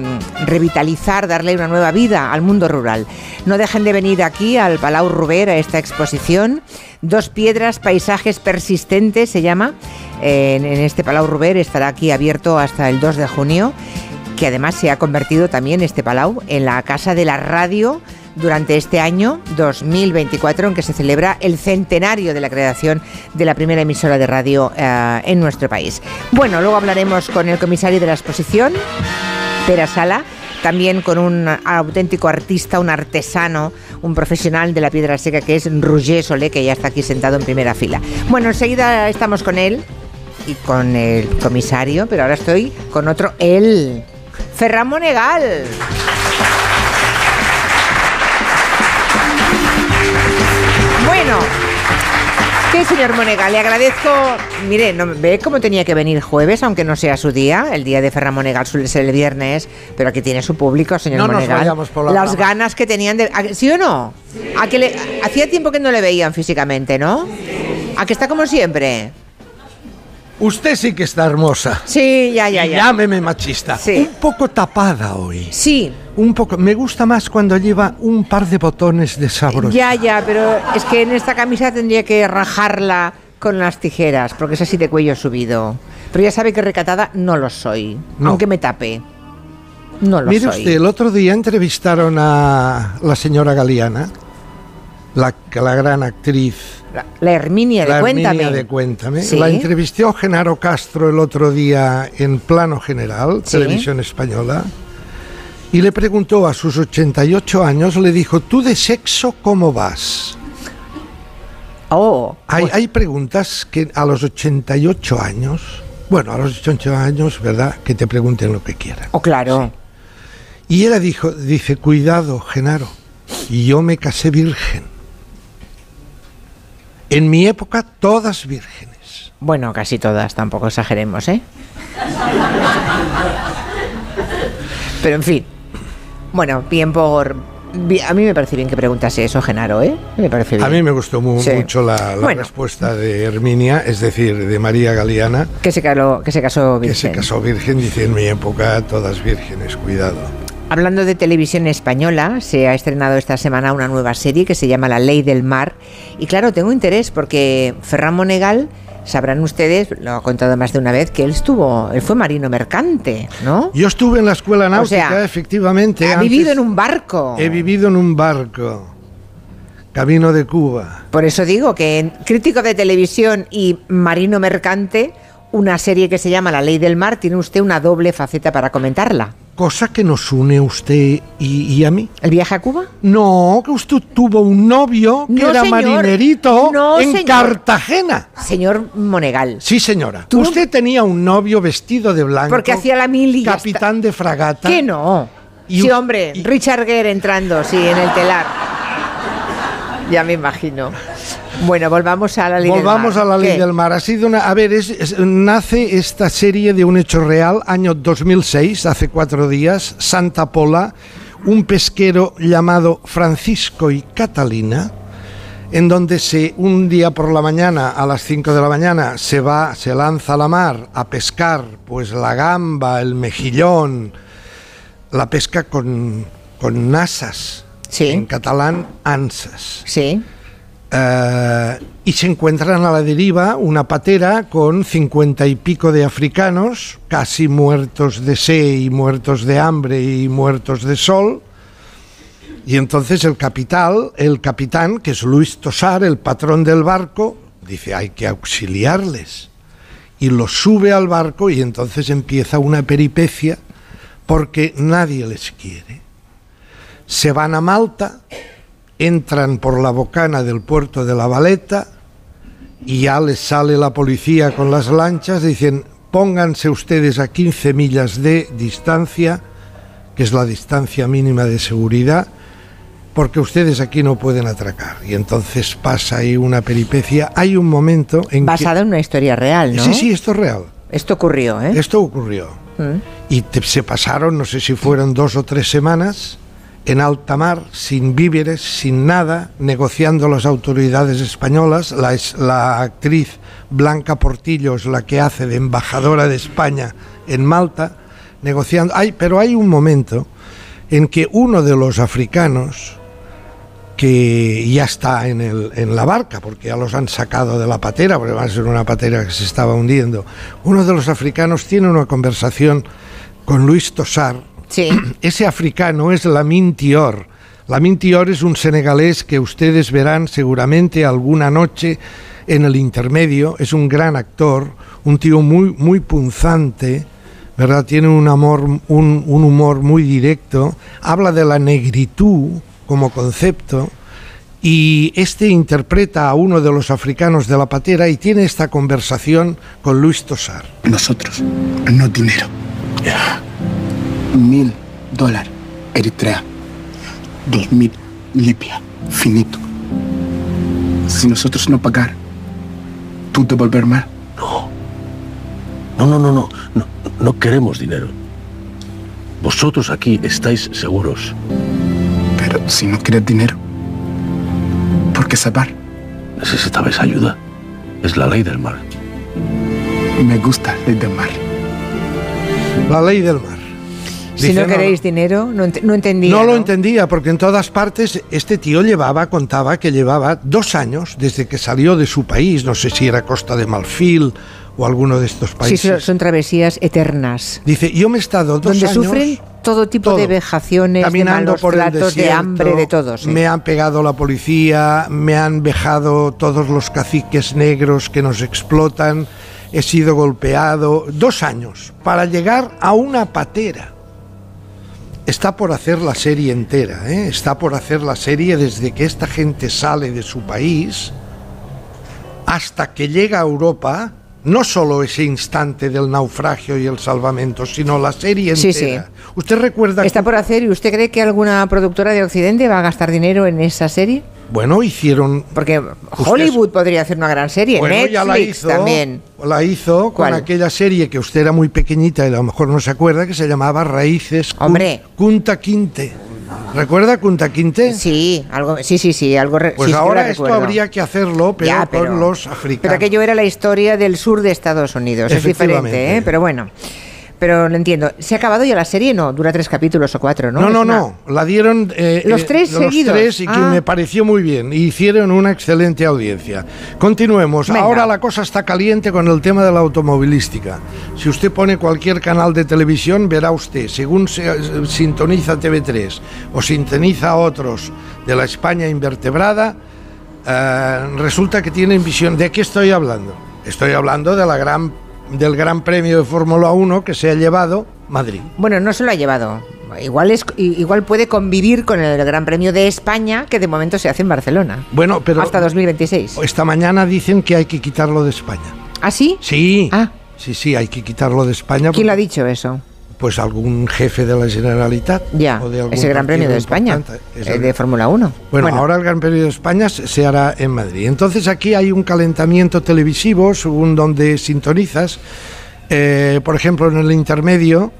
Speaker 1: revitalizar, darle una nueva vida al mundo rural. No dejen de venir aquí al Palau Ruber a esta exposición. Dos piedras, paisajes persistentes se llama. En, en este Palau Ruber estará aquí abierto hasta el 2 de junio que además se ha convertido también este Palau en la casa de la radio durante este año 2024 en que se celebra el centenario de la creación de la primera emisora de radio eh, en nuestro país. Bueno, luego hablaremos con el comisario de la exposición, Pera Sala, también con un auténtico artista, un artesano, un profesional de la piedra seca que es Roger Solé, que ya está aquí sentado en primera fila. Bueno, enseguida estamos con él y con el comisario, pero ahora estoy con otro él, Ferran Monegal. ¿Qué señor Monegal? Le agradezco. Mire, no, ve cómo tenía que venir jueves, aunque no sea su día. El día de Ferran Monegal suele ser el viernes, pero aquí tiene su público, señor
Speaker 27: No nos vayamos por la
Speaker 1: Las ganas que tenían de. ¿a- ¿Sí o no? A que le, hacía tiempo que no le veían físicamente, ¿no? A que está como siempre.
Speaker 27: Usted sí que está hermosa.
Speaker 1: Sí, ya, ya, ya.
Speaker 27: Llámeme machista.
Speaker 1: Sí.
Speaker 27: Un poco tapada hoy.
Speaker 1: Sí.
Speaker 27: Un poco. Me gusta más cuando lleva un par de botones de sabroso.
Speaker 1: Ya, ya, pero es que en esta camisa tendría que rajarla con las tijeras, porque es así de cuello subido. Pero ya sabe que recatada no lo soy,
Speaker 27: No.
Speaker 1: aunque me tape. No lo
Speaker 27: Mire
Speaker 1: soy.
Speaker 27: usted, el otro día entrevistaron a la señora Galeana, la, la gran actriz.
Speaker 1: La, la Herminia de
Speaker 27: la
Speaker 1: Cuéntame.
Speaker 27: Herminia de Cuéntame.
Speaker 1: Sí.
Speaker 27: La entrevistó Genaro Castro el otro día en Plano General,
Speaker 1: Sí.
Speaker 27: Televisión Española, y le preguntó a sus 88 años, le dijo, ¿tú de sexo cómo vas?
Speaker 1: Oh.
Speaker 27: Hay, hay preguntas que a los 88 años, bueno, a los 88 años, ¿verdad? Que te pregunten lo que quieran.
Speaker 1: Oh, claro.
Speaker 27: Y ella dijo, dice, cuidado, Genaro, yo me casé virgen. En mi época, todas vírgenes.
Speaker 1: Bueno, casi todas, tampoco exageremos, ¿eh? Pero en fin. Bueno, bien por. A mí me parece bien que preguntase eso, Genaro, ¿eh? Me parece bien.
Speaker 27: A mí me gustó
Speaker 1: Sí.
Speaker 27: mucho la, la
Speaker 1: Bueno.
Speaker 27: respuesta de Herminia, es decir, de María Galeana,
Speaker 1: Que se, caló- que se casó
Speaker 27: que
Speaker 1: virgen.
Speaker 27: se casó virgen, dice, en mi época, todas vírgenes, cuidado.
Speaker 1: Hablando de televisión española, se ha estrenado esta semana una nueva serie que se llama La Ley del Mar. Y claro, tengo interés porque Ferran Monegal, sabrán ustedes, lo ha contado más de una vez, que él estuvo, él fue marino mercante, ¿no?
Speaker 27: Yo estuve en la escuela náutica,
Speaker 1: sea,
Speaker 27: efectivamente.
Speaker 1: Ha
Speaker 27: antes
Speaker 1: vivido en un barco.
Speaker 27: He vivido en un barco. Camino de Cuba.
Speaker 1: Por eso digo que en crítico de televisión y marino mercante, una serie que se llama La Ley del Mar, tiene usted una doble faceta para comentarla.
Speaker 27: Cosa que nos une usted y, y a mí.
Speaker 1: ¿El viaje a Cuba?
Speaker 27: No, que usted tuvo un novio que
Speaker 1: No,
Speaker 27: era
Speaker 1: señor.
Speaker 27: marinerito
Speaker 1: No,
Speaker 27: en
Speaker 1: señor.
Speaker 27: Cartagena.
Speaker 1: Señor Monegal.
Speaker 27: Sí, señora.
Speaker 1: Tú
Speaker 27: Usted tenía un novio vestido de blanco.
Speaker 1: Porque hacía la mil y ya
Speaker 27: Capitán de fragata.
Speaker 1: ¿Qué no?
Speaker 27: Y
Speaker 1: sí, hombre, Richard Gere entrando, sí, en el telar. Ya me imagino. Bueno, volvamos a la ley
Speaker 27: Volvamos
Speaker 1: del
Speaker 27: a
Speaker 1: mar.
Speaker 27: la ley
Speaker 1: ¿Qué?
Speaker 27: del mar. Ha sido una. A ver, es- es- nace esta serie de un hecho real, año 2006, hace cuatro días, Santa Pola, un pesquero llamado Francisco y Catalina, en donde se un día por la mañana, a las 5 de la mañana, se va, se lanza a la mar a pescar, pues la gamba, el mejillón, la pesca con, con nasas. En catalán, ansas.
Speaker 1: Sí.
Speaker 27: Eh, y se encuentran a la deriva una patera con cincuenta y pico de africanos, casi muertos de sed y muertos de hambre y muertos de sol. Y entonces el capital, el capitán, que es Luis Tosar, el patrón del barco, dice hay que auxiliarles. Y los sube al barco y entonces empieza una peripecia porque nadie les quiere. Se van a Malta, entran por la bocana del puerto de la Valeta y ya les sale la policía con las lanchas, dicen pónganse ustedes a 15 millas de distancia, que es la distancia mínima de seguridad, porque ustedes aquí no pueden atracar. Y entonces pasa ahí una peripecia. Hay un momento en
Speaker 1: Basada en una historia real,
Speaker 27: que...
Speaker 1: ¿no?
Speaker 27: Sí, sí, esto es real.
Speaker 1: Esto ocurrió, ¿eh?
Speaker 27: Esto ocurrió.
Speaker 1: Mm.
Speaker 27: Y te- se pasaron, no sé si fueron dos o tres semanas, en alta mar, sin víveres, sin nada, negociando las autoridades españolas. La, actriz Blanca Portillo es la que hace de embajadora de España en Malta, negociando. Pero hay un momento en que uno de los africanos, que ya está en, en la barca, porque ya los han sacado de la patera, porque va a ser una patera que se estaba hundiendo. Uno de los africanos tiene una conversación con Luis Tosar. Ese africano es Lamin Tior. Lamin Tior es un senegalés que ustedes verán seguramente alguna noche en el intermedio. Es un gran actor, un tío muy, muy punzante. ¿verdad? Tiene un, amor, un, un humor muy directo, habla de la negritud como concepto y este interpreta a uno de los africanos de la patera y tiene esta conversación con Luis Tosar.
Speaker 28: Nosotros, no dinero. Mil dólares, Eritrea. Dos mil, Libia. Finito. Si nosotros no pagar, ¿tú devolver más?
Speaker 29: No, no, no, no, no, no queremos dinero. Vosotros aquí estáis seguros.
Speaker 28: Pero si no quieres dinero, ¿por qué salvar?
Speaker 29: Necesitabais ayuda. Es la ley del mar.
Speaker 28: Me gusta ley del mar.
Speaker 27: La ley del mar.
Speaker 1: Si
Speaker 27: Dice,
Speaker 1: no queréis dinero, no, ent- no entendía.
Speaker 27: No lo entendía porque en todas partes este tío llevaba, contaba que llevaba dos años desde que salió de su país, no sé si era Costa de Marfil o alguno de estos
Speaker 1: Sí,
Speaker 27: países.
Speaker 1: son, son travesías eternas.
Speaker 27: Dice, yo me he estado dos
Speaker 1: donde
Speaker 27: años
Speaker 1: sufren todo tipo de vejaciones, de
Speaker 27: caminando
Speaker 1: malos
Speaker 27: por el
Speaker 1: tratos, de
Speaker 27: desierto,
Speaker 1: hambre, de todo. sí.
Speaker 27: Me han pegado la policía, me han vejado todos los caciques negros que nos explotan, he sido golpeado. Dos años para llegar a una patera. Está por hacer la serie entera, ¿eh? está por hacer la serie desde que esta gente sale de su país hasta que llega a Europa. No solo ese instante del naufragio y el salvamento, sino la serie
Speaker 1: Sí,
Speaker 27: entera.
Speaker 1: sí.
Speaker 27: ¿Usted recuerda
Speaker 1: Está por hacer, ¿y usted cree que alguna productora de Occidente va a gastar dinero en esa serie?
Speaker 27: Bueno, hicieron.
Speaker 1: Porque Hollywood podría hacer una gran serie,
Speaker 27: Bueno,
Speaker 1: Netflix
Speaker 27: ya la hizo,
Speaker 1: también.
Speaker 27: La hizo con aquella serie que usted era muy pequeñita y a lo mejor no se acuerda, que se llamaba Raíces
Speaker 1: Hombre.
Speaker 27: Kunta Quinte. ¿Recuerda Kunta Quinte?
Speaker 1: Sí, algo, sí, sí, sí, algo.
Speaker 27: Pues
Speaker 1: sí,
Speaker 27: ahora esto
Speaker 1: recuerdo.
Speaker 27: habría que hacerlo, pero,
Speaker 1: Ya, pero-
Speaker 27: con los
Speaker 1: Pero
Speaker 27: africanos.
Speaker 1: aquello era la historia del sur de Estados Unidos, es diferente, ¿eh? Pero bueno. Pero lo entiendo. ¿Se ha acabado ya la serie? No, dura tres capítulos o cuatro, ¿no?
Speaker 27: No, no,
Speaker 1: una-
Speaker 27: no. La dieron. eh,
Speaker 1: ¿Los
Speaker 27: eh,
Speaker 1: tres
Speaker 27: tres y que
Speaker 1: Ah.
Speaker 27: me pareció muy bien. Hicieron una excelente audiencia. Continuemos.
Speaker 1: Venga.
Speaker 27: Ahora la cosa está caliente con el tema de la automovilística. Si usted pone cualquier canal de televisión, verá usted, según se, eh, sintoniza TV3 o sintoniza otros de la España invertebrada, eh, resulta que tienen visión. ¿De qué estoy hablando? Estoy hablando de la gran, del Gran Premio de Fórmula 1 que se ha llevado Madrid.
Speaker 1: Bueno, no se lo ha llevado. Igual, es, igual puede convivir con el Gran Premio de España, que de momento se hace en Barcelona.
Speaker 27: Bueno, pero
Speaker 1: Hasta 2026.
Speaker 27: esta mañana dicen que hay que quitarlo de España.
Speaker 1: ¿Ah, sí?
Speaker 27: Sí. Sí, sí, hay que quitarlo de España.
Speaker 1: ¿Quién lo ha
Speaker 27: porque,
Speaker 1: dicho eso?
Speaker 27: Pues algún jefe de la Generalitat.
Speaker 1: Ya,
Speaker 27: o de algún
Speaker 1: es el Gran Premio de España.
Speaker 27: Es
Speaker 1: eh,
Speaker 27: el-
Speaker 1: de Fórmula 1.
Speaker 27: Bueno, ahora el Gran Premio de España se se hará en Madrid. Entonces aquí hay un calentamiento televisivo según donde sintonizas. Eh, por ejemplo, en el intermedio,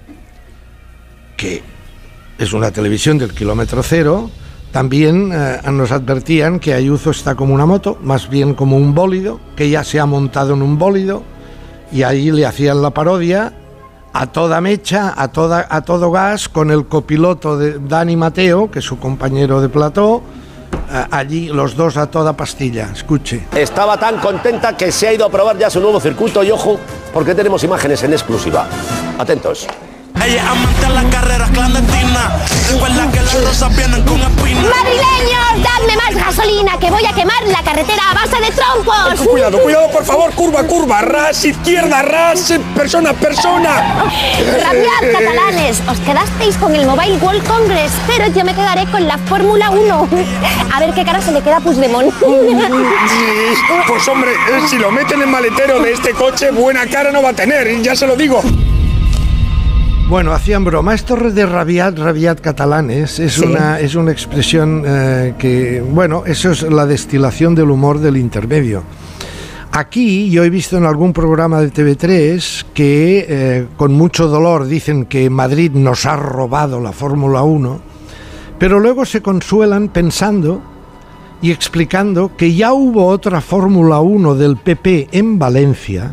Speaker 27: que es una televisión del kilómetro cero, también eh, nos advertían que Ayuso está como una moto, más bien como un bólido, que ya se ha montado en un bólido, y ahí le hacían la parodia a toda mecha, a, toda, a todo gas, con el copiloto de Dani Mateo, que es su compañero de plató, eh, allí los dos a toda pastilla. Escuche.
Speaker 30: Estaba tan contenta que se ha ido a probar ya su nuevo circuito y ojo, porque tenemos imágenes en exclusiva. Atentos.
Speaker 31: Ella es amante a las carreras clandestinas. Recuerda que las rosas vienen con espinas.
Speaker 32: Madrileños, dadme más gasolina, que voy a quemar la carretera a base de troncos.
Speaker 33: Cuidado, cuidado, por favor, curva, curva, ras, izquierda, ras, persona, persona.
Speaker 32: Rabiad, catalanes, os quedasteis con el Mobile World Congress, pero yo me quedaré con la Fórmula 1. A ver qué cara se le queda a Puigdemont.
Speaker 33: Pues hombre, si lo meten en maletero de este coche, buena cara no va a tener, ya se lo digo.
Speaker 27: Bueno, hacían broma. Esto de rabiat, rabiat catalanes es,
Speaker 33: Sí.
Speaker 27: una, es una expresión eh, que, bueno, eso es la destilación del humor del intermedio. Aquí yo he visto en algún programa de TV3 que eh, con mucho dolor dicen que Madrid nos ha robado la Fórmula 1, pero luego se consuelan pensando y explicando que ya hubo otra Fórmula 1 del PP en Valencia,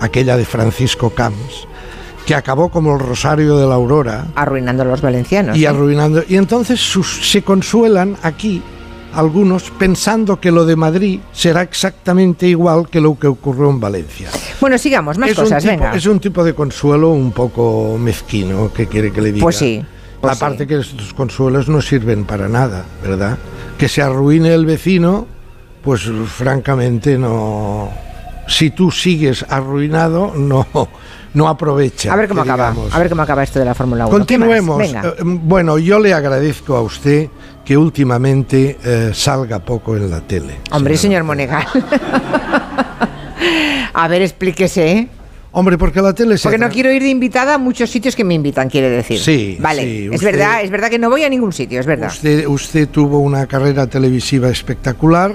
Speaker 27: aquella de Francisco Camps, que acabó como el Rosario de la Aurora
Speaker 1: Arruinando a los valencianos.
Speaker 27: y
Speaker 1: ¿eh?
Speaker 27: arruinando. Y entonces sus- se consuelan aquí algunos pensando que lo de Madrid será exactamente igual que lo que ocurrió en Valencia.
Speaker 1: Bueno, sigamos, más
Speaker 27: es
Speaker 1: cosas,
Speaker 27: tipo,
Speaker 1: venga.
Speaker 27: Es un tipo de consuelo un poco mezquino, que quiere que le diga.
Speaker 1: Pues sí, pues
Speaker 27: Aparte que estos consuelos no sirven para nada, ¿verdad? Que se arruine el vecino, pues francamente no... Si tú sigues arruinado, no, no aprovecha.
Speaker 1: A ver cómo acaba.
Speaker 27: digamos.
Speaker 1: A ver cómo acaba esto de la Fórmula 1. ¿Qué más?
Speaker 27: Continuemos.
Speaker 1: Venga.
Speaker 27: Eh, bueno, yo le agradezco a usted que últimamente eh, salga poco en la tele.
Speaker 1: Hombre, señor Monegal. a ver, explíquese, ¿eh?
Speaker 27: Hombre, porque la tele se
Speaker 1: Porque no quiero ir de invitada a muchos sitios que me invitan, quiere decir.
Speaker 27: Sí,
Speaker 1: Vale,
Speaker 27: sí,
Speaker 1: es
Speaker 27: usted-
Speaker 1: verdad, es verdad que no voy a ningún sitio, es verdad.
Speaker 27: Usted, usted tuvo una carrera televisiva espectacular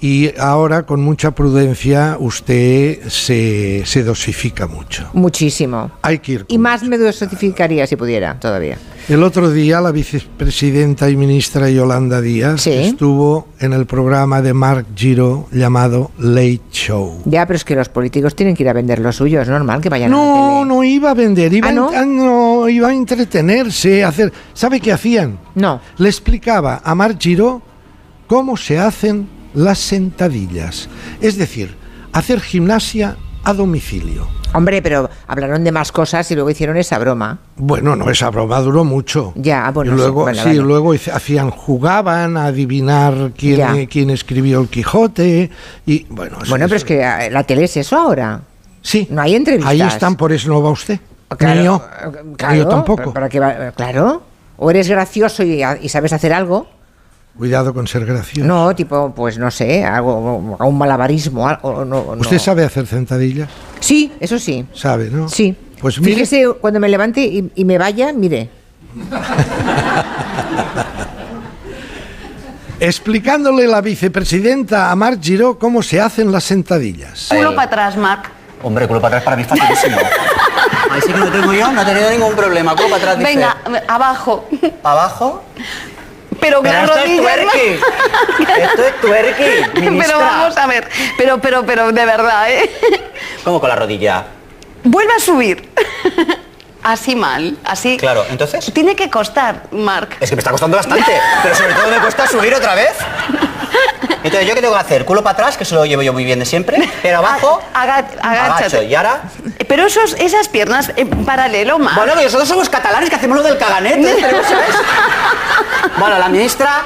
Speaker 27: y ahora con mucha prudencia usted se, se dosifica mucho.
Speaker 1: Muchísimo.
Speaker 27: Hay que ir.
Speaker 1: Y más me dosificaría si pudiera, todavía.
Speaker 27: El otro día la vicepresidenta y ministra Yolanda Díaz estuvo en el programa de Mark Giro llamado Late Show.
Speaker 1: Ya, pero es que los políticos tienen que ir a vender lo suyo, es normal que vayan a la
Speaker 27: No, no iba a vender, iba,
Speaker 1: ¿Ah, no?
Speaker 27: a, ah, no, iba a entretenerse, a hacer. ¿Sabe qué hacían?
Speaker 1: No.
Speaker 27: Le explicaba a Marc Giró cómo se hacen las sentadillas. Es decir, hacer gimnasia a domicilio.
Speaker 1: Hombre, pero hablaron de más cosas y luego hicieron esa broma.
Speaker 27: Bueno, no, esa broma duró mucho.
Speaker 1: Ya, ah, bueno,
Speaker 27: y luego,
Speaker 1: sí, bueno,
Speaker 27: sí,
Speaker 1: vale.
Speaker 27: luego hacían, jugaban a adivinar quién, eh, quién escribió el Quijote. Y bueno,
Speaker 1: Bueno, pero es que eh, la tele es eso ahora.
Speaker 27: Sí.
Speaker 1: No hay entrevistas.
Speaker 27: ahí están, por eso no va usted.
Speaker 1: Claro,
Speaker 27: Ni yo.
Speaker 1: eh, claro,
Speaker 27: yo tampoco.
Speaker 1: ¿para va? Claro. O eres gracioso y, y sabes hacer algo.
Speaker 27: Cuidado con ser gracioso.
Speaker 1: No, tipo, pues no sé, algo, un malabarismo. algo, no, no.
Speaker 27: ¿Usted sabe hacer sentadillas?
Speaker 1: Sí, eso sí.
Speaker 27: Sabe, ¿no?
Speaker 1: Sí.
Speaker 27: Pues mire,
Speaker 1: Fíjese, cuando me levante y, y me vaya, mire.
Speaker 27: explicándole la vicepresidenta a Marc Giró cómo se hacen las sentadillas.
Speaker 19: Culo para atrás, Marc.
Speaker 34: Hombre, culo para atrás para mí es facilísimo. Ahí sí que no tengo yo, no he tenido ningún problema. Culo para atrás, dice.
Speaker 19: Venga, abajo.
Speaker 34: ¿Para abajo?
Speaker 19: Pero con
Speaker 34: Pero
Speaker 19: las
Speaker 34: esto es
Speaker 19: rodillas.
Speaker 34: twerking. Esto es twerking,
Speaker 19: Pero vamos a ver. Pero, pero, pero, de verdad, ¿eh?
Speaker 34: ¿Cómo con la rodilla?
Speaker 19: Vuelve a subir. Así mal, así.
Speaker 34: Claro, entonces.
Speaker 19: Tiene que costar, Marc.
Speaker 34: Es que me está costando bastante, pero sobre todo me cuesta subir otra vez. Entonces, ¿yo qué tengo que hacer? ¿Culo para atrás, que eso lo llevo yo muy bien de siempre? Pero abajo,
Speaker 19: Aga-
Speaker 34: agacho. ¿Y ahora?
Speaker 19: Pero esos, esas piernas en paralelo, Marc.
Speaker 34: Bueno, que nosotros somos catalanes que hacemos lo del caganete. Bueno, la ministra...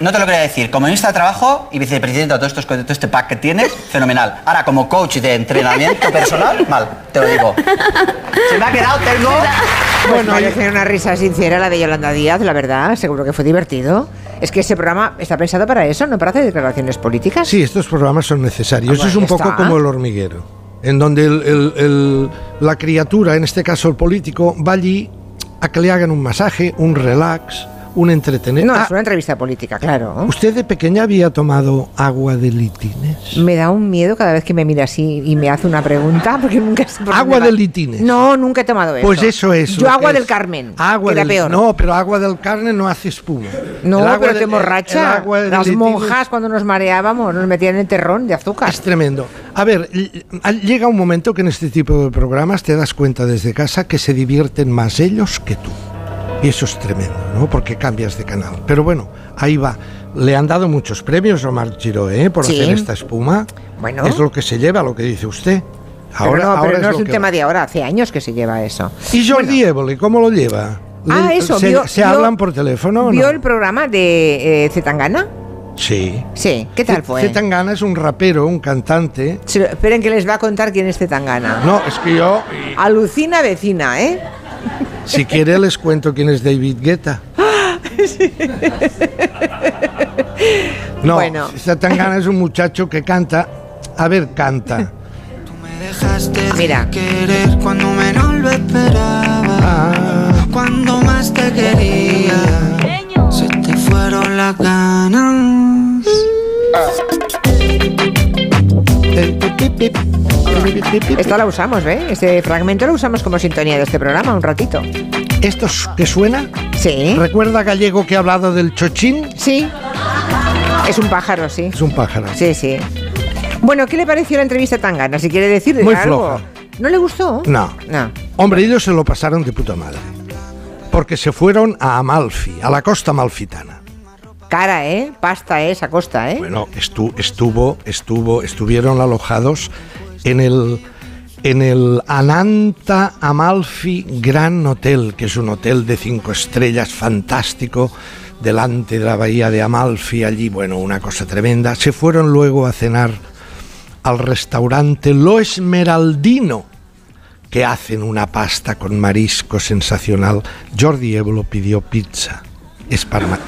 Speaker 34: No te lo quería decir. Como ministra de Trabajo y vicepresidenta de todo, estos, todo este pack que tienes, fenomenal. Ahora, como coach de entrenamiento personal, mal, te lo digo. Se me ha quedado, tengo...
Speaker 1: Bueno, parece una risa sincera la de Yolanda Díaz, la verdad, seguro que fue divertido. Es que ese programa está pensado para eso, no para hacer declaraciones políticas.
Speaker 27: Sí, estos programas son necesarios.
Speaker 1: Ah,
Speaker 27: es un poco
Speaker 1: está.
Speaker 27: como el hormiguero, en donde el- el- el- la criatura, en este caso el político, va allí a que le hagan un masaje, un relax, un entretener.
Speaker 1: No,
Speaker 27: Ah,
Speaker 1: es una entrevista política, claro.
Speaker 27: ¿Usted de pequeña había tomado agua de litines?
Speaker 1: Me da un miedo cada vez que me mira así y me hace una pregunta, porque nunca sé por
Speaker 27: Agua de litines.
Speaker 1: No, nunca he tomado eso.
Speaker 27: Pues eso es.
Speaker 1: Yo agua
Speaker 27: que
Speaker 1: del
Speaker 27: es.
Speaker 1: Carmen,
Speaker 27: Agua del-
Speaker 1: peor.
Speaker 27: No, pero agua del Carmen no hace espuma.
Speaker 1: No,
Speaker 27: El agua
Speaker 1: pero
Speaker 27: de-
Speaker 1: te
Speaker 27: el-
Speaker 1: emborracha.
Speaker 27: el agua de
Speaker 1: Las
Speaker 27: litines-
Speaker 1: monjas cuando nos mareábamos nos metían en terrón de azúcar.
Speaker 27: Es tremendo. A ver, llega un momento que en este tipo de programas te das cuenta desde casa que se divierten más ellos que tú. Y eso es tremendo, ¿no? Porque cambias de canal. Pero bueno, ahí va. Le han dado muchos premios a Omar Giro, ¿eh? Por
Speaker 1: Sí.
Speaker 27: hacer esta espuma.
Speaker 1: Bueno.
Speaker 27: Es lo que se lleva, lo que dice usted.
Speaker 1: pero no,
Speaker 27: ahora
Speaker 1: pero no es
Speaker 27: lo
Speaker 1: un tema
Speaker 27: va.
Speaker 1: de ahora, hace años que se lleva eso.
Speaker 27: ¿Y Jordi Évole, cómo lo lleva?
Speaker 1: Ah, eso,
Speaker 27: ¿Se,
Speaker 1: vio-
Speaker 27: se
Speaker 1: vio-
Speaker 27: hablan por teléfono o
Speaker 1: ¿Vio
Speaker 27: no?
Speaker 1: el programa de eh, Zetangana?
Speaker 27: Sí.
Speaker 1: Sí, ¿qué tal fue?
Speaker 27: Zetangana es un rapero, un cantante.
Speaker 1: Esperen que les va a contar quién es Zetangana.
Speaker 27: No, es que yo,
Speaker 1: Alucina vecina, ¿eh?
Speaker 27: Si quiere, les cuento quién es David Guetta. No,
Speaker 1: Bueno.
Speaker 27: Zetangana es un muchacho que canta. A ver, canta.
Speaker 1: Mira.
Speaker 35: querer cuando menos lo esperaba. Cuando más te quería, se te fueron las ganas.
Speaker 1: Esta la usamos, ¿eh? Este fragmento lo usamos como sintonía de este programa un ratito.
Speaker 27: ¿Esto es- que suena?
Speaker 1: Sí.
Speaker 27: ¿Recuerda Gallego que ha hablado del chochín?
Speaker 1: Sí. Es un pájaro, sí.
Speaker 27: Es un pájaro.
Speaker 1: Sí, sí. Bueno, ¿qué le pareció la entrevista tan gana? Si quiere decir
Speaker 27: Muy
Speaker 1: algo.
Speaker 27: floja.
Speaker 1: ¿No le gustó?
Speaker 27: No.
Speaker 1: No.
Speaker 27: Hombre, ellos se lo pasaron de puta madre. Porque se fueron a Amalfi, a la costa amalfitana.
Speaker 1: Cara, ¿eh? Pasta, ¿eh? Esa costa, ¿eh?
Speaker 27: Bueno, estu- estuvo, estuvo, estuvieron alojados en el, en el Ananta Amalfi Gran Hotel, que es un hotel de cinco estrellas fantástico, delante de la bahía de Amalfi, allí, bueno, una cosa tremenda. Se fueron luego a cenar al restaurante Lo Esmeraldino, que hacen una pasta con marisco sensacional. Jordi Évolo pidió pizza. Es para, ma-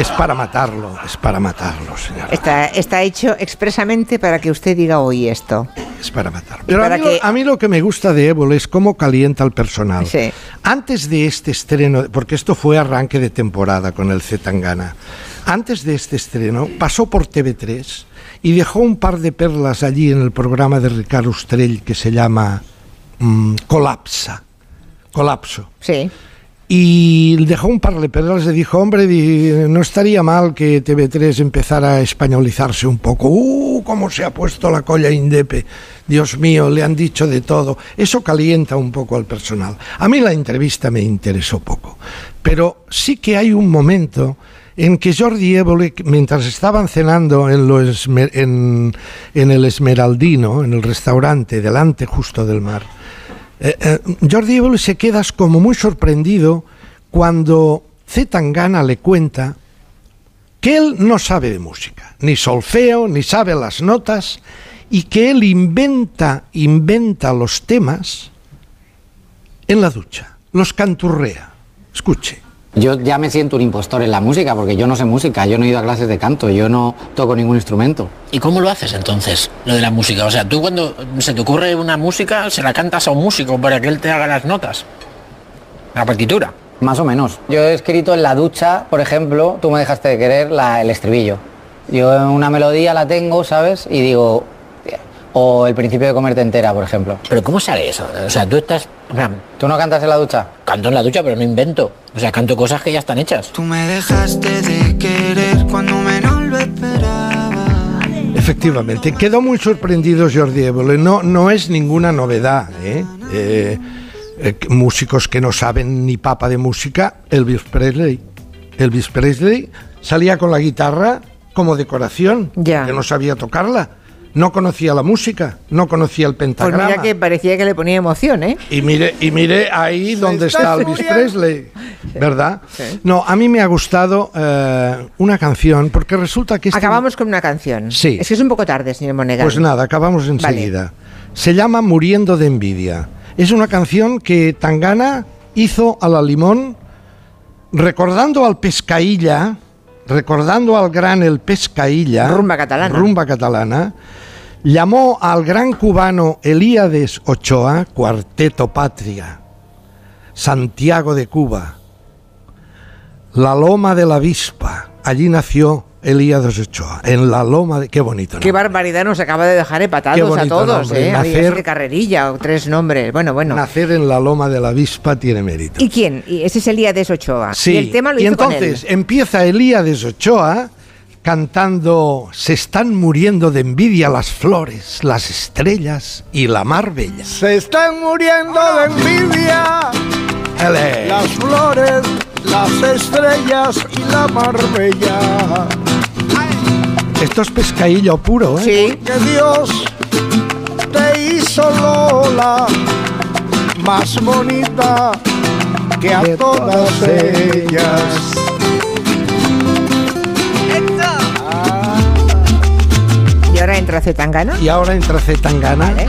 Speaker 27: es para matarlo, es para matarlo, señor.
Speaker 1: Está, está hecho expresamente para que usted diga hoy esto.
Speaker 27: Es para matarlo. Pero a
Speaker 1: para
Speaker 27: mí,
Speaker 1: que-
Speaker 27: lo, a mí lo que me gusta de Évolo es cómo calienta el personal.
Speaker 1: Sí.
Speaker 27: Antes de este estreno, porque esto fue arranque de temporada con el Zetangana, antes de este estreno pasó por TV3 y dejó un par de perlas allí en el programa de Ricardo Ustrell que se llama mm, Colapsa. Colapso.
Speaker 1: Sí.
Speaker 27: Y dejó un par de perlas y dijo, hombre, no estaría mal que TV3 empezara a españolizarse un poco. ¡Uh, cómo se ha puesto la colla Indepe! Dios mío, le han dicho de todo. Eso calienta un poco al personal. A mí la entrevista me interesó poco. Pero sí que hay un momento en que Jordi Évole, mientras estaban cenando en el Esmeraldino, en el restaurante delante justo del mar, eh, eh, Jordi Évole se queda como muy sorprendido cuando Zetangana le cuenta que él no sabe de música, ni solfeo, ni sabe las notas, y que él inventa, inventa los temas en la ducha, los canturrea. Escuche.
Speaker 36: Yo ya me siento un impostor en la música porque yo no sé música, yo no he ido a clases de canto, yo no toco ningún instrumento.
Speaker 37: ¿Y cómo lo haces entonces, lo de la música? O sea, tú cuando se te ocurre una música, se la cantas a un músico para que él te haga las notas. La partitura.
Speaker 36: Más o menos. Yo he escrito en la ducha, por ejemplo, tú me dejaste de querer la- el estribillo. Yo una melodía la tengo, ¿sabes? Y digo, o el principio de comerte entera, por ejemplo.
Speaker 37: Pero ¿cómo sale eso? O sea, tú estás...
Speaker 36: ¿Tú no cantas en la ducha?
Speaker 37: canto en la ducha, pero no invento. O sea, canto cosas que ya están hechas.
Speaker 35: Tú me dejaste de querer cuando menos lo esperaba.
Speaker 27: Efectivamente, quedó muy sorprendido Jordi Évole. No, no es ninguna novedad. ¿eh? Eh, eh, músicos que no saben ni papa de música, Elvis Presley. Elvis Presley salía con la guitarra como decoración, que no sabía tocarla. No conocía la música, no conocía el
Speaker 1: Pues
Speaker 27: pentagrama.
Speaker 1: mira que parecía que le ponía emoción, ¿eh?
Speaker 27: Y mire, y mire ahí donde está Elvis. Presley, ¿verdad? No, a mí me ha gustado eh, una canción, porque resulta que... este-
Speaker 1: Acabamos con una canción.
Speaker 27: Sí.
Speaker 1: Es que es un poco tarde, señor Monegal.
Speaker 27: Pues nada, acabamos enseguida. Se llama Muriendo de envidia. Es una canción que Tangana hizo a la limón recordando al Pescailla, recordando al gran el Pescailla,
Speaker 1: Rumba catalana.
Speaker 27: rumba catalana, llamó al gran cubano Elíades Ochoa, Cuarteto Patria, Santiago de Cuba, la Loma de la Avispa, allí nació Elíades Ochoa, en la Loma de... Qué bonito, ¿no?
Speaker 1: Qué barbaridad nos acaba de dejar empatados a todos,
Speaker 27: nombre,
Speaker 1: ¿eh?
Speaker 27: Nacer-
Speaker 1: de carrerilla o tres nombres. Bueno, bueno.
Speaker 27: Nacer en la Loma de la Avispa tiene mérito.
Speaker 1: ¿Y quién? Y ese es Elías Ochoa.
Speaker 27: Sí,
Speaker 1: Y el tema lo
Speaker 27: y
Speaker 1: hizo con
Speaker 27: entonces
Speaker 1: él.
Speaker 27: empieza Elíades Ochoa cantando Se están muriendo de envidia las flores, las estrellas y la mar bella.
Speaker 33: Se están muriendo de envidia
Speaker 27: Ele.
Speaker 33: las flores, las estrellas y la marbella.
Speaker 27: Esto es pescadillo puro, ¿eh?
Speaker 1: Sí.
Speaker 33: Que Dios te hizo Lola más bonita que a todas ellas.
Speaker 1: Ahora entra Zetangana.
Speaker 27: Y ahora entra Zetangana.
Speaker 1: Vale.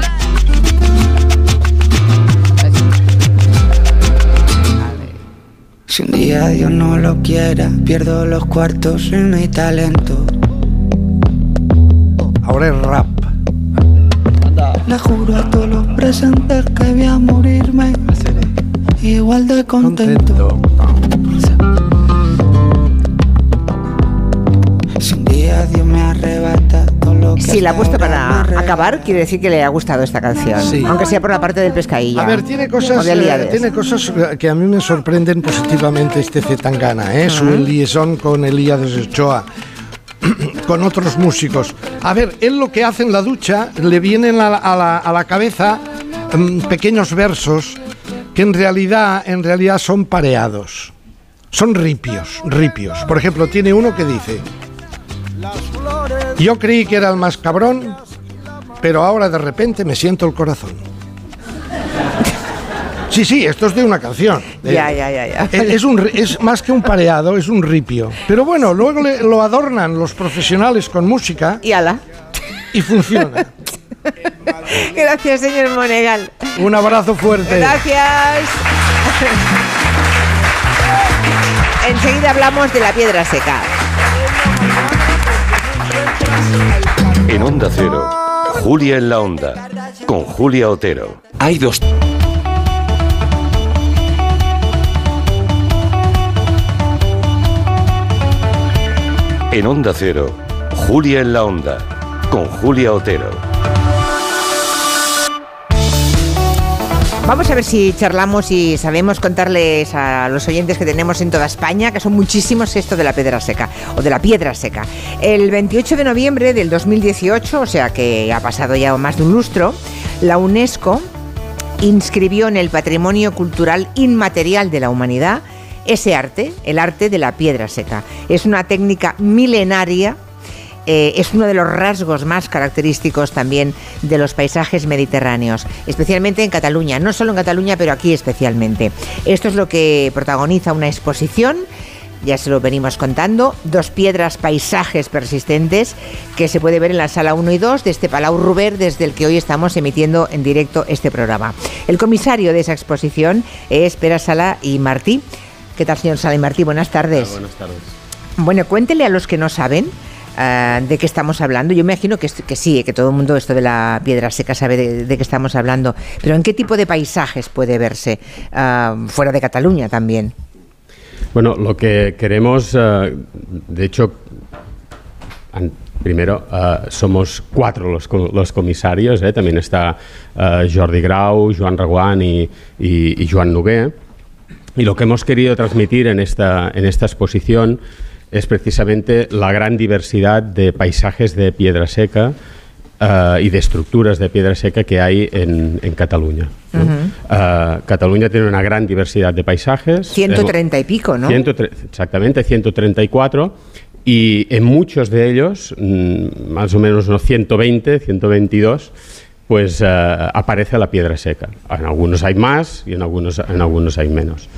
Speaker 35: Si un día Dios no lo quiera, pierdo los cuartos y mi talento.
Speaker 27: Ahora es rap.
Speaker 35: Le juro a todos los presentes que voy a morirme igual de contento. Si
Speaker 1: la ha puesto para acabar, quiere decir que le ha gustado esta canción.
Speaker 27: Sí.
Speaker 1: Aunque sea por la parte del pescadilla.
Speaker 27: A ver, tiene cosas, eh, tiene cosas eh, que a mí me sorprenden positivamente este Zetangana, ¿eh? su liaison con Elías Ochoa, con otros músicos. A ver, él lo que hace en la ducha, le vienen a la, a la- a la cabeza mm, pequeños versos que en realidad, en realidad son pareados. Son ripios, ripios. Por ejemplo, tiene uno que dice, yo creí que era el más cabrón, pero ahora de repente me siento el corazón. Sí, sí, esto es de una canción.
Speaker 1: Ya,
Speaker 27: Eh,
Speaker 1: ya, ya, ya.
Speaker 27: Es, un, es más que un pareado, es un ripio. Pero bueno, luego le- lo adornan los profesionales con música
Speaker 1: Y ala.
Speaker 27: y funciona.
Speaker 1: Gracias, señor Monegal.
Speaker 27: Un abrazo fuerte.
Speaker 1: Gracias. Enseguida hablamos de la piedra seca.
Speaker 2: En Onda Cero, Julia en la Onda, con Julia Otero.
Speaker 24: Hay dos.
Speaker 2: En Onda Cero, Julia en la Onda, con Julia Otero.
Speaker 1: Vamos a ver si charlamos y sabemos contarles a los oyentes que tenemos en toda España, que son muchísimos, esto de la piedra seca o de la piedra seca. El 28 de noviembre del 2018, o sea que ha pasado ya más de un lustro, la UNESCO inscribió en el Patrimonio Cultural Inmaterial de la Humanidad ese arte, el arte de la piedra seca. Es una técnica milenaria eh, es uno de los rasgos más característicos también de los paisajes mediterráneos, especialmente en Cataluña, no solo en Cataluña, pero aquí especialmente. Esto es lo que protagoniza una exposición. Ya se lo venimos contando, dos piedras paisajes persistentes que se puede ver en la sala 1 y 2 de este Palau Ruber desde el que hoy estamos emitiendo en directo este programa. El comisario de esa exposición es Pera Sala y Martí. ¿Qué tal, señor Sala y Martí? Buenas tardes.
Speaker 3: Buenas tardes.
Speaker 1: Bueno, cuéntele a los que no saben ah, de qué estamos hablando. Yo me imagino que, que sí, que todo el mundo esto de la piedra seca sabe de, de qué estamos hablando. Pero ¿en qué tipo de paisajes puede verse ah, fuera de Cataluña también?
Speaker 38: Bueno, lo que queremos, eh, de hecho, primero eh, somos cuatro los, los comisarios, eh, también está eh, Jordi Grau, Joan Reguant y, y- y Joan Noguer. Y lo que hemos querido transmitir en esta, en esta exposición es precisamente la gran diversidad de paisajes de piedra seca eh, y de estructuras de piedra seca que hay en, en Cataluña. Eh, Cataluña tiene una gran diversidad de paisajes.
Speaker 1: 130 y pico, ¿no?
Speaker 38: 103 exactamente, 134. Y en muchos de ellos, mm, más o menos unos 120, 122, pues eh, aparece la piedra seca. En algunos hay más y en algunos, en algunos hay menos.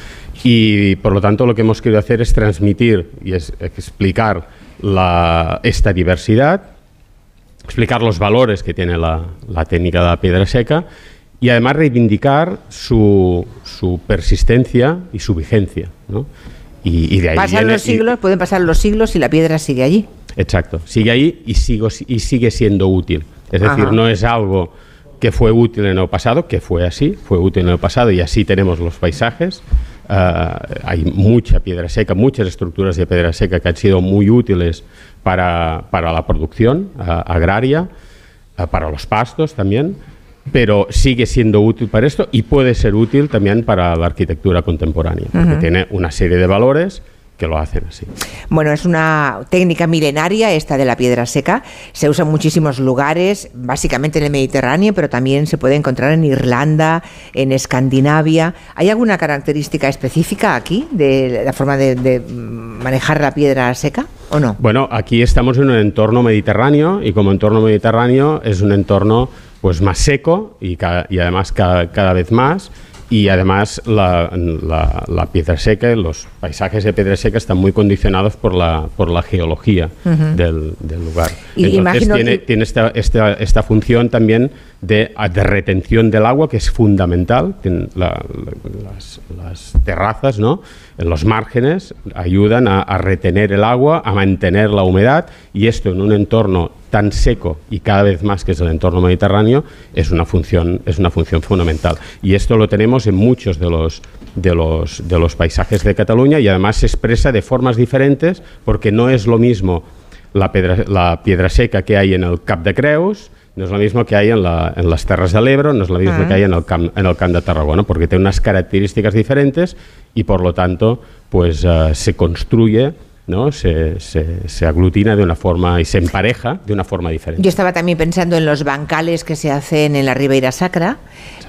Speaker 38: Y por lo tanto lo que hemos querido hacer es transmitir y es explicar la- esta diversidad, explicar los valores que tiene la, la técnica de la piedra seca y además reivindicar su, su persistencia y su vigencia. ¿no? Y, y de ahí
Speaker 1: Pasan
Speaker 38: viene-
Speaker 1: los
Speaker 38: y-
Speaker 1: siglos, pueden pasar los siglos y la piedra sigue allí.
Speaker 38: Exacto, sigue ahí y, sigo, y sigue siendo útil. Es decir, no es algo que fue útil en el pasado, que fue así, fue útil en el pasado y así tenemos los paisajes. Ah, hay mucha piedra seca, muchas estructuras de piedra seca que han sido muy útiles para, para la producción ah, agraria, ah, para los pastos también, pero sigue siendo útil para esto y puede ser útil también para la arquitectura contemporánea, porque tiene una serie de valores que lo hacen así.
Speaker 1: Bueno, es una técnica milenaria esta de la piedra seca. Se usa en muchísimos lugares, básicamente en el Mediterráneo, pero también se puede encontrar en Irlanda, en Escandinavia. ¿Hay alguna característica específica aquí de la forma de, de, manejar la piedra seca o no?
Speaker 38: Bueno, aquí estamos en un entorno mediterráneo y como entorno mediterráneo es un entorno pues más seco y, además ca- cada vez más y además la, la- la piedra seca, los paisajes de piedra seca están muy condicionados por la, por la geología del, del lugar.
Speaker 1: Y
Speaker 38: Entonces tiene,
Speaker 1: que-
Speaker 38: tiene esta, esta, esta función también de, de retención del agua que es fundamental. Las, las terrazas, ¿no? Los márgenes, ayudan a, a retener el agua, a mantener la humedad y esto en un entorno tan seco y cada vez más que es el entorno mediterráneo es una función es una función fundamental. Y esto lo tenemos en muchos de los de los de los paisajes de Cataluña y además se expresa de formas diferentes porque no es lo mismo la piedra, la piedra seca que hay en el Cap de Creus, no es lo mismo que hay en, la- las Terras del Ebro, no es lo mismo que hay en el, camp, en el de Tarragona, porque tiene unas características diferentes y por lo tanto pues eh, se construye, ¿no? se, se- se aglutina de una forma y se empareja de una forma diferente.
Speaker 1: Yo estaba también pensando en los bancales que se hacen en la Ribeira Sacra,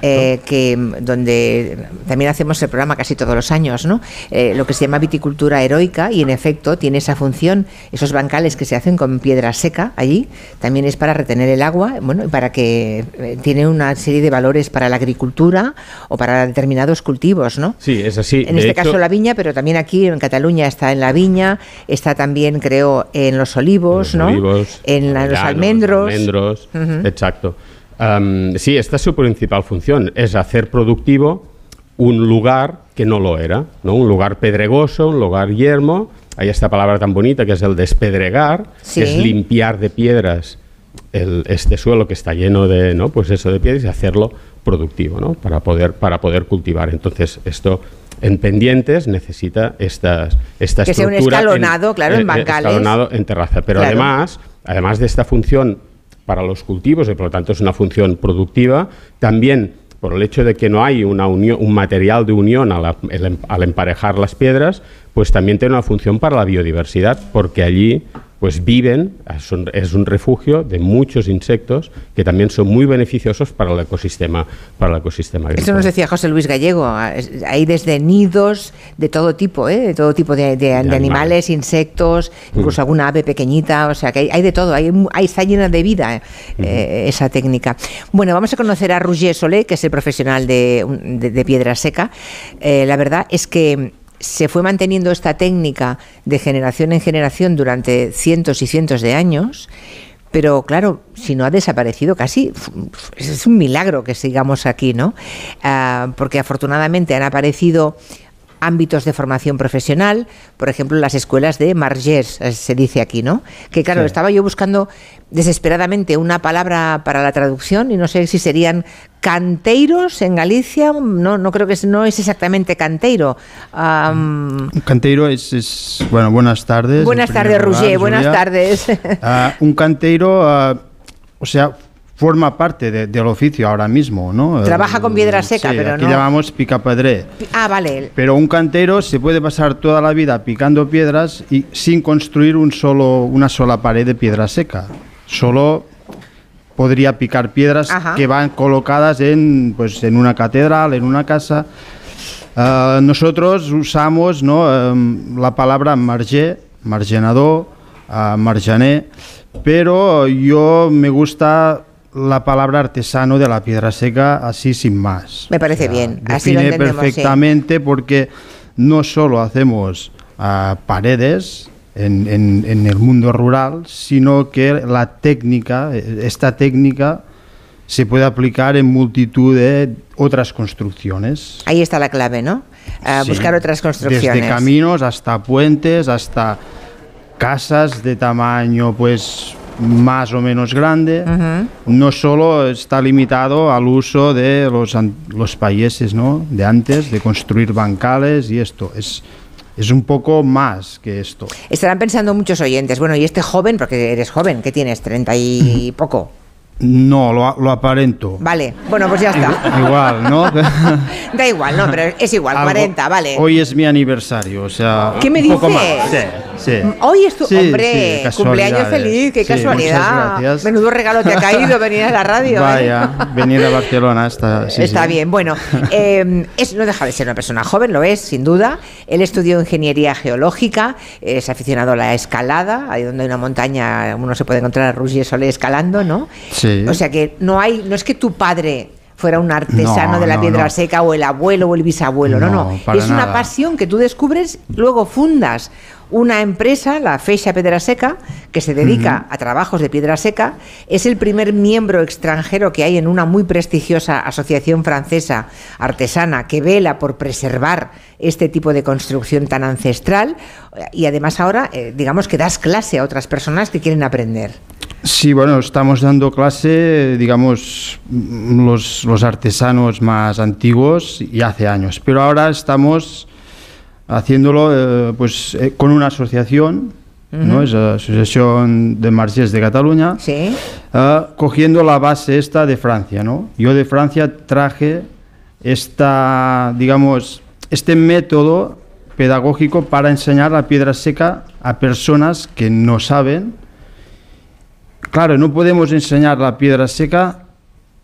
Speaker 1: eh, que mm, donde también hacemos el programa casi todos los años, ¿no? Eh, lo que se llama viticultura heroica y en efecto tiene esa función. Esos bancales que se hacen con piedra seca allí también es para retener el agua, bueno, y para que eh, tiene una serie de valores para la agricultura o para determinados cultivos, ¿no?
Speaker 38: Sí, es así.
Speaker 1: En
Speaker 38: De
Speaker 1: este
Speaker 38: hecho-
Speaker 1: caso la viña, pero también aquí en Cataluña está en la viña, está también creo en los olivos, ¿no?
Speaker 38: olivos,
Speaker 1: en la- los almendros.
Speaker 38: almendros, exacto. Sí, esta es su principal función, es hacer productivo un lugar que no lo era, ¿no? Un lugar pedregoso, un lugar yermo. Hay esta palabra tan bonita que es el despedregar,
Speaker 1: Sí.
Speaker 38: que es limpiar de piedras el- este suelo que está lleno de, ¿no? Pues eso de piedras y hacerlo productivo, ¿no? Para poder, para poder cultivar. Entonces, esto en pendientes necesita estas, esta
Speaker 1: Que sea un
Speaker 38: en-
Speaker 1: escalonado, claro, en
Speaker 38: eh, eh,
Speaker 1: bancales.
Speaker 38: escalonado en terraza. Pero
Speaker 1: Claro.
Speaker 38: además, además de esta función para los cultivos y por lo tanto es una función productiva, también por el hecho de que no hay una unión, un material de unión al, em- al emparejar las piedras, pues también tiene una función para la biodiversidad, porque allí pues viven, es un, es un refugio de muchos insectos que también son muy beneficiosos para el ecosistema, para el ecosistema
Speaker 1: Eso
Speaker 38: agrícola.
Speaker 1: nos decía José Luis Gallego. ah, Hay desde nidos de todo tipo, ¿eh? de todo tipo de, de- de animales,
Speaker 38: animales.
Speaker 1: insectos, incluso
Speaker 38: Mm.
Speaker 1: alguna ave pequeñita. O sea que hay, hay de todo. Hay, está llena de vida eh, esa técnica. Bueno, vamos a conocer a Roger Solé, que es el profesional de piedra seca. Eh, la verdad es que se fue manteniendo esta técnica de generación en generación durante cientos y cientos de años. Pero claro, si no ha desaparecido casi, es un milagro que sigamos aquí, ¿no? Ah, porque afortunadamente han aparecido ámbitos de formación profesional, por ejemplo, las escuelas de margés, eh, se dice aquí, ¿no? Que claro,
Speaker 39: Sí.
Speaker 1: estaba yo buscando desesperadamente una palabra para la traducción y no sé si serían canteiros en Galicia, no, no creo que es, no es exactamente canteiro.
Speaker 39: Un canteiro es, es- bueno, buenas tardes.
Speaker 1: buenas
Speaker 39: en
Speaker 1: tardes, Roger, buenas tardes.
Speaker 39: Ah, un canteiro, ah, o sea, forma parte de- del oficio ahora mismo, ¿no?
Speaker 1: Trabaja con piedra seca,
Speaker 39: Sí,
Speaker 1: pero
Speaker 39: aquí
Speaker 1: no-
Speaker 39: llamamos picapedré.
Speaker 1: Ah, vale.
Speaker 39: Pero un cantero se puede pasar toda la vida picando piedras y sin construir un solo, una sola pared de piedra seca. Solo podría picar piedras
Speaker 1: Ajá.
Speaker 39: que van colocadas en, pues, en una catedral, en una casa. Ah, nosotros usamos ¿no? em, la palabra marger, margenador, ah, marjaner, pero yo me gusta la palabra artesano de la piedra seca así sin más.
Speaker 1: Me parece bien. Así lo
Speaker 39: Define
Speaker 1: sí.
Speaker 39: perfectamente porque no solo hacemos ah, paredes en, en- en el mundo rural, sino que la técnica, eh, esta técnica se puede aplicar en multitud de otras construcciones.
Speaker 1: Ahí está la clave, ¿no?
Speaker 39: Sí.
Speaker 1: buscar otras construcciones.
Speaker 39: Desde caminos hasta puentes, hasta casas de tamaño pues más o menos grande. No solo está limitado al uso de los, los países ¿no? de antes, de construir bancales y esto. Es, es un poco más que esto.
Speaker 1: Estarán pensando muchos oyentes, bueno, y este joven, porque eres joven, que tienes? ¿30 y poco?
Speaker 39: No, lo, lo aparento.
Speaker 1: Vale, bueno, pues ya está.
Speaker 39: Igual, ¿no?
Speaker 1: Da igual, no, pero es igual,
Speaker 39: Algo-
Speaker 1: 40, vale.
Speaker 39: Hoy es mi aniversario, o sea...
Speaker 1: ¿Qué me
Speaker 39: un poco
Speaker 1: dices?
Speaker 39: más. Sí, sí.
Speaker 1: Hoy es tu
Speaker 39: Sí,
Speaker 1: hombre,
Speaker 39: sí,
Speaker 1: cumpleaños feliz, qué casualidad. Menudo regalo te ha caído venir a la radio. ¿eh?
Speaker 39: Vaya, venir a Barcelona está...
Speaker 1: Está bien, bueno, eh, es, no deja de ser una persona joven, lo es, sin duda. Él estudió ingeniería geológica, es aficionado a la escalada, ahí donde hay una montaña uno se puede encontrar a Roger Solé escalando, ¿no?
Speaker 39: Sí.
Speaker 1: O sea que no hay, no es que tu padre fuera un artesano
Speaker 39: No,
Speaker 1: de la
Speaker 39: no,
Speaker 1: piedra
Speaker 39: no.
Speaker 1: seca o el abuelo o el bisabuelo, no, no. Es una
Speaker 39: nada.
Speaker 1: pasión que tú descubres, luego fundas una empresa, la Feixa Piedra Seca, que se dedica a trabajos de piedra seca. Es el primer miembro extranjero que hay en una muy prestigiosa asociación francesa artesana que vela por preservar este tipo de construcción tan ancestral. Y además ahora, eh, digamos que das clase a otras personas que quieren aprender.
Speaker 39: Sí, bueno, estamos dando clase, digamos, mm, los, los artesanos más antiguos y hace años, pero ahora estamos haciéndolo eh, pues, eh, con una asociación, ¿no? Es la Asociación de Marchés de Cataluña,
Speaker 1: Sí.
Speaker 39: eh, cogiendo la base esta de Francia. ¿no? Yo de Francia traje esta, digamos, este método pedagógico para enseñar la piedra seca a personas que no saben. Claro, no podemos enseñar la piedra seca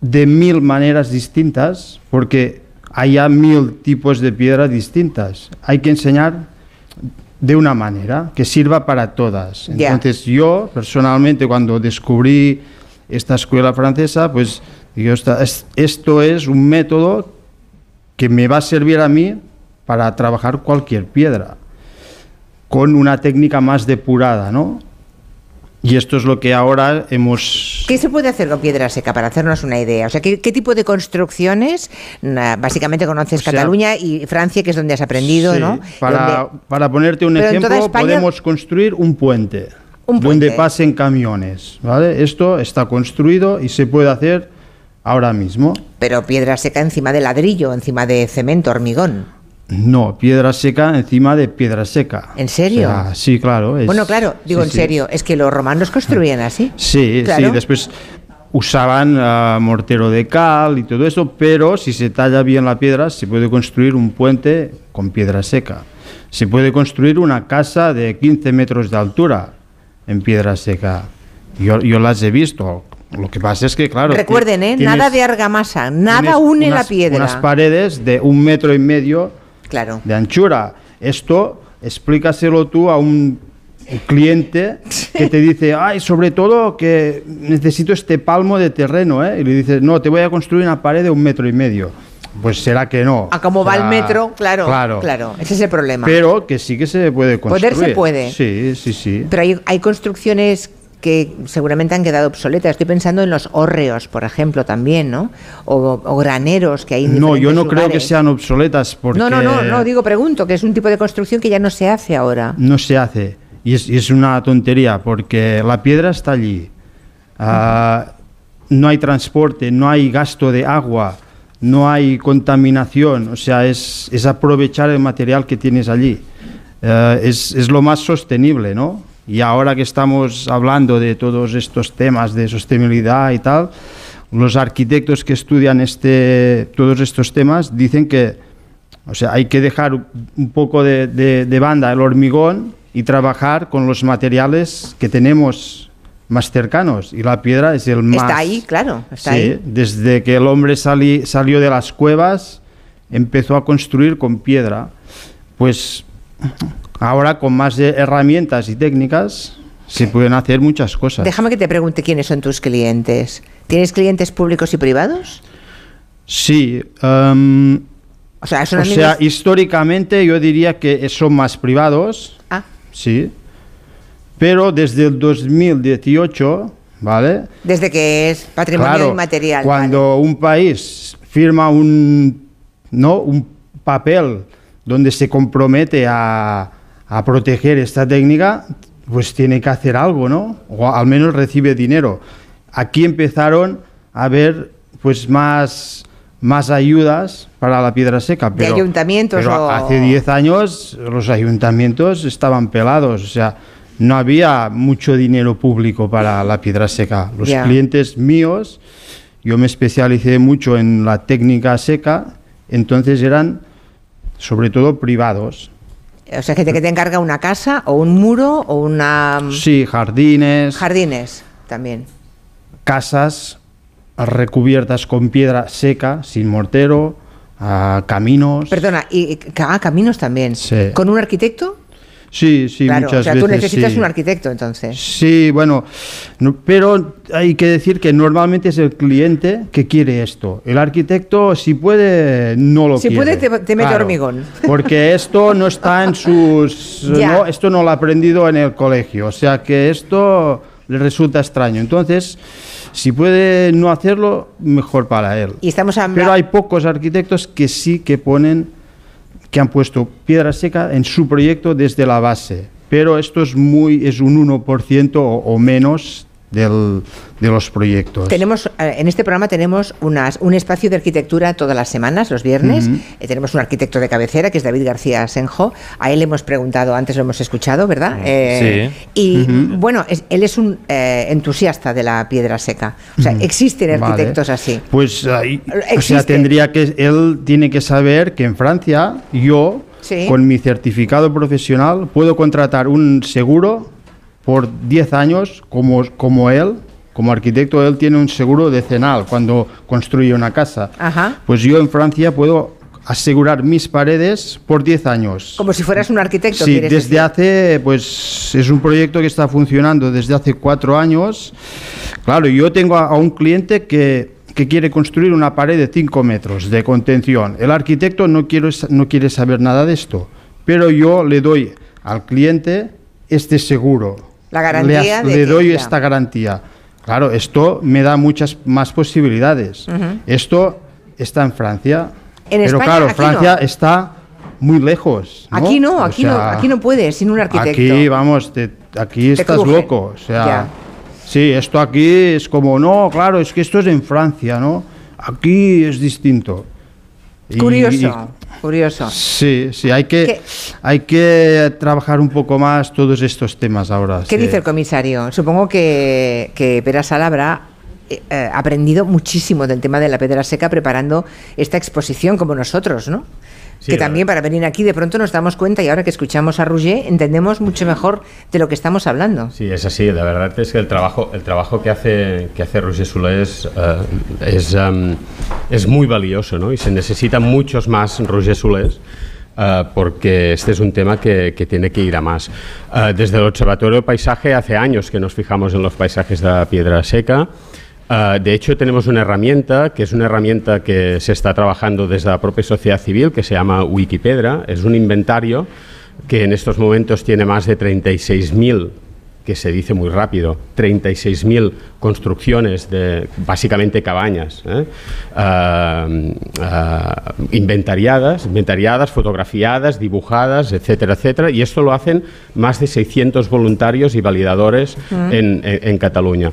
Speaker 39: de mil maneras distintas porque hay mil tipos de piedra distintas. Hay que enseñar de una manera que sirva para todas. Entonces yo personalmente cuando descubrí esta escuela francesa, pues digo, "Esta- es- esto es un método que me va a servir a mí para trabajar cualquier piedra con una técnica más depurada, ¿no? Y esto es lo que ahora hemos
Speaker 1: ¿Qué se puede hacer con piedra seca para hacernos una idea? O sea, ¿qué, qué tipo de construcciones? Básicamente conoces
Speaker 39: O sea,
Speaker 1: Cataluña y Francia, que es donde has aprendido,
Speaker 39: Sí,
Speaker 1: ¿no?
Speaker 39: Para,
Speaker 1: Donde-
Speaker 39: para ponerte un ejemplo,
Speaker 1: España-
Speaker 39: podemos construir un puente,
Speaker 1: Un
Speaker 39: donde
Speaker 1: puente.
Speaker 39: pasen camiones. ¿vale? Esto está construido y se puede hacer ahora mismo.
Speaker 1: Pero piedra seca encima de ladrillo, encima de cemento, hormigón.
Speaker 39: No, piedra seca encima de piedra seca.
Speaker 1: ¿En serio?
Speaker 39: O sea, sí, claro. es-
Speaker 1: bueno, claro, digo
Speaker 39: sí,
Speaker 1: en
Speaker 39: sí.
Speaker 1: serio, es que los romanos construían así.
Speaker 39: Sí,
Speaker 1: Claro.
Speaker 39: sí, después usaban ah, mortero de cal y todo eso, pero si se talla bien la piedra se puede construir un puente con piedra seca. Se puede construir una casa de 15 metros de altura en piedra seca. Yo, yo las he visto. Lo que pasa es que, claro...
Speaker 1: Recuerden, ¿eh? Nada de argamasa, nada une la piedra.
Speaker 39: Unas paredes de un metro y medio
Speaker 1: Claro.
Speaker 39: de anchura. Esto explícaselo tú a un cliente que te dice, ay, sobre todo que necesito este palmo de terreno, ¿eh? Y le dices, no, te voy a construir una pared de un metro y medio. Pues será que no.
Speaker 1: A cómo
Speaker 39: O
Speaker 1: va el metro, claro, claro.
Speaker 39: Claro.
Speaker 1: ese es el problema.
Speaker 39: Pero que sí que se puede
Speaker 1: Poder
Speaker 39: construir.
Speaker 1: se puede.
Speaker 39: Sí, sí, sí.
Speaker 1: Pero hay, hay construcciones que seguramente han quedado obsoletas. Estoy pensando en los hórreos, por ejemplo, también, ¿no? O, o graneros que hay en
Speaker 39: No, yo no creo que sean obsoletas porque
Speaker 1: No, no, no, no, digo, pregunto, que es un tipo de construcción que ya no se hace ahora.
Speaker 39: no se hace. Y es, y es una tontería porque la piedra está allí. Ah, no hay transporte, no hay gasto de agua, no hay contaminación. O sea, es, es aprovechar el material que tienes allí. Eh, es, es lo más sostenible, ¿no? Y ahora que estamos hablando de todos estos temas de sostenibilidad y tal, los arquitectos que estudian este, todos estos temas dicen que o sea, hay que dejar un poco de, de- de banda el hormigón y trabajar con los materiales que tenemos más cercanos. Y la piedra es el más...
Speaker 1: Está ahí, claro, está
Speaker 39: Sí,
Speaker 1: ahí.
Speaker 39: desde que el hombre sali- salió de las cuevas, empezó a construir con piedra. Pues ahora con más de herramientas y técnicas se pueden hacer muchas cosas.
Speaker 1: Déjame que te pregunte quiénes son tus clientes. ¿Tienes clientes públicos y privados?
Speaker 39: Sí. em,
Speaker 1: O sea,
Speaker 39: o históricamente yo diría que son más privados.
Speaker 1: Ah.
Speaker 39: Sí. Pero desde el 2018, ¿vale?
Speaker 1: Desde que es patrimonio
Speaker 39: Claro,
Speaker 1: inmaterial.
Speaker 39: Cuando un país firma un, ¿no? un papel donde se compromete a, a proteger esta técnica, pues tiene que hacer algo, ¿no? O al menos recibe dinero. Aquí empezaron a haber pues más, más ayudas para la piedra seca.
Speaker 1: De
Speaker 39: Pero,
Speaker 1: ayuntamientos
Speaker 39: pero
Speaker 1: o-
Speaker 39: hace 10 años los ayuntamientos estaban pelados, o sea, no había mucho dinero público para la piedra seca. Los clientes míos, yo me especialicé mucho en la técnica seca, entonces eran sobre todo privados.
Speaker 1: O sea, gente que te encarga una casa o un muro o una...
Speaker 39: Sí, jardines,
Speaker 1: Jardines también.
Speaker 39: casas recubiertas con piedra seca, sin mortero, caminos.
Speaker 1: Perdona, y y- ah, caminos también.
Speaker 39: Sí.
Speaker 1: ¿Con un arquitecto?
Speaker 39: Sí, sí,
Speaker 1: claro,
Speaker 39: muchas
Speaker 1: o sea,
Speaker 39: veces
Speaker 1: tú necesitas
Speaker 39: sí.
Speaker 1: un arquitecto entonces.
Speaker 39: Sí, bueno, no- pero hay que decir que normalmente es el cliente que quiere esto. El arquitecto, si puede, no lo
Speaker 1: Si
Speaker 39: quiere.
Speaker 1: puede, te, te mete
Speaker 39: Claro,
Speaker 1: hormigón.
Speaker 39: Porque esto no está en sus... No, esto no lo ha aprendido en el colegio. O sea que esto le resulta extraño. Entonces, si puede no hacerlo, mejor para él.
Speaker 1: Y estamos hablando...
Speaker 39: Pero hay pocos arquitectos que sí que ponen, que han puesto piedra seca en su proyecto desde la base. Pero esto es muy, es un 1% o, o menos del- de los proyectos.
Speaker 1: Tenemos, eh, en este programa tenemos unas, un espacio de arquitectura todas las semanas, los viernes. Eh, tenemos un arquitecto de cabecera, que es David García Senjo. A él le hemos preguntado, antes lo hemos escuchado, ¿verdad? Eh, Y bueno, es- él es un eh, entusiasta de la piedra seca. O sea, existen
Speaker 39: Vale.
Speaker 1: arquitectos así.
Speaker 39: Pues ahí, o sea, tendría que, él tiene que saber que en Francia yo,
Speaker 1: Sí.
Speaker 39: con mi certificado profesional, puedo contratar un seguro por 10 años como, como él, como arquitecto, él tiene un seguro decenal cuando construye una casa.
Speaker 1: Ajá.
Speaker 39: Pues yo en Francia puedo asegurar mis paredes por 10 años.
Speaker 1: Como si fueras un arquitecto.
Speaker 39: Sí, desde
Speaker 1: decir.
Speaker 39: hace, pues es un proyecto que está funcionando desde hace cuatro años. Claro, yo tengo a, a un cliente que, que quiere construir una pared de 5 metros de contención. El arquitecto no, quiero, no quiere saber nada de esto, pero yo le doy al cliente este seguro.
Speaker 1: La garantía
Speaker 39: Le,
Speaker 1: de
Speaker 39: le doy esta garantía. Claro, esto me da muchas más posibilidades.
Speaker 1: Ujú.
Speaker 39: Esto está en Francia.
Speaker 1: En
Speaker 39: pero
Speaker 1: España,
Speaker 39: claro, Francia
Speaker 1: no.
Speaker 39: está muy lejos. ¿no?
Speaker 1: Aquí no,
Speaker 39: O
Speaker 1: aquí no,
Speaker 39: sea,
Speaker 1: aquí no puedes sin un arquitecto.
Speaker 39: Aquí, vamos, te- aquí
Speaker 1: Te
Speaker 39: estás
Speaker 1: cruje.
Speaker 39: loco. O sea,
Speaker 1: Ya.
Speaker 39: sí, esto aquí es como, no, claro, es que esto es en Francia, ¿no? Aquí es distinto. Y-
Speaker 1: Curioso, curioso.
Speaker 39: sí, sí, hay que,
Speaker 1: ¿Qué?
Speaker 39: hay que trabajar un poco más todos estos temas ahora.
Speaker 1: ¿Qué
Speaker 39: sí.
Speaker 1: dice el comisario? Supongo que, que Pera Sala habrá eh, eh, aprendido muchísimo del tema de la piedra seca preparando esta exposición como nosotros, ¿no?
Speaker 38: Sí,
Speaker 1: que también para venir aquí de pronto nos damos cuenta y ahora que escuchamos a Rouget entendemos mucho mejor de lo que estamos hablando.
Speaker 38: Sí, es así. La verdad es que el trabajo, el trabajo que hace, que hace Roger Solé es, eh, es, em, es muy valioso, ¿no? Y se necesitan muchos más Roger Solés. eh, porque este es un tema que, que tiene que ir a más. Eh, desde el Observatorio de Paisaje hace años que nos fijamos en los paisajes de la piedra seca. Eh, de hecho, tenemos una herramienta que es una herramienta que se está trabajando desde la propia sociedad civil, que se llama Wikipedra. Es un inventario que en estos momentos tiene más de 36.000 que se dice muy rápido, 36.000 construcciones de básicamente cabañas, ¿eh? Ah, ah, inventariadas, inventariadas, fotografiadas, dibujadas, etcétera, etcétera, y esto lo hacen más de 600 voluntarios y validadores
Speaker 40: Mm.
Speaker 38: en, en- en Cataluña.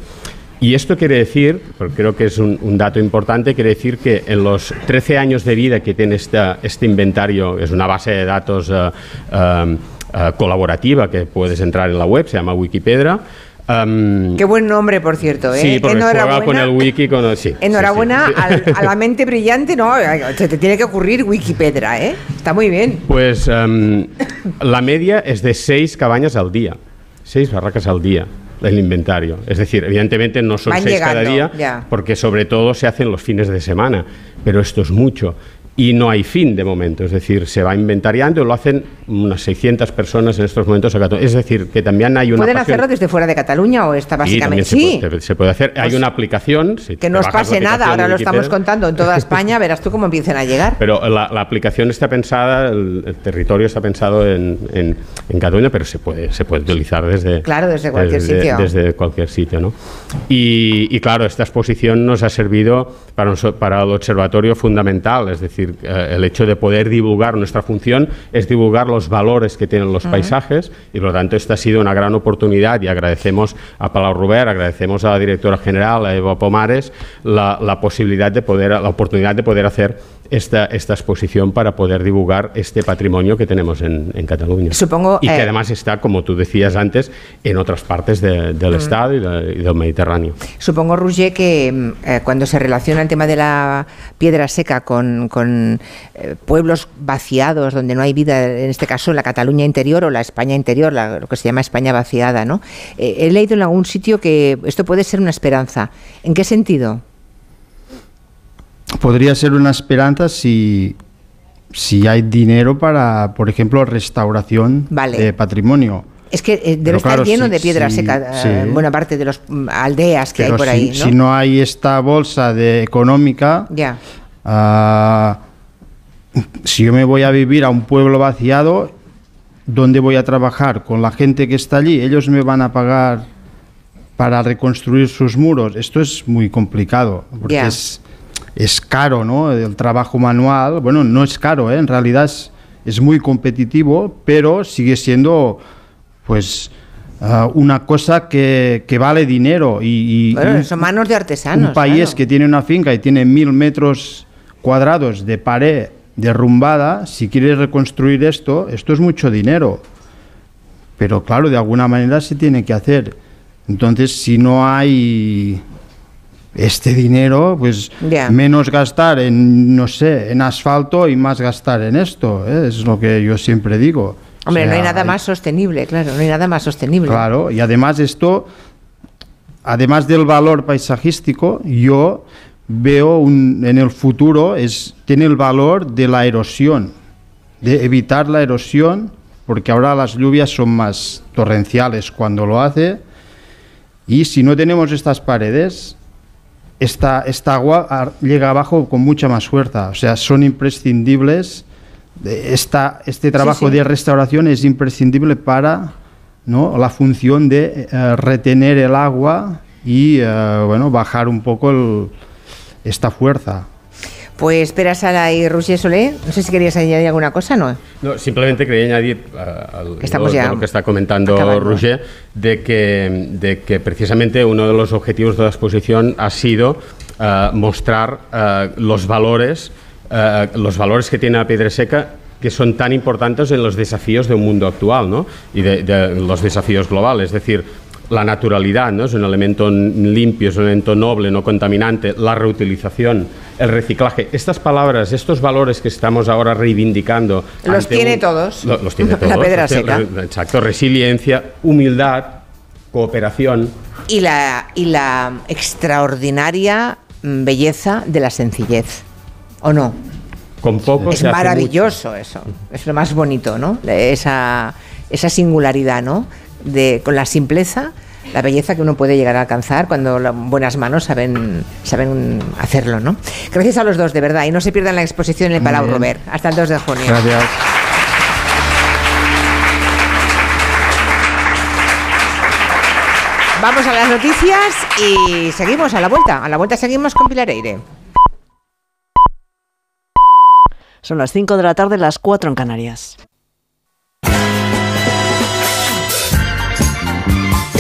Speaker 38: Y esto quiere decir, porque creo que es un, un dato importante, quiere decir que en los 13 años de vida que tiene esta- este inventario, es una base de datos eh, eh, colaborativa que puedes entrar en la web, se llama Wikipedia, Am,
Speaker 1: Qué buen nombre, por cierto. ¿eh?
Speaker 38: sí, porque
Speaker 1: Enhorabuena.
Speaker 38: con el wiki, con el- sí.
Speaker 1: Enhorabuena
Speaker 38: sí, sí.
Speaker 1: al- a la mente brillante, no, se te tiene que ocurrir Wikipedia, ¿eh? Está muy bien.
Speaker 38: Pues am, la media es de seis cabañas al día, seis barracas al día el inventario. Es decir, evidentemente no son
Speaker 1: Van
Speaker 38: seis cada día,
Speaker 1: ya.
Speaker 38: porque sobre todo se hacen los fines de semana, pero esto es mucho. Y no hay fin de momento, es decir, se va inventariando, lo hacen unas 600 personas en estos momentos. Es decir, que también hay una...
Speaker 1: ¿Pueden
Speaker 38: pasión-
Speaker 1: hacerlo desde fuera de Cataluña o está
Speaker 38: Sí,
Speaker 1: básicamente?
Speaker 38: también se
Speaker 1: Sí.
Speaker 38: puede, se puede hacer. Hay
Speaker 1: Pues
Speaker 38: una aplicación. si
Speaker 1: Que no os pase nada, ahora lo estamos contando en toda España, verás tú cómo empiecen a llegar.
Speaker 38: Pero la, la aplicación está pensada, el, el territorio está pensado en, en, en Cataluña, pero se puede, se puede utilizar desde,
Speaker 1: Claro, desde cualquier sitio.
Speaker 38: Desde cualquier sitio, ¿no? Y, y claro, esta exposición nos ha servido para, para el observatorio fundamental, es decir, eh, el hecho de poder divulgar, nuestra función es divulgar los valores que tienen los
Speaker 40: Ujú.
Speaker 38: paisajes y por lo tanto esta ha sido una gran oportunidad y agradecemos a Palau Robert, agradecemos a la directora general, a Eva Pomares, la, la posibilidad de poder, la oportunidad de poder hacer esta, esta exposición para poder divulgar este patrimonio que tenemos en, en Cataluña.
Speaker 1: Supongo,
Speaker 38: Y que
Speaker 1: eh,
Speaker 38: además está, como tú decías antes, en otras partes de- del
Speaker 1: Mm.
Speaker 38: Estado y, de- y del Mediterráneo.
Speaker 1: Supongo, Roger, que mm, eh, cuando se relaciona el tema de la piedra seca con, con, eh, pueblos vaciados, donde no hay vida, en este caso la Cataluña interior o la España interior, la- lo que se llama España vaciada, ¿no? Eh, he leído en algún sitio que esto puede ser una esperanza. ¿En qué sentido?
Speaker 39: Podría ser una esperanza si, si hay dinero para, por ejemplo, restauración
Speaker 1: Vale.
Speaker 39: de patrimonio.
Speaker 1: Es que eh, debe estar lleno
Speaker 39: sí,
Speaker 1: de piedra
Speaker 39: sí,
Speaker 1: seca,
Speaker 39: sí.
Speaker 1: buena parte de las aldeas que
Speaker 39: Pero
Speaker 1: hay por
Speaker 39: si,
Speaker 1: ahí, ¿no?
Speaker 39: si no hay esta bolsa de económica,
Speaker 1: Ya.
Speaker 39: Ah, si yo me voy a vivir a un pueblo vaciado, ¿dónde voy a trabajar? Con la gente que está allí, ellos me van a pagar para reconstruir sus muros. Esto es muy complicado, porque es, es caro, ¿no? El trabajo manual, bueno, no es caro, ¿eh? en realidad es, es muy competitivo, pero sigue siendo, pues, ah, una cosa que, que vale dinero. Y, y-
Speaker 1: Bueno, son manos de artesanos.
Speaker 39: un país
Speaker 1: claro.
Speaker 39: que tiene una finca y tiene mil metros cuadrados de pared derrumbada, si quieres reconstruir esto, esto es mucho dinero. Pero claro, de alguna manera se tiene que hacer. Entonces, si no hay este dinero, pues menos gastar en, no sé, en asfalto y más gastar en esto. ¿eh? Es lo que yo siempre digo. O
Speaker 1: Hombre, no hay nada más sostenible, claro, no hay nada más sostenible.
Speaker 39: Claro, y además esto, además del valor paisajístico, yo veo un- en el futuro es tiene el valor de la erosión, de evitar la erosión, porque ahora las lluvias son más torrenciales cuando lo hace, y si no tenemos estas paredes, esta, esta agua llega abajo con mucha más fuerza, o sea, son imprescindibles. Esta, este trabajo
Speaker 1: sí.
Speaker 39: de restauración es imprescindible para ¿no? la función de eh, retener el agua y eh, bueno, bajar un poco el- esta fuerza.
Speaker 1: Pues espera, Sara y Roger Solé, no sé si querías añadir alguna cosa, ¿no?
Speaker 38: No, simplemente quería añadir
Speaker 1: Que estamos
Speaker 38: lo-
Speaker 1: ya
Speaker 38: lo que está comentando
Speaker 1: acabando.
Speaker 38: Roger, de que, de que precisamente uno de los objetivos de la exposición ha sido ah, mostrar ah, los valores, los valores que tiene la piedra seca que son tan importantes en los desafíos de un mundo actual ¿no? y de, de los desafíos globales. Es decir, la naturalidad ¿no? es un elemento limpio, es un elemento noble, no contaminante, la reutilización, el reciclaje. Estas palabras, estos valores que estamos ahora reivindicando.
Speaker 1: Los tiene
Speaker 38: un-
Speaker 1: todos.
Speaker 38: lo- los tiene
Speaker 1: La
Speaker 38: todos.
Speaker 1: piedra
Speaker 38: Este,
Speaker 1: seca.
Speaker 38: Exacto, resiliencia, humildad, cooperación.
Speaker 1: Y la, y la extraordinaria mm, belleza de la sencillez, ¿o no?
Speaker 38: Con poco
Speaker 1: es
Speaker 38: se hace
Speaker 1: maravilloso eso, es lo más bonito, ¿no? Esa, esa singularidad, ¿no? De, con la simpleza, la belleza que uno puede llegar a alcanzar cuando las buenas manos saben, saben hacerlo, ¿no? Gracias a los dos, de verdad, y no se pierdan la exposición en el Palau. Robert, hasta el 2 de junio.
Speaker 39: Gracias.
Speaker 1: Vamos a las noticias y seguimos a la vuelta. A la vuelta seguimos con Pilar Eire.
Speaker 40: Son las 5 de la tarde, las 4 en Canarias.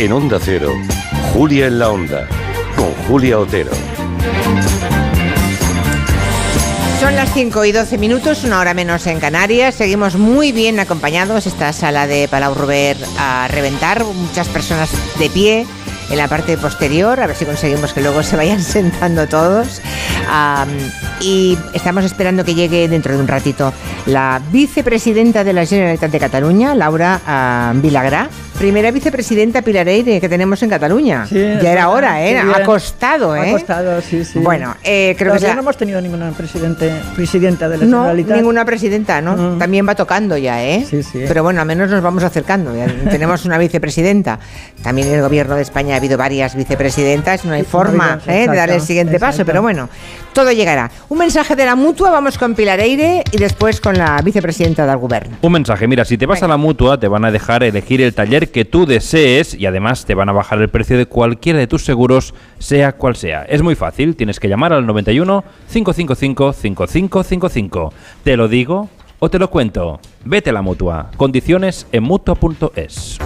Speaker 2: En Onda Cero, Julia en la Onda, con Julia Otero.
Speaker 1: Son las 5 y 12 minutos, una hora menos en Canarias. Seguimos muy bien acompañados. Esta sala de Palau Ruber a reventar. Muchas personas de pie en la parte posterior. A ver si conseguimos que luego se vayan sentando todos. Am, y estamos esperando que llegue dentro de un ratito la vicepresidenta de la Generalitat de Cataluña, Laura ah, Vilagrá. Primera vicepresidenta Pilareire que tenemos en Cataluña.
Speaker 41: Sí,
Speaker 1: ya era hora, ¿eh? Ha costado, ¿eh?
Speaker 41: Ha costado, sí, sí.
Speaker 1: Bueno, eh, creo que
Speaker 41: Todavía
Speaker 1: sea-
Speaker 41: no hemos tenido ninguna presidente, presidenta de la
Speaker 1: no,
Speaker 41: Generalitat.
Speaker 1: ninguna presidenta, ¿no? También va tocando ya, ¿eh?
Speaker 41: Sí, sí.
Speaker 1: Pero bueno, al menos nos vamos acercando. Ya tenemos una vicepresidenta. También el gobierno de España habido varias vicepresidentas. No hay
Speaker 41: Sí, no ha
Speaker 1: forma
Speaker 41: habido,
Speaker 1: ¿eh? de dar el
Speaker 41: exacto,
Speaker 1: siguiente paso, pero bueno, todo llegará. Un mensaje de la mutua, vamos con Pilareire y después con la vicepresidenta del gobierno.
Speaker 42: Un mensaje, mira, si te vas a la mutua te van a dejar elegir el taller que tú desees y además te van a bajar el precio de cualquiera de tus seguros, sea cual sea. Es muy fácil, tienes que llamar al 91 555 5555. Te lo digo o te lo cuento. Vete a la mutua. Condiciones en mutua.es.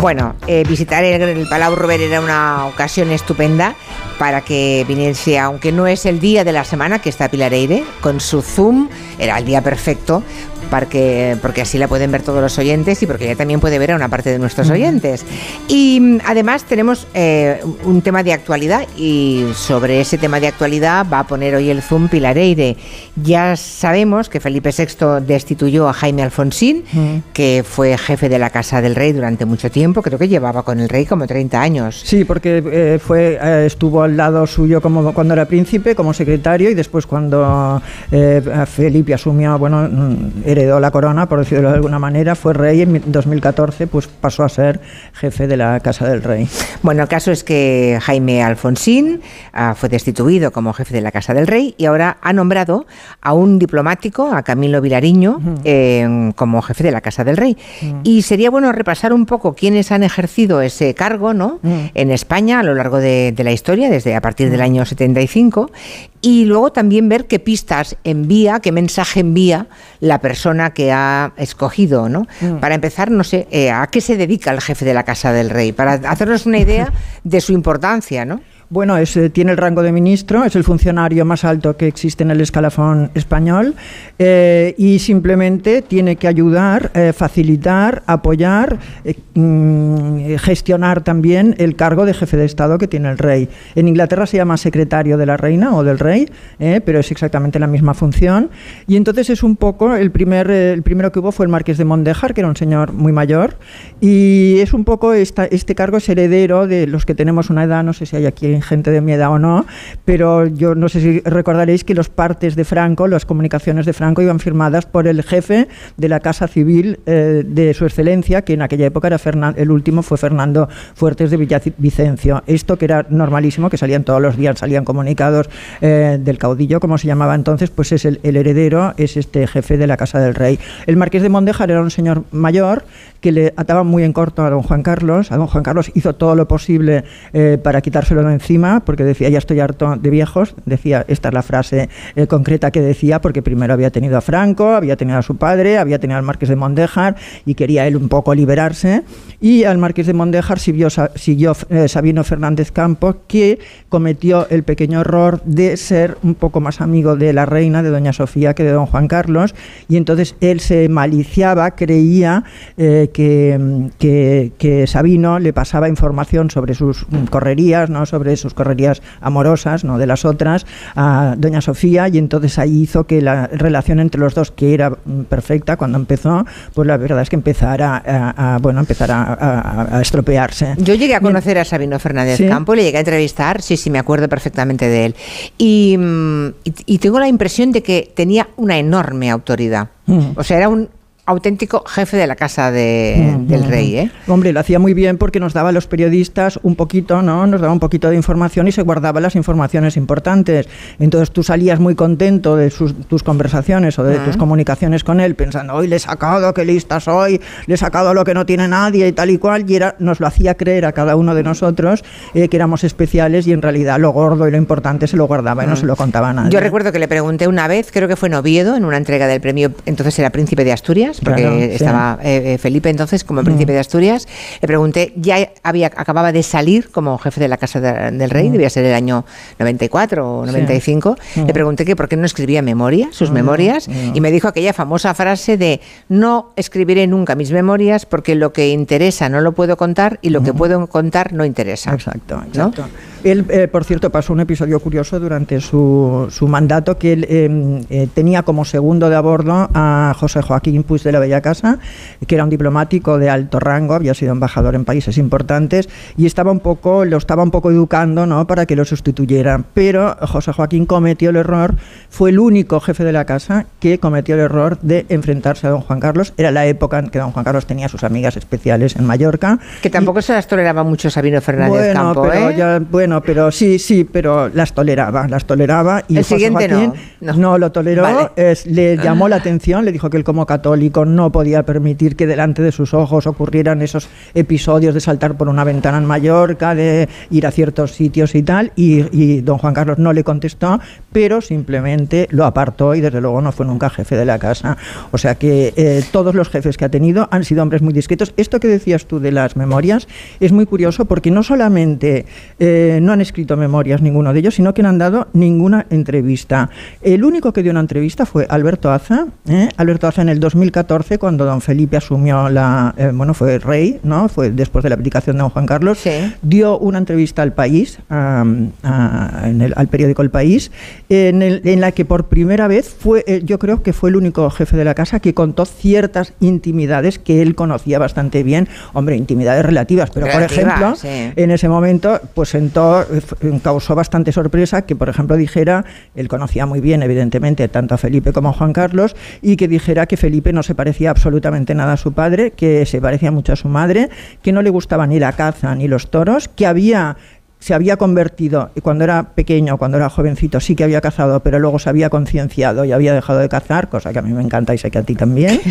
Speaker 1: Bueno, eh, visitar el, Palau Robert era una ocasión estupenda para que viniese, aunque no es el día de la semana que está Pilareire, con su Zoom, era el día perfecto, para que- porque así la pueden ver todos los oyentes y porque ella también puede ver a una parte de nuestros oyentes. Y mm, además tenemos eh, un tema de actualidad y sobre ese tema de actualidad va a poner hoy el Zoom Pilareire. Ya sabemos que Felipe VI destituyó a Jaime Alfonsín, que fue jefe de la Casa del Rey durante mucho tiempo, creo que llevaba con el rey como 30 años.
Speaker 41: Sí, porque eh, fue, eh, estuvo al lado suyo como cuando era príncipe, como secretario, y después cuando eh, Felipe asumió, bueno, mm, heredó la corona, por decirlo de alguna manera, fue rey en 2014, pues pasó a ser jefe de la Casa del Rey.
Speaker 1: Bueno, el caso es que Jaime Alfonsín ah, fue destituido como jefe de la Casa del Rey y ahora ha nombrado a un diplomático, a Camilo Vilariño, eh, como jefe de la Casa del Rey. Y sería bueno repasar un poco quiénes han ejercido ese cargo ¿no? en España a lo largo de, de la historia, desde a partir del año 75, y luego también ver qué pistas envía, qué mensaje envía la persona que ha escogido. ¿no?
Speaker 41: Mm.
Speaker 1: Para empezar, no sé, eh, ¿a qué se dedica el jefe de la Casa del Rey? Para hacernos una idea de su importancia, ¿no?
Speaker 41: Bueno, es, eh, tiene el rango de ministro, es el funcionario más alto que existe en el escalafón español eh, y simplemente tiene que ayudar, eh, facilitar, apoyar, eh, mm, gestionar también el cargo de jefe de Estado que tiene el rey. En Inglaterra se llama secretario de la reina o del rey, eh, pero es exactamente la misma función. Y entonces es un poco, el, primer, eh, el primero que hubo fue el marqués de Mondejar, que era un señor muy mayor, y es un poco esta, este cargo es heredero de los que tenemos una edad, no sé si hay aquí gente de mi edad o no, pero yo no sé si recordaréis que los partes de Franco, las comunicaciones de Franco iban firmadas por el jefe de la Casa Civil eh, de su excelencia, que en aquella época era Fernan- el último fue Fernando Fuertes de Villavicencio. Esto que era normalísimo, que salían todos los días, salían comunicados eh, del caudillo, como se llamaba entonces, pues es el, el heredero, es este jefe de la Casa del Rey. El marqués de Mondejar era un señor mayor que le ataba muy en corto a don Juan Carlos. A don Juan Carlos hizo todo lo posible eh, para quitárselo de encima, porque decía, ya estoy harto de viejos. Decía, esta es la frase eh, concreta que decía, porque primero había tenido a Franco, había tenido a su padre, había tenido al marqués de Mondejar y quería él un poco liberarse. Y al marqués de Mondejar siguió, siguió eh, Sabino Fernández Campos, que cometió el pequeño error de ser un poco más amigo de la reina, de doña Sofía, que de don Juan Carlos. Y entonces él se maliciaba, creía eh, que, que, que Sabino le pasaba información sobre sus mm, correrías, ¿no? sobre sus correrías amorosas, no de las otras, a doña Sofía, y entonces ahí hizo que la relación entre los dos, que era mm, perfecta cuando empezó, pues la verdad es que empezara a, a- bueno, empezara a, a- a estropearse.
Speaker 1: Yo llegué a conocer a Sabino Fernández
Speaker 41: ¿Sí?
Speaker 1: Campo, le llegué a entrevistar, sí, sí, me acuerdo perfectamente de él. Y, mm, y, y tengo la impresión de que tenía una enorme autoridad.
Speaker 41: Mm.
Speaker 1: O sea, era un auténtico jefe de la casa de-
Speaker 41: Mm,
Speaker 1: del rey, ¿eh?
Speaker 41: Hombre, lo hacía muy bien porque nos daba a los periodistas un poquito, ¿no? Nos daba un poquito de información y se guardaba las informaciones importantes. Entonces tú salías muy contento de sus- tus conversaciones o de
Speaker 1: Ah.
Speaker 41: tus comunicaciones con él, pensando, hoy le he sacado, qué lista soy, le he sacado lo que no tiene nadie y tal y cual, y era, nos lo hacía creer a cada uno de nosotros eh, que éramos especiales y en realidad lo gordo y lo importante se lo guardaba y no
Speaker 1: Mm.
Speaker 41: se lo contaba a nadie.
Speaker 1: Yo recuerdo que le pregunté una vez, creo que fue en Oviedo, en una entrega del premio, entonces era Príncipe de Asturias, Asturias, porque
Speaker 41: Claro, sí. Mm.
Speaker 1: estaba eh, eh, Felipe entonces como príncipe de Asturias. Le pregunté, ya había acababa de salir como jefe de la Casa de- del Rey,
Speaker 41: Mm.
Speaker 1: debía ser el año 94 o
Speaker 41: Sí.
Speaker 1: 95.
Speaker 41: Mm.
Speaker 1: Le pregunté que por qué no escribía memoria, sus
Speaker 41: Mm,
Speaker 1: memorias,
Speaker 41: mm.
Speaker 1: y me dijo aquella famosa frase de no escribiré nunca mis memorias porque lo que interesa no lo puedo contar y lo que puedo contar no interesa.
Speaker 41: Exacto, exacto. Él, eh, por cierto, pasó un episodio curioso durante su, su mandato que él eh, eh, tenía como segundo de a bordo a José Joaquín Puig de la Bella Casa, que era un diplomático de alto rango, había sido embajador en países importantes y estaba un poco, lo estaba un poco educando, ¿no? Para que lo sustituyera. Pero José Joaquín cometió el error, fue el único jefe de la casa que cometió el error de enfrentarse a don Juan Carlos. Era la época en que don Juan Carlos tenía sus amigas especiales en Mallorca.
Speaker 1: Que tampoco se las toleraba mucho Sabino Fernández
Speaker 41: Bueno,
Speaker 1: Campo,
Speaker 41: pero
Speaker 1: ¿eh?
Speaker 41: ya- bueno, pero sí, sí, pero las toleraba, las toleraba. Y
Speaker 1: El
Speaker 41: José
Speaker 1: siguiente no,
Speaker 41: Joaquín no, lo toleró,
Speaker 1: Vale.
Speaker 41: es- le llamó la atención, le dijo que él como católico no podía permitir que delante de sus ojos ocurrieran esos episodios de saltar por una ventana en Mallorca, de ir a ciertos sitios y tal, y, y don Juan Carlos no le contestó, pero simplemente lo apartó y desde luego no fue nunca jefe de la casa. O sea que eh, todos los jefes que ha tenido han sido hombres muy discretos. Esto que decías tú de las memorias es muy curioso porque no solamente eh, no han escrito memorias ninguno de ellos, sino que no han dado ninguna entrevista. El único que dio una entrevista fue Alberto Aza. ¿eh? Alberto Aza en el 2014, cuando don Felipe asumió la, eh, bueno, fue rey, ¿no? Fue después de la abdicación de don Juan Carlos, dio una entrevista al país, a- a- en el- al periódico El País, en, el- en la que por primera vez fue, eh, yo creo que fue el único jefe de la casa que contó ciertas intimidades que él conocía bastante bien. Hombre, intimidades relativas, pero por ejemplo,
Speaker 1: sí.
Speaker 41: en ese momento, pues sentó, eh, causó bastante sorpresa que, por ejemplo, dijera, él conocía muy bien, evidentemente, tanto a Felipe como a Juan Carlos, y que dijera que Felipe no se parecía absolutamente nada a su padre, que se parecía mucho a su madre, que no le gustaba ni la caza ni los toros, que había se había convertido, y cuando era pequeño, cuando era jovencito, sí que había cazado, pero luego se había concienciado y había dejado de cazar, cosa que a mí me encanta y sé que a ti también.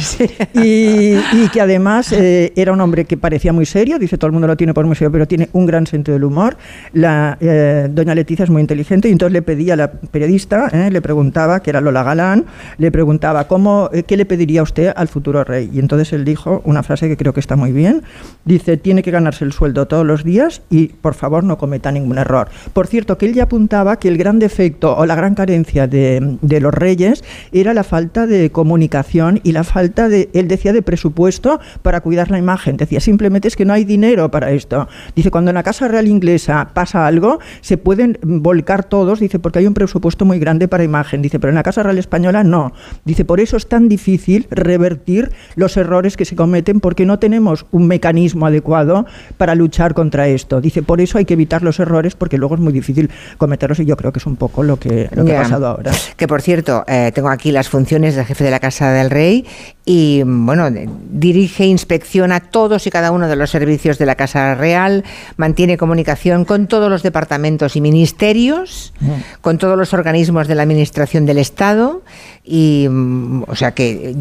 Speaker 41: Y, y que además eh, era un hombre que parecía muy serio, dice todo el mundo lo tiene por muy serio, pero tiene un gran sentido del humor. La eh, doña Leticia es muy inteligente y entonces le pedía a la periodista, eh, le preguntaba, que era Lola Galán, le preguntaba cómo, eh, qué le pediría usted al futuro rey. Y entonces él dijo una frase que creo que está muy bien. Dice, tiene que ganarse el sueldo todos los días y por favor no cometa ningún error. Por cierto, que él ya apuntaba que el gran defecto o la gran carencia de, de los reyes era la falta de comunicación y la falta de, él decía, de presupuesto para cuidar la imagen. Decía, simplemente es que no hay dinero para esto. Dice, cuando en la Casa Real Inglesa pasa algo, se pueden volcar todos, dice, porque hay un presupuesto muy grande para imagen. Dice, pero en la Casa Real Española no. Dice, por eso es tan difícil revertir los errores que se cometen porque no tenemos un mecanismo adecuado para luchar contra esto. Dice, por eso hay que evitar los errores porque luego es muy difícil cometerlos y yo creo que es un poco lo que, lo que ha pasado ahora.
Speaker 1: Que por cierto, eh, tengo aquí las funciones del jefe de la Casa del Rey y mm, bueno, dirige, inspecciona todos y cada uno de los servicios de la Casa Real, mantiene comunicación con todos los departamentos y ministerios, con todos los organismos de la Administración del Estado y mm, o sea que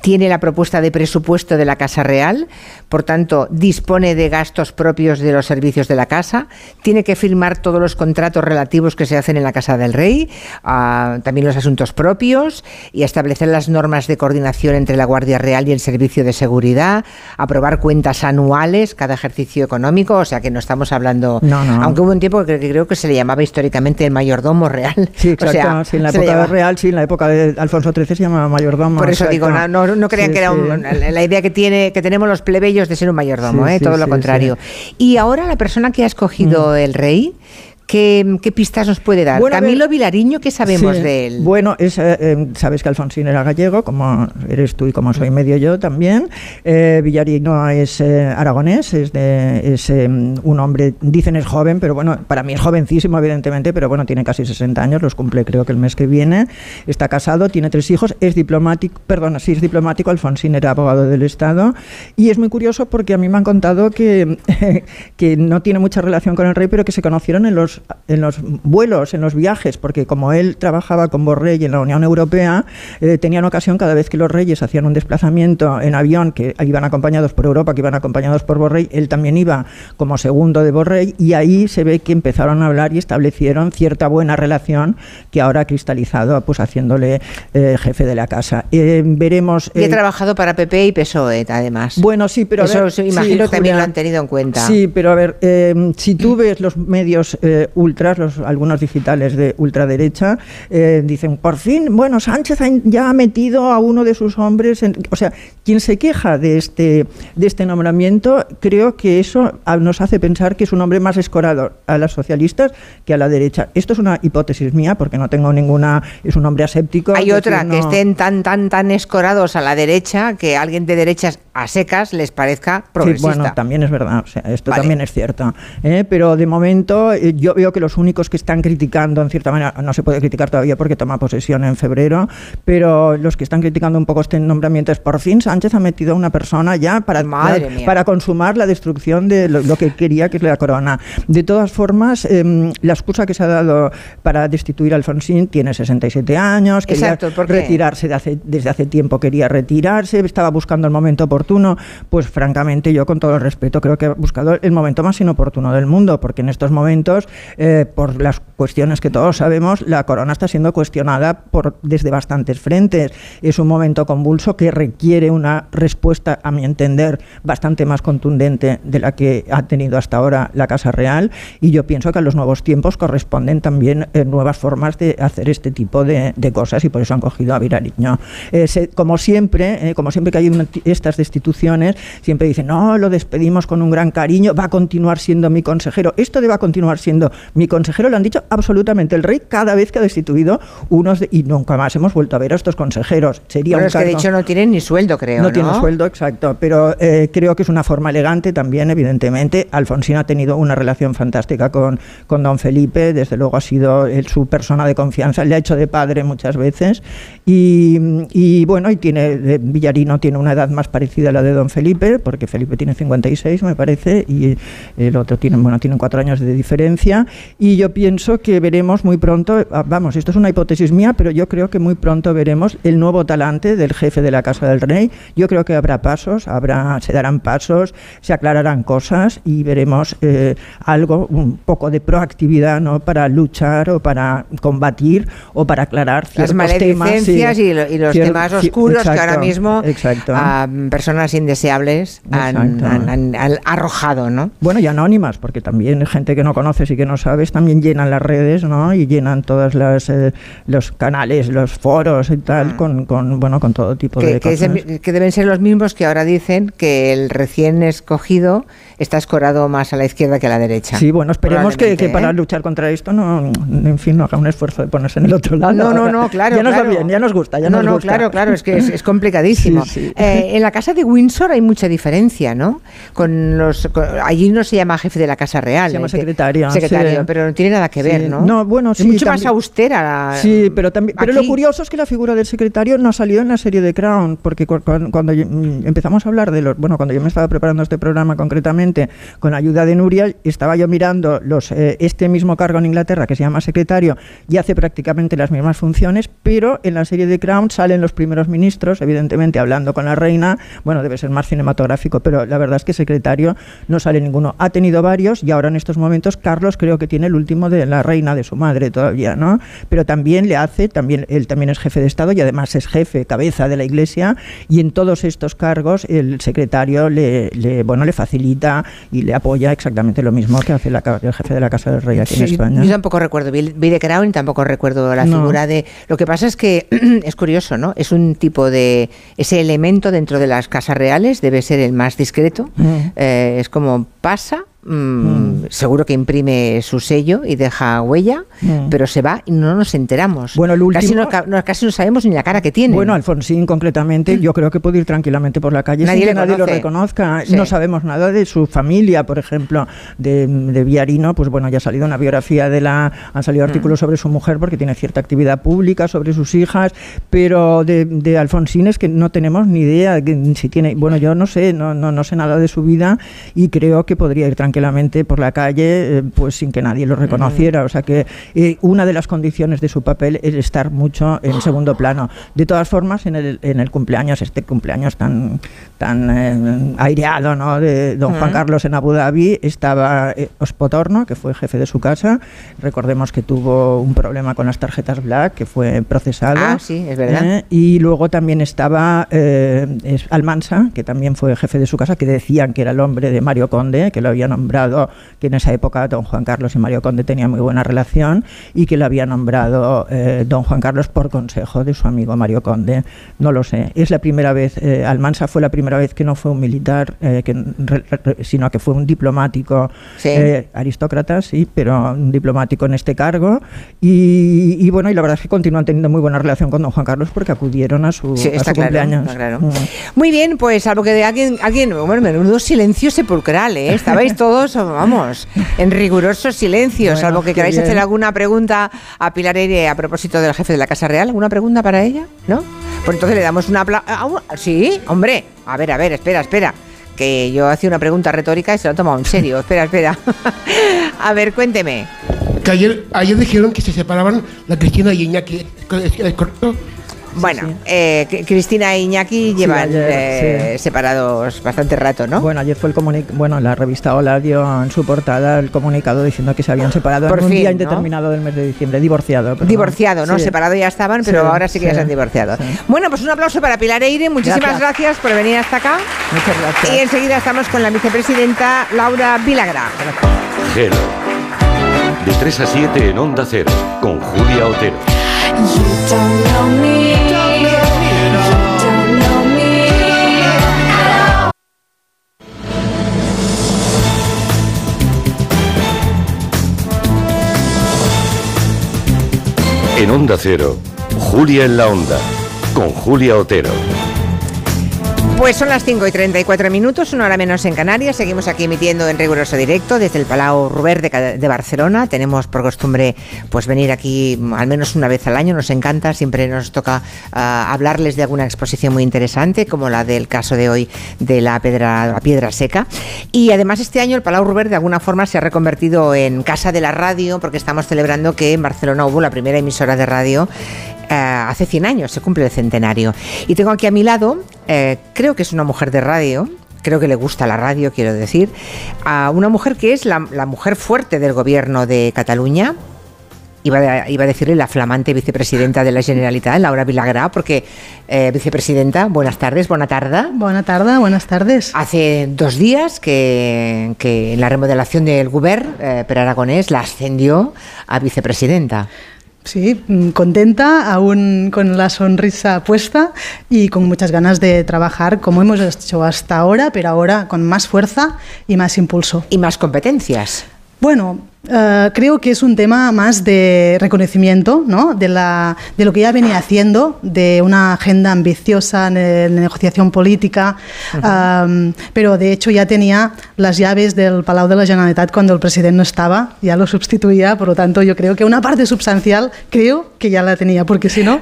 Speaker 1: tiene la propuesta de presupuesto de la Casa Real, por tanto dispone de gastos propios de los servicios de la casa, tiene que firmar todos los contratos relativos que se hacen en la Casa del Rey, ah, también los asuntos propios y establecer las normas de coordinación entre la Guardia Real y el Servicio de Seguridad, aprobar cuentas anuales cada ejercicio económico, o sea que no estamos hablando,
Speaker 41: No, no.
Speaker 1: aunque hubo un tiempo que, creo que se le llamaba históricamente el mayordomo real.
Speaker 41: Sí,
Speaker 1: O
Speaker 41: exacto.
Speaker 1: sea,
Speaker 41: sí, en la época real, sí, en la época de Alfonso XIII se llamaba mayordomo.
Speaker 1: por eso digo, no, no, no crean
Speaker 41: Sí,
Speaker 1: que era un- la idea que tiene que tenemos los plebeyos de ser un mayordomo, ¿eh? todo lo contrario. Y ahora la persona que ha escogido el rey, ¿qué, qué pistas nos puede dar?
Speaker 41: Bueno, a ver-
Speaker 1: Camilo Vilariño, ¿qué sabemos
Speaker 41: Sí.
Speaker 1: de él?
Speaker 41: Bueno, es, eh, eh, sabes que Alfonsín era gallego, como eres tú y como soy medio yo también. Eh, Villarino es eh, aragonés, es, de, es eh, un hombre, dicen es joven, pero bueno, para mí es jovencísimo, evidentemente, pero bueno, tiene casi 60 años, los cumple creo que el mes que viene. Está casado, tiene tres hijos, es diplomático, perdona, sí es diplomático, Alfonsín era abogado del Estado. Y es muy curioso porque a mí me han contado que, que no tiene mucha relación con el rey, pero que se conocieron en los los, en los vuelos, en los viajes, porque como él trabajaba con Borrell en la Unión Europea, eh, tenían ocasión cada vez que los reyes hacían un desplazamiento en avión, que iban acompañados por Europa, que iban acompañados por Borrell, él también iba como segundo de Borrell, y ahí se ve que empezaron a hablar y establecieron cierta buena relación que ahora ha cristalizado, pues haciéndole eh, jefe de la casa. Eh, veremos.
Speaker 1: Y he
Speaker 41: eh,
Speaker 1: trabajado para PP y PSOE, además.
Speaker 41: Bueno, sí, pero a
Speaker 1: Eso
Speaker 41: ver,
Speaker 1: imagino
Speaker 41: sí,
Speaker 1: también lo han tenido en cuenta.
Speaker 41: Sí, pero a ver, si tú ves los medios eh, ultras, los, algunos digitales de ultraderecha, eh, dicen, por fin, bueno, Sánchez ya ha metido a uno de sus hombres, en-". o sea, quien se queja de este, de este nombramiento, creo que eso ah, nos hace pensar que es un hombre más escorado a las socialistas que a la derecha. Esto es una hipótesis mía, porque no tengo ninguna, es un hombre aséptico.
Speaker 1: Hay otra, que estén tan, tan, tan escorados a la derecha que alguien de derechas a secas les parezca
Speaker 41: Sí,
Speaker 1: progresista.
Speaker 41: bueno, también es verdad, o sea, esto
Speaker 1: Vale.
Speaker 41: también es cierto. ¿eh? Pero de momento eh, yo veo que los únicos que están criticando, en cierta manera, no se puede criticar todavía porque toma posesión en febrero, pero los que están criticando un poco este nombramiento es por fin Sánchez ha metido a una persona ya para, para consumar la destrucción de lo, lo que quería que es la corona. De todas formas, em, la excusa que se ha dado para destituir a Alfonsín tiene 67 años, quería retirarse de hace- desde hace tiempo, quería retirarse, estaba buscando el momento oportuno, pues francamente yo con todo el respeto creo que ha buscado el momento más inoportuno del mundo, porque en estos momentos, eh, por las cuestiones que todos sabemos, la corona está siendo cuestionada por, desde bastantes frentes. Es un momento convulso que requiere una respuesta, a mi entender, bastante más contundente de la que ha tenido hasta ahora la Casa Real, y yo pienso que a los nuevos tiempos corresponden también eh, nuevas formas de hacer este tipo de, de cosas, y por eso han cogido a Virariño. Eh, como siempre, eh, como siempre que hay una- estas destituciones, siempre dicen, no, lo despedimos con un gran cariño, va a continuar siendo mi consejero. Esto de va a continuar siendo mi consejero lo han dicho absolutamente el rey cada vez que ha destituido unos de- y nunca más hemos vuelto a ver a estos consejeros. Sería
Speaker 1: Bueno,
Speaker 41: un
Speaker 1: es que de hecho no tienen ni sueldo, creo.
Speaker 41: no
Speaker 1: No,
Speaker 41: tiene sueldo, exacto, pero eh, creo que es una forma elegante también, evidentemente. Alfonsín ha tenido una relación fantástica con, con don Felipe, desde luego ha sido su persona de confianza, le ha hecho de padre muchas veces. Y, y, bueno, y tiene Villarino tiene una edad más parecida a la de don Felipe, porque Felipe tiene 56, me parece, y el otro tiene, bueno, tienen cuatro años de diferencia. Y yo pienso que veremos muy pronto, ah, vamos, esto es una hipótesis mía, pero yo creo que muy pronto veremos el nuevo talante del jefe de la Casa del Rey. Yo creo que habrá pasos, habrá, se darán pasos, se aclararán cosas y veremos eh, algo, un poco de proactividad ¿no? para luchar o para combatir o para aclarar
Speaker 1: Las
Speaker 41: ciertos temas. sí.
Speaker 1: y, lo- y los temas oscuros que ahora
Speaker 41: exacto,
Speaker 1: mismo
Speaker 41: exacto.
Speaker 1: a personas indeseables han,
Speaker 41: Exacto.
Speaker 1: han- han- han arrojado, ¿no?
Speaker 41: Bueno, y anónimas, porque también gente que no conoces y que no sabes también llenan las redes, ¿no? Y llenan todos los canales, los foros y tal, con, con, bueno, con todo tipo.
Speaker 1: Que,
Speaker 41: de
Speaker 1: que
Speaker 41: cosas.
Speaker 1: que deben ser los mismos que ahora dicen que el recién escogido está escorado más a la izquierda que a la derecha.
Speaker 41: Sí, bueno, esperemos que, para
Speaker 1: ¿eh?
Speaker 41: luchar contra esto no, en fin, no haga un esfuerzo de ponerse en el otro lado.
Speaker 1: No, no, no, claro.
Speaker 41: Ya nos
Speaker 1: claro.
Speaker 41: va bien, ya nos gusta, ya
Speaker 1: no,
Speaker 41: nos
Speaker 1: no,
Speaker 41: gusta.
Speaker 1: claro, claro, es que es, es complicadísimo.
Speaker 41: Sí, sí.
Speaker 1: Eh, en la casa de Windsor hay mucha diferencia, ¿no? Con los, con- allí no se llama jefe de la Casa Real.
Speaker 41: Se llama
Speaker 1: eh, que- pero no tiene nada que ver,
Speaker 41: Sí.
Speaker 1: ¿no?
Speaker 41: No, bueno,
Speaker 1: Es
Speaker 41: sí,
Speaker 1: mucho más
Speaker 41: también-
Speaker 1: austera. la-
Speaker 41: Sí, pero también, pero lo curioso es que la figura del secretario no salió en la serie de Crown, porque cu- cu- cuando, yo- mm, empezamos a hablar de los, bueno, cuando yo me estaba preparando este programa concretamente con ayuda de Nuria, estaba yo mirando los eh, este mismo cargo en Inglaterra que se llama secretario y hace prácticamente las mismas funciones, pero en la serie de Crown salen los primeros ministros, evidentemente hablando con la reina, bueno, debe ser más cinematográfico, pero la verdad es que secretario no sale ninguno. Ha tenido varios y ahora en estos momentos Carlos creo que tiene el último de la reina de su madre todavía, ¿no? Pero también le hace, también él también es jefe de Estado y además es jefe, cabeza de la Iglesia y en todos estos cargos el secretario le, le, bueno le facilita y le apoya exactamente lo mismo que hace la el jefe de la Casa del Rey aquí en España.
Speaker 1: Yo tampoco recuerdo de Crown, tampoco recuerdo la
Speaker 41: No.
Speaker 1: figura de. Lo que pasa es que es curioso, ¿no? Es un tipo de. Ese elemento dentro de las casas reales debe ser el más discreto.
Speaker 41: Mm.
Speaker 1: Eh, es como pasa. Mm, Seguro que imprime su sello y deja huella,
Speaker 41: Mm.
Speaker 1: pero se va y no nos enteramos.
Speaker 41: Bueno, el
Speaker 1: casi,
Speaker 41: último-
Speaker 1: no, ca- no- casi no sabemos ni la cara que tiene.
Speaker 41: Bueno, Alfonsín concretamente, yo creo que puede ir tranquilamente por la calle
Speaker 1: Nadie
Speaker 41: sin que nadie lo
Speaker 1: conoce.
Speaker 41: reconozca.
Speaker 1: Sí.
Speaker 41: No sabemos nada de su familia, por ejemplo, de, de Villarino, pues bueno, ya ha salido una biografía de la, han salido
Speaker 1: Mm.
Speaker 41: artículos sobre su mujer porque tiene cierta actividad pública, sobre sus hijas, pero de, de Alfonsín es que no tenemos ni idea que si tiene, bueno, yo no sé, no, no, no sé nada de su vida y creo que podría ir tranquilamente tranquilamente por la calle, eh, pues sin que nadie lo reconociera. O sea que eh, una de las condiciones de su papel es estar mucho en segundo plano. De todas formas, en el, en el cumpleaños, este cumpleaños tan, tan eh, aireado ¿no? de don Juan. Carlos en Abu Dhabi, estaba eh, Ospotorno, que fue jefe de su casa. Recordemos que tuvo un problema con las tarjetas Black, que fue procesado.
Speaker 1: Ah, sí, es verdad.
Speaker 41: Y luego también estaba es Almansa, que también fue jefe de su casa, que decían que era el hombre de Mario Conde, que lo había nombrado, que en esa época don Juan Carlos y Mario Conde tenían muy buena relación, y que lo había nombrado eh, don Juan Carlos por consejo de su amigo Mario Conde. No lo sé. Es la primera vez, eh, Almansa fue la primera vez que no fue un militar, eh, que, re- re- sino que fue un diplomático,
Speaker 1: Sí.
Speaker 41: eh, aristócrata, sí, pero un diplomático en este cargo. Y, y bueno, y la verdad es que continúan teniendo muy buena relación con don Juan Carlos porque acudieron a su,
Speaker 1: Sí,
Speaker 41: a su
Speaker 1: claro,
Speaker 41: cumpleaños.
Speaker 1: claro.
Speaker 41: Mm.
Speaker 1: Muy bien, pues salvo que de alguien, alguien, bueno, menudo silencio sepulcral, ¿eh? Estabais todos, vamos, en riguroso silencio,
Speaker 41: Bueno,
Speaker 1: salvo que queráis
Speaker 41: bien.
Speaker 1: hacer alguna pregunta a Pilar Eire a propósito del jefe de la Casa Real. ¿Alguna pregunta para ella? ¿No? Pues entonces le damos una aplauso. Sí, hombre. A ver, a ver, espera, espera. Que yo hacía una pregunta retórica y se lo he tomado en serio. espera, espera. a ver, cuénteme.
Speaker 43: Que ayer, ayer dijeron que se separaban la Cristina y Iñaki. ¿Es, es correcto?
Speaker 1: Bueno, eh, Cri- Cristina e Iñaki llevan
Speaker 41: ayer,
Speaker 1: eh,
Speaker 41: sí.
Speaker 1: separados bastante rato, ¿no?
Speaker 41: Bueno, ayer fue el comunicado, bueno, la revista Hola dio en su portada el comunicado diciendo que se habían separado
Speaker 1: Por
Speaker 41: en un día
Speaker 1: ¿no?
Speaker 41: indeterminado del mes de diciembre, divorciado. perdón.
Speaker 1: Divorciado, ¿no?
Speaker 41: Sí.
Speaker 1: Separado ya estaban, pero
Speaker 41: Sí,
Speaker 1: ahora sí que ya se han divorciado.
Speaker 41: sí.
Speaker 1: Bueno, pues un aplauso para Pilar Eire. Muchísimas gracias,
Speaker 41: Gracias.
Speaker 1: por venir hasta acá.
Speaker 41: Muchas gracias.
Speaker 1: Y enseguida estamos con la vicepresidenta Laura Vilagra.
Speaker 2: Gelo. De 3 a 7 en Onda Cero, con Julia Otero. En Onda Cero, Julia en la Onda, con Julia Otero.
Speaker 1: Pues son las 5 y 34 minutos, una hora menos en Canarias. Seguimos aquí emitiendo en riguroso directo desde el Palau Ruber de, Barcelona. Tenemos por costumbre pues venir aquí al menos una vez al año. Nos encanta, siempre nos toca ah, hablarles de alguna exposición muy interesante, como la del caso de hoy de la piedra seca. Y además este año el Palau Ruber de alguna forma se ha reconvertido en casa de la radio, porque estamos celebrando que en Barcelona hubo la primera emisora de radio eh, hace 100 años, se cumple el centenario. Y tengo aquí a mi lado, eh, creo que es una mujer de radio, creo que le gusta la radio, quiero decir, a una mujer que es la, la mujer fuerte del gobierno de Cataluña. Iba a, iba a decirle la flamante vicepresidenta de la Generalitat, Laura Vilagrà, porque, eh, vicepresidenta, buenas tardes, buena tarde.
Speaker 44: Buena tarde, buenas tardes.
Speaker 1: Hace dos días que, que en la remodelación del Govern, eh, Per Aragonés la ascendió a vicepresidenta.
Speaker 44: Sí, mm, contenta, aún con la sonrisa puesta y con muchas ganas de trabajar como hemos hecho hasta ahora, pero ahora con más fuerza y más impulso.
Speaker 1: Y más competencias.
Speaker 44: Bueno, eh, creo que es un tema más de reconocimiento ¿no? de, la, de lo que ya venía haciendo, de una agenda ambiciosa de negociación política, um, pero de hecho ya tenía las llaves del Palau de la Generalitat cuando el presidente no estaba, ya lo sustituía, por lo tanto yo creo que una parte substancial creo que ya la tenía, porque si no...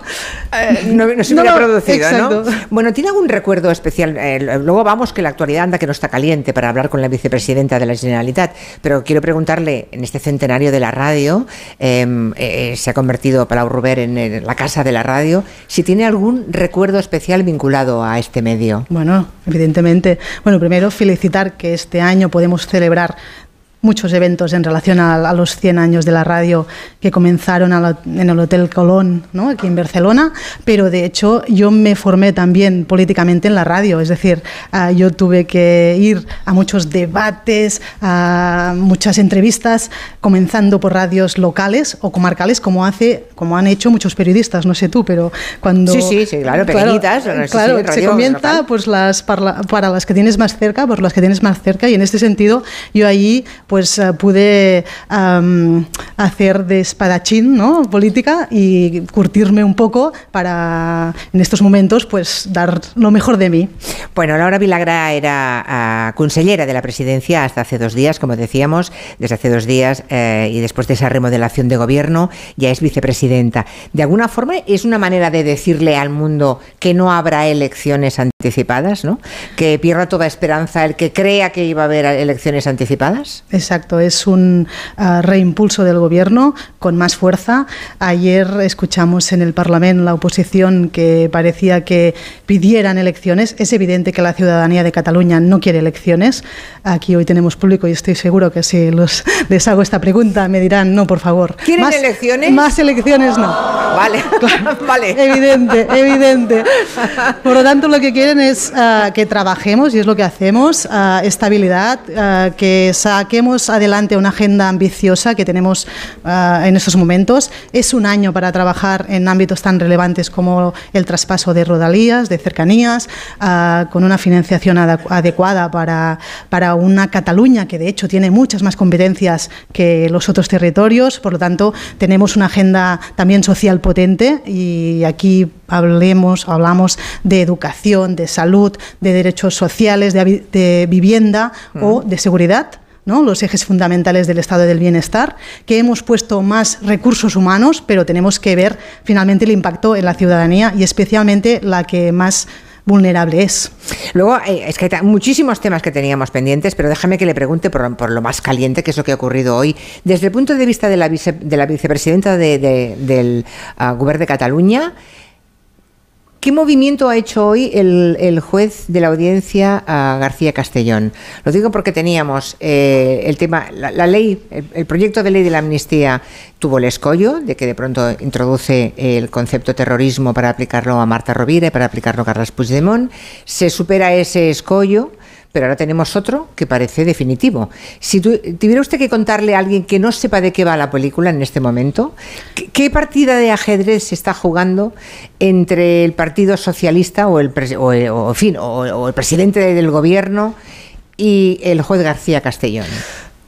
Speaker 1: Eh, no, no se
Speaker 44: No
Speaker 1: hubiera
Speaker 44: lo-
Speaker 1: producido,
Speaker 44: exacto.
Speaker 1: ¿no? Bueno, ¿tiene algún recuerdo especial? Eh, luego vamos, que la actualidad anda que no está caliente para hablar con la vicepresidenta de la Generalitat, pero quiero preguntarle, en este centenario de la radio, eh, eh, se ha convertido Palau Ruber en la casa de la radio, si tiene algún recuerdo especial vinculado a este medio.
Speaker 44: Bueno, evidentemente. Bueno, primero felicitar que este año podemos celebrar muchos eventos en relación a, a los 100 años de la radio que comenzaron la- en el Hotel Colón, ¿no? aquí en Barcelona, pero de hecho yo me formé también políticamente en la radio, es decir, ah, yo tuve que ir a muchos debates, a muchas entrevistas, comenzando por radios locales o comarcales, como hace, como han hecho muchos periodistas, no sé tú, pero cuando
Speaker 1: Sí, sí, sí, claro, pequeñitas,
Speaker 44: claro, se
Speaker 1: radio
Speaker 44: comienza
Speaker 1: local.
Speaker 44: pues las para, para las que tienes más cerca, pues las que tienes más cerca y en este sentido yo ahí pues pues eh, pude am, hacer de espadachín ¿no? política y curtirme un poco para en estos momentos pues dar lo mejor de mí.
Speaker 1: Bueno, Laura Vilagra era ah, consellera de la presidencia hasta hace dos días, como decíamos, desde hace dos días eh, y después de esa remodelación de gobierno ya es vicepresidenta. De alguna forma es una manera de decirle al mundo que no habrá elecciones anticipadas, ¿no? Que pierda toda esperanza el que crea que iba a haber elecciones anticipadas.
Speaker 44: Exacto, es un ah, reimpulso del gobierno con más fuerza. Ayer escuchamos en el Parlamento la oposición que parecía que pidieran elecciones. Es evidente que la ciudadanía de Cataluña no quiere elecciones. Aquí hoy tenemos público y estoy seguro que si los, les hago esta pregunta me dirán no, por favor.
Speaker 1: ¿Quieren
Speaker 44: Más-
Speaker 1: elecciones?
Speaker 44: Más elecciones no.
Speaker 1: Vale, vale.
Speaker 44: Evidente, evidente. Por lo tanto, lo que quieren es ah, que trabajemos, y es lo que hacemos, ah, estabilidad, que saquemos adelante una agenda ambiciosa que tenemos ah, en estos momentos. Es un año para trabajar en ámbitos tan relevantes como el traspaso de rodalías, de cercanías, ah, con una financiación adecu- adecuada para, para una Cataluña que de hecho tiene muchas más competencias que los otros territorios. Por lo tanto, tenemos una agenda también social potente y aquí hablemos, hablamos de educación, de salud, de derechos sociales, de, vivienda o de seguridad. ¿No? los ejes fundamentales del estado del bienestar, que hemos puesto más recursos humanos, pero tenemos que ver finalmente el impacto en la ciudadanía y especialmente la que más vulnerable es.
Speaker 1: Luego, eh, es que hay muchísimos temas que teníamos pendientes, pero déjame que le pregunte por, por lo más caliente, que es lo que ha ocurrido hoy. Desde el punto de vista de la, vice- de la vicepresidenta de- de- del ah, Gobierno de Cataluña, ¿Qué movimiento ha hecho hoy el, el juez de la audiencia García Castellón? Lo digo porque teníamos eh, el tema, la, ley, el, el proyecto de ley de la amnistía tuvo el escollo de que de pronto introduce el concepto terrorismo para aplicarlo a Marta Rovira y para aplicarlo a Carles Puigdemont. Se supera ese escollo pero ahora tenemos otro que parece definitivo. Si tu- tuviera usted que contarle a alguien que no sepa de qué va la película en este momento, ¿qué, partida de ajedrez se está jugando entre el Partido Socialista o el, o, fin, o el presidente del gobierno y el juez García Castellón?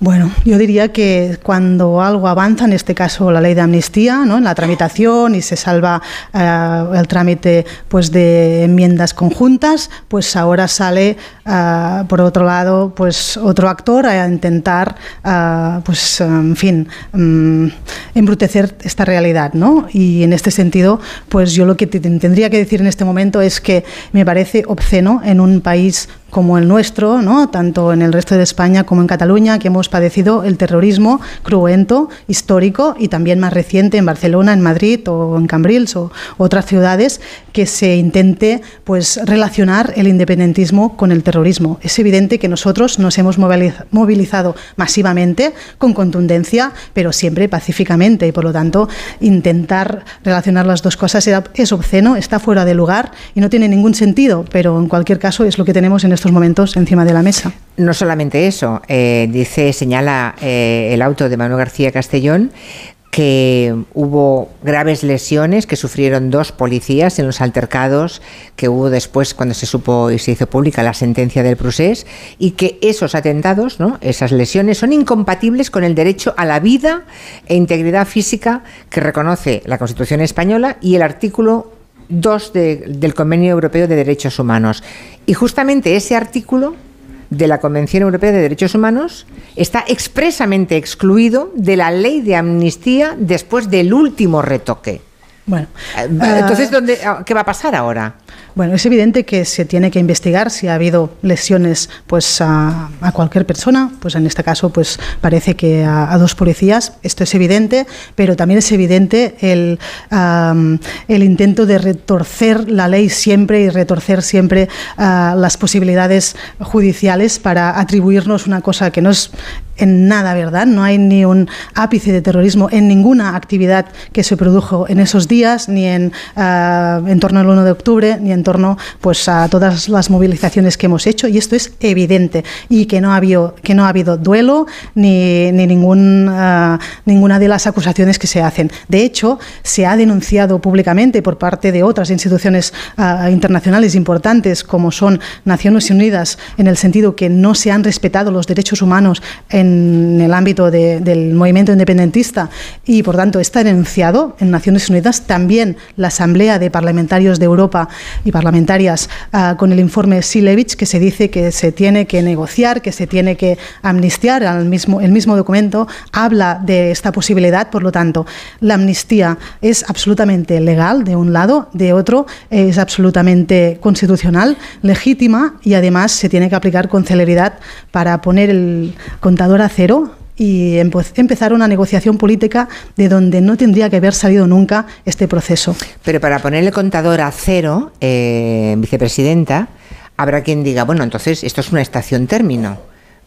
Speaker 44: Bueno, yo diría que cuando algo avanza, en este caso la ley de amnistía, ¿no? en la tramitación y se salva eh, el trámite pues de enmiendas conjuntas, pues ahora sale eh, por otro lado pues otro actor a intentar eh, pues en fin mm, embrutecer esta realidad, ¿no? Y en este sentido, pues yo lo que te- tendría que decir en este momento es que me parece obsceno en un país como el nuestro, ¿no? tanto en el resto de España como en Cataluña, que hemos padecido el terrorismo cruento, histórico y también más reciente en Barcelona, en Madrid o en Cambrils o otras ciudades, que se intente pues, relacionar el independentismo con el terrorismo. Es evidente que nosotros nos hemos moviliz- movilizado masivamente, con contundencia, pero siempre pacíficamente y por lo tanto intentar relacionar las dos cosas es obsceno, está fuera de lugar y no tiene ningún sentido, pero en cualquier caso es lo que tenemos en estos momentos encima de la mesa.
Speaker 1: No solamente eso, eh, dice, señala eh, el auto de Manuel García Castellón que hubo graves lesiones que sufrieron dos policías en los altercados que hubo después cuando se supo y se hizo pública la sentencia del procés y que esos atentados, ¿no? esas lesiones son incompatibles con el derecho a la vida e integridad física que reconoce la Constitución española y el artículo 2 de- del Convenio Europeo de Derechos Humanos. Y justamente ese artículo de la Convención Europea de Derechos Humanos está expresamente excluido de la ley de amnistía después del último retoque.
Speaker 44: Bueno,
Speaker 1: Eh, Entonces, ¿dónde, ¿qué va a pasar ahora?
Speaker 44: Bueno, es evidente que se tiene que investigar si ha habido lesiones pues a, cualquier persona, pues en este caso pues parece que a, dos policías, esto es evidente, pero también es evidente el, el intento de retorcer la ley siempre y retorcer siempre ah, las posibilidades judiciales para atribuirnos una cosa que no es en nada verdad, no hay ni un ápice de terrorismo en ninguna actividad que se produjo en esos días, ni en, ah, en torno al 1 de octubre, ni en torno pues, a todas las movilizaciones que hemos hecho. Y esto es evidente. Y que no ha habido, que no ha habido duelo ni, ni ningún, ah, ninguna de las acusaciones que se hacen. De hecho, se ha denunciado públicamente por parte de otras instituciones ah, internacionales importantes como son Naciones Unidas en el sentido que no se han respetado los derechos humanos en el ámbito de- del movimiento independentista y por tanto está denunciado en Naciones Unidas también la Asamblea de Parlamentarios de Europa y parlamentarias ah, con el informe Silevich que se dice que se tiene que negociar, que se tiene que amnistiar. Al mismo el mismo documento habla de esta posibilidad, por lo tanto, la amnistía es absolutamente legal de un lado, de otro es absolutamente constitucional, legítima y además se tiene que aplicar con celeridad para poner el contador a cero y empe- empezar una negociación política de donde no tendría que haber salido nunca este proceso.
Speaker 1: Pero para poner el contador a cero, eh, vicepresidenta, habrá quien diga, bueno, entonces esto es una estación término.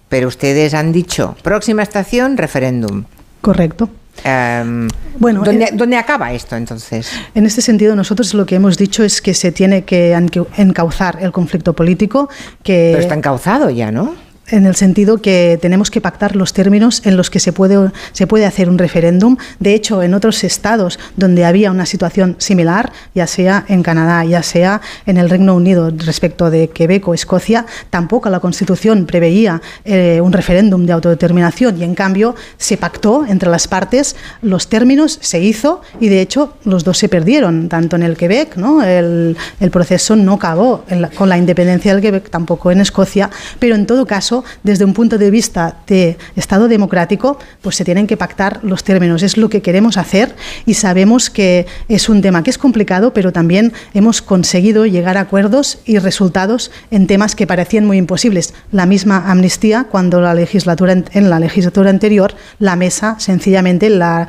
Speaker 1: Pero ustedes han dicho, próxima estación, referéndum.
Speaker 44: Correcto.
Speaker 1: Em,
Speaker 44: Bueno,
Speaker 1: ¿dónde,
Speaker 44: eh,
Speaker 1: dónde acaba esto entonces?
Speaker 44: En este sentido, nosotros lo que hemos dicho es que se tiene que encauzar el conflicto político, que
Speaker 1: Pero está encauzado ya, ¿no?
Speaker 44: En el sentido que tenemos que pactar los términos en los que se puede, se puede hacer un referéndum. De hecho, en otros estados donde había una situación similar, ya sea en Canadá, ya sea en el Reino Unido respecto de Quebec o Escocia, tampoco la Constitución preveía eh, un referéndum de autodeterminación y en cambio se pactó entre las partes los términos, se hizo y de hecho los dos se perdieron, tanto en el Quebec, ¿no? el, el proceso no acabó la- con la independencia del Quebec, tampoco en Escocia, pero en todo caso, desde un punto de vista de Estado democrático, pues se tienen que pactar los términos. Es lo que queremos hacer y sabemos que es un tema que es complicado, pero también hemos conseguido llegar a acuerdos y resultados en temas que parecían muy imposibles. La misma amnistía, cuando la legislatura en la legislatura anterior la mesa sencillamente la,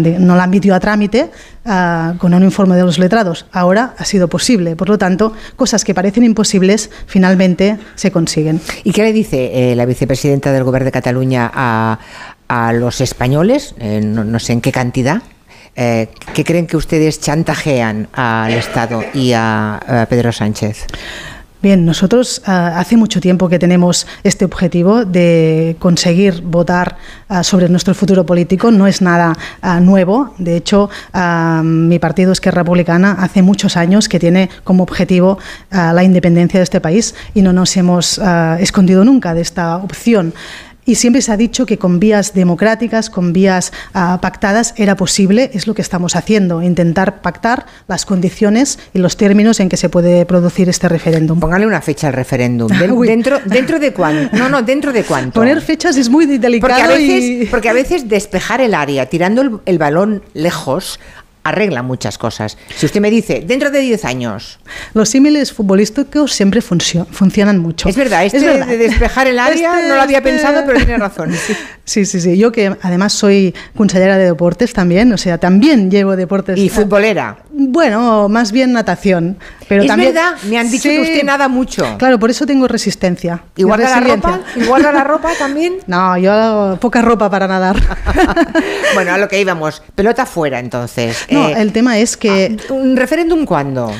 Speaker 44: de- no la admitió a trámite ah, con un informe de los letrados. Ahora ha sido posible. Por lo tanto, cosas que parecen imposibles finalmente se consiguen.
Speaker 1: ¿Y qué le dice eh, la vicepresidenta del Gobierno de Cataluña a, a los españoles? Eh, no, sé en qué cantidad. Eh, ¿Qué creen que ustedes chantajean al Estado y a Pedro Sánchez?
Speaker 44: Bien, nosotros ah, hace mucho tiempo que tenemos este objetivo de conseguir votar ah, sobre nuestro futuro político. No es nada ah, nuevo. De hecho, mi partido Esquerra Republicana hace muchos años que tiene como objetivo la independencia de este país y no nos hemos escondido nunca de esta opción. Y siempre se ha dicho que con vías democráticas, con vías ah, pactadas, era posible, es lo que estamos haciendo, intentar pactar las condiciones y los términos en que se puede producir este referéndum.
Speaker 1: Póngale una fecha al referéndum. Dentro, ¿Dentro de cuánto? No, no, dentro de cuánto.
Speaker 44: Poner fechas es muy delicado
Speaker 1: porque a, veces,
Speaker 44: y...
Speaker 1: porque a veces despejar el área tirando el, el balón lejos arregla muchas cosas. Si usted me dice, dentro de 10 años.
Speaker 44: Los símiles futbolísticos siempre funcio- funcionan mucho.
Speaker 1: Es verdad, este
Speaker 44: Es verdad.
Speaker 1: de despejar el área
Speaker 44: Este-
Speaker 1: no lo había
Speaker 44: este-
Speaker 1: pensado, pero tiene razón. sí.
Speaker 44: Sí, sí, sí. Yo que además soy consellera de deportes también, o sea, también llevo deportes.
Speaker 1: Y futbolera.
Speaker 44: Bueno, más bien natación. Pero
Speaker 1: es
Speaker 44: también,
Speaker 1: verdad, me han dicho que
Speaker 44: Sí.
Speaker 1: usted nada mucho.
Speaker 44: Claro, por eso tengo resistencia.
Speaker 1: ¿Y guarda la ropa? ¿Y guarda la ropa también?
Speaker 44: No, yo poca ropa para nadar.
Speaker 1: Bueno, a lo que íbamos. Pelota fuera, entonces.
Speaker 44: No,
Speaker 1: Eh,
Speaker 44: el tema es que
Speaker 1: ¿Un referéndum cuándo?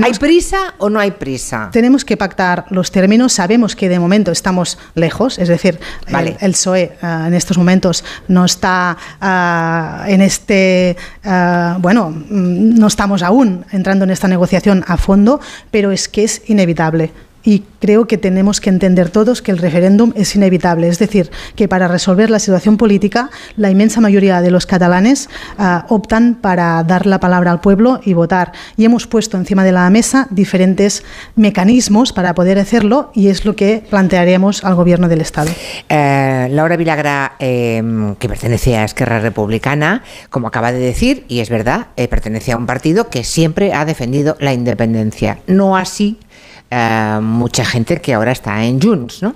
Speaker 1: ¿Hay prisa o no hay prisa?
Speaker 44: Tenemos que pactar los términos. Sabemos que de momento estamos lejos, es decir,
Speaker 1: Vale.
Speaker 44: el, el PSOE ah, en estos momentos no está ah, en este, ah, bueno, mm, no estamos aún entrando en esta negociación a fondo, pero es que es inevitable. Y creo que tenemos que entender todos que el referéndum es inevitable. Es decir, que para resolver la situación política, la inmensa mayoría de los catalanes ah, optan para dar la palabra al pueblo y votar. Y hemos puesto encima de la mesa diferentes mecanismos para poder hacerlo y es lo que plantearemos al Gobierno del Estado.
Speaker 1: Eh, Laura Vilagra, eh, que pertenece a Esquerra Republicana, como acaba de decir, y es verdad, eh, pertenece a un partido que siempre ha defendido la independencia. No así eh, mucha gente que ahora está en Junts. ¿no?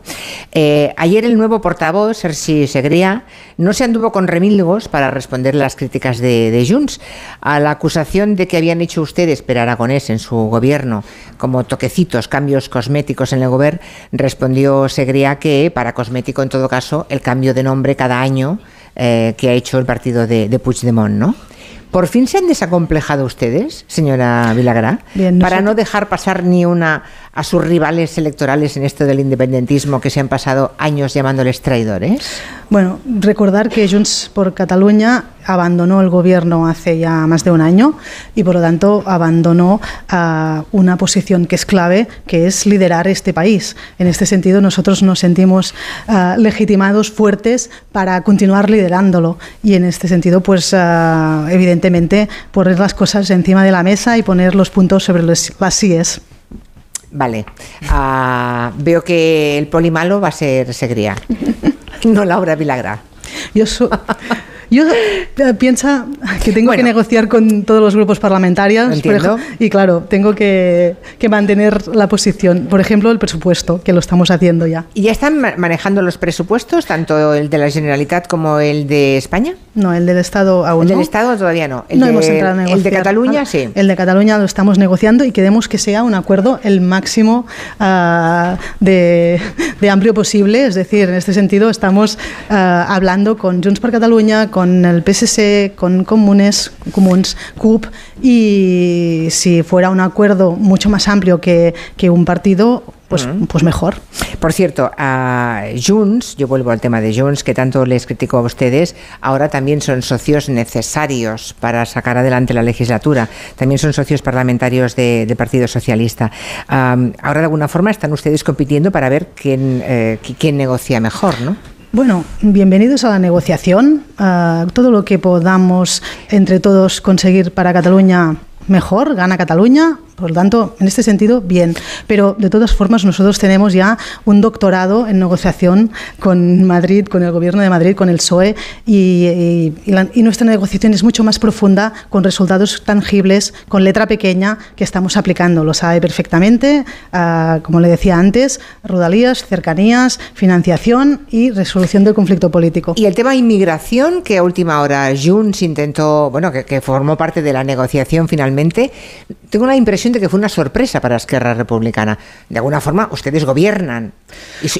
Speaker 1: Eh, ayer el nuevo portavoz, Sergi Segría, no se anduvo con remilgos para responder las críticas de, de Junts a la acusación de que habían hecho ustedes, per Aragonés, en su gobierno, como toquecitos, cambios cosméticos en el gobierno, respondió Segría que para cosmético, en todo caso, el cambio de nombre cada año eh, que ha hecho el partido de, de Puigdemont, ¿no? ¿Por fin se han desacomplejado ustedes, señora Vilagrá?
Speaker 44: Bien,
Speaker 1: para no dejar pasar ni una a sus rivales electorales en esto del independentismo que se han pasado años llamándoles traidores.
Speaker 44: Bueno, recordar que Junts por Cataluña abandonó el gobierno hace ya más de un año y por lo tanto abandonó ah, una posición que es clave, que es liderar este país. En este sentido, nosotros nos sentimos ah, legitimados, fuertes para continuar liderándolo y en este sentido, pues ah, evidentemente poner las cosas encima de la mesa y poner los puntos sobre los- las síes.
Speaker 1: Vale. Ah, veo que el poli malo va a ser Segría. no Laura Vilagrá.
Speaker 44: Yo, so- yo eh, piensa que tengo que negociar con todos los grupos parlamentarios
Speaker 1: Entiendo.
Speaker 44: y claro, tengo que, que mantener la posición. Por ejemplo, el presupuesto, que lo estamos haciendo ya.
Speaker 1: ¿Y ya están ma- manejando los presupuestos, tanto el de la Generalitat como el de España?
Speaker 44: No, el del Estado aún
Speaker 1: El del
Speaker 44: no.
Speaker 1: Estado todavía no. El
Speaker 44: no
Speaker 1: de,
Speaker 44: hemos entrado a negociar.
Speaker 1: El de Cataluña
Speaker 44: Ah,
Speaker 1: sí.
Speaker 44: El de Cataluña lo estamos negociando y queremos que sea un acuerdo el máximo ah, de, de amplio posible. Es decir, en este sentido estamos ah, hablando con Junts per Catalunya, con el PSC, con Comunes, Comuns, CUP y si fuera un acuerdo mucho más amplio que, que un partido, pues, pues mejor.
Speaker 1: Por cierto, a Junts, yo vuelvo al tema de Junts, que tanto les critico a ustedes, ahora también son socios necesarios para sacar adelante la legislatura. También son socios parlamentarios de- del Partido Socialista. Ahora, de alguna forma, están ustedes compitiendo para ver quién, eh, qui- quién negocia mejor, ¿no?
Speaker 44: Bueno, bienvenidos a la negociación. Ah, todo lo que podamos entre todos conseguir para Cataluña mejor, gana Cataluña. Por lo tanto, en este sentido, bien. Pero de todas formas, nosotros tenemos ya un doctorado en negociación con Madrid, con el Gobierno de Madrid, con el PSOE, y, y- y la- y nuestra negociación es mucho más profunda, con resultados tangibles, con letra pequeña, que estamos aplicando. Lo sabe perfectamente, ah, como le decía antes, rodalías, cercanías, financiación y resolución del conflicto político.
Speaker 1: Y el tema inmigración, que a última hora Junts intentó, bueno, que, que formó parte de la negociación finalmente, tengo la impresión de que fue una sorpresa para Esquerra Republicana. De alguna forma, ustedes gobiernan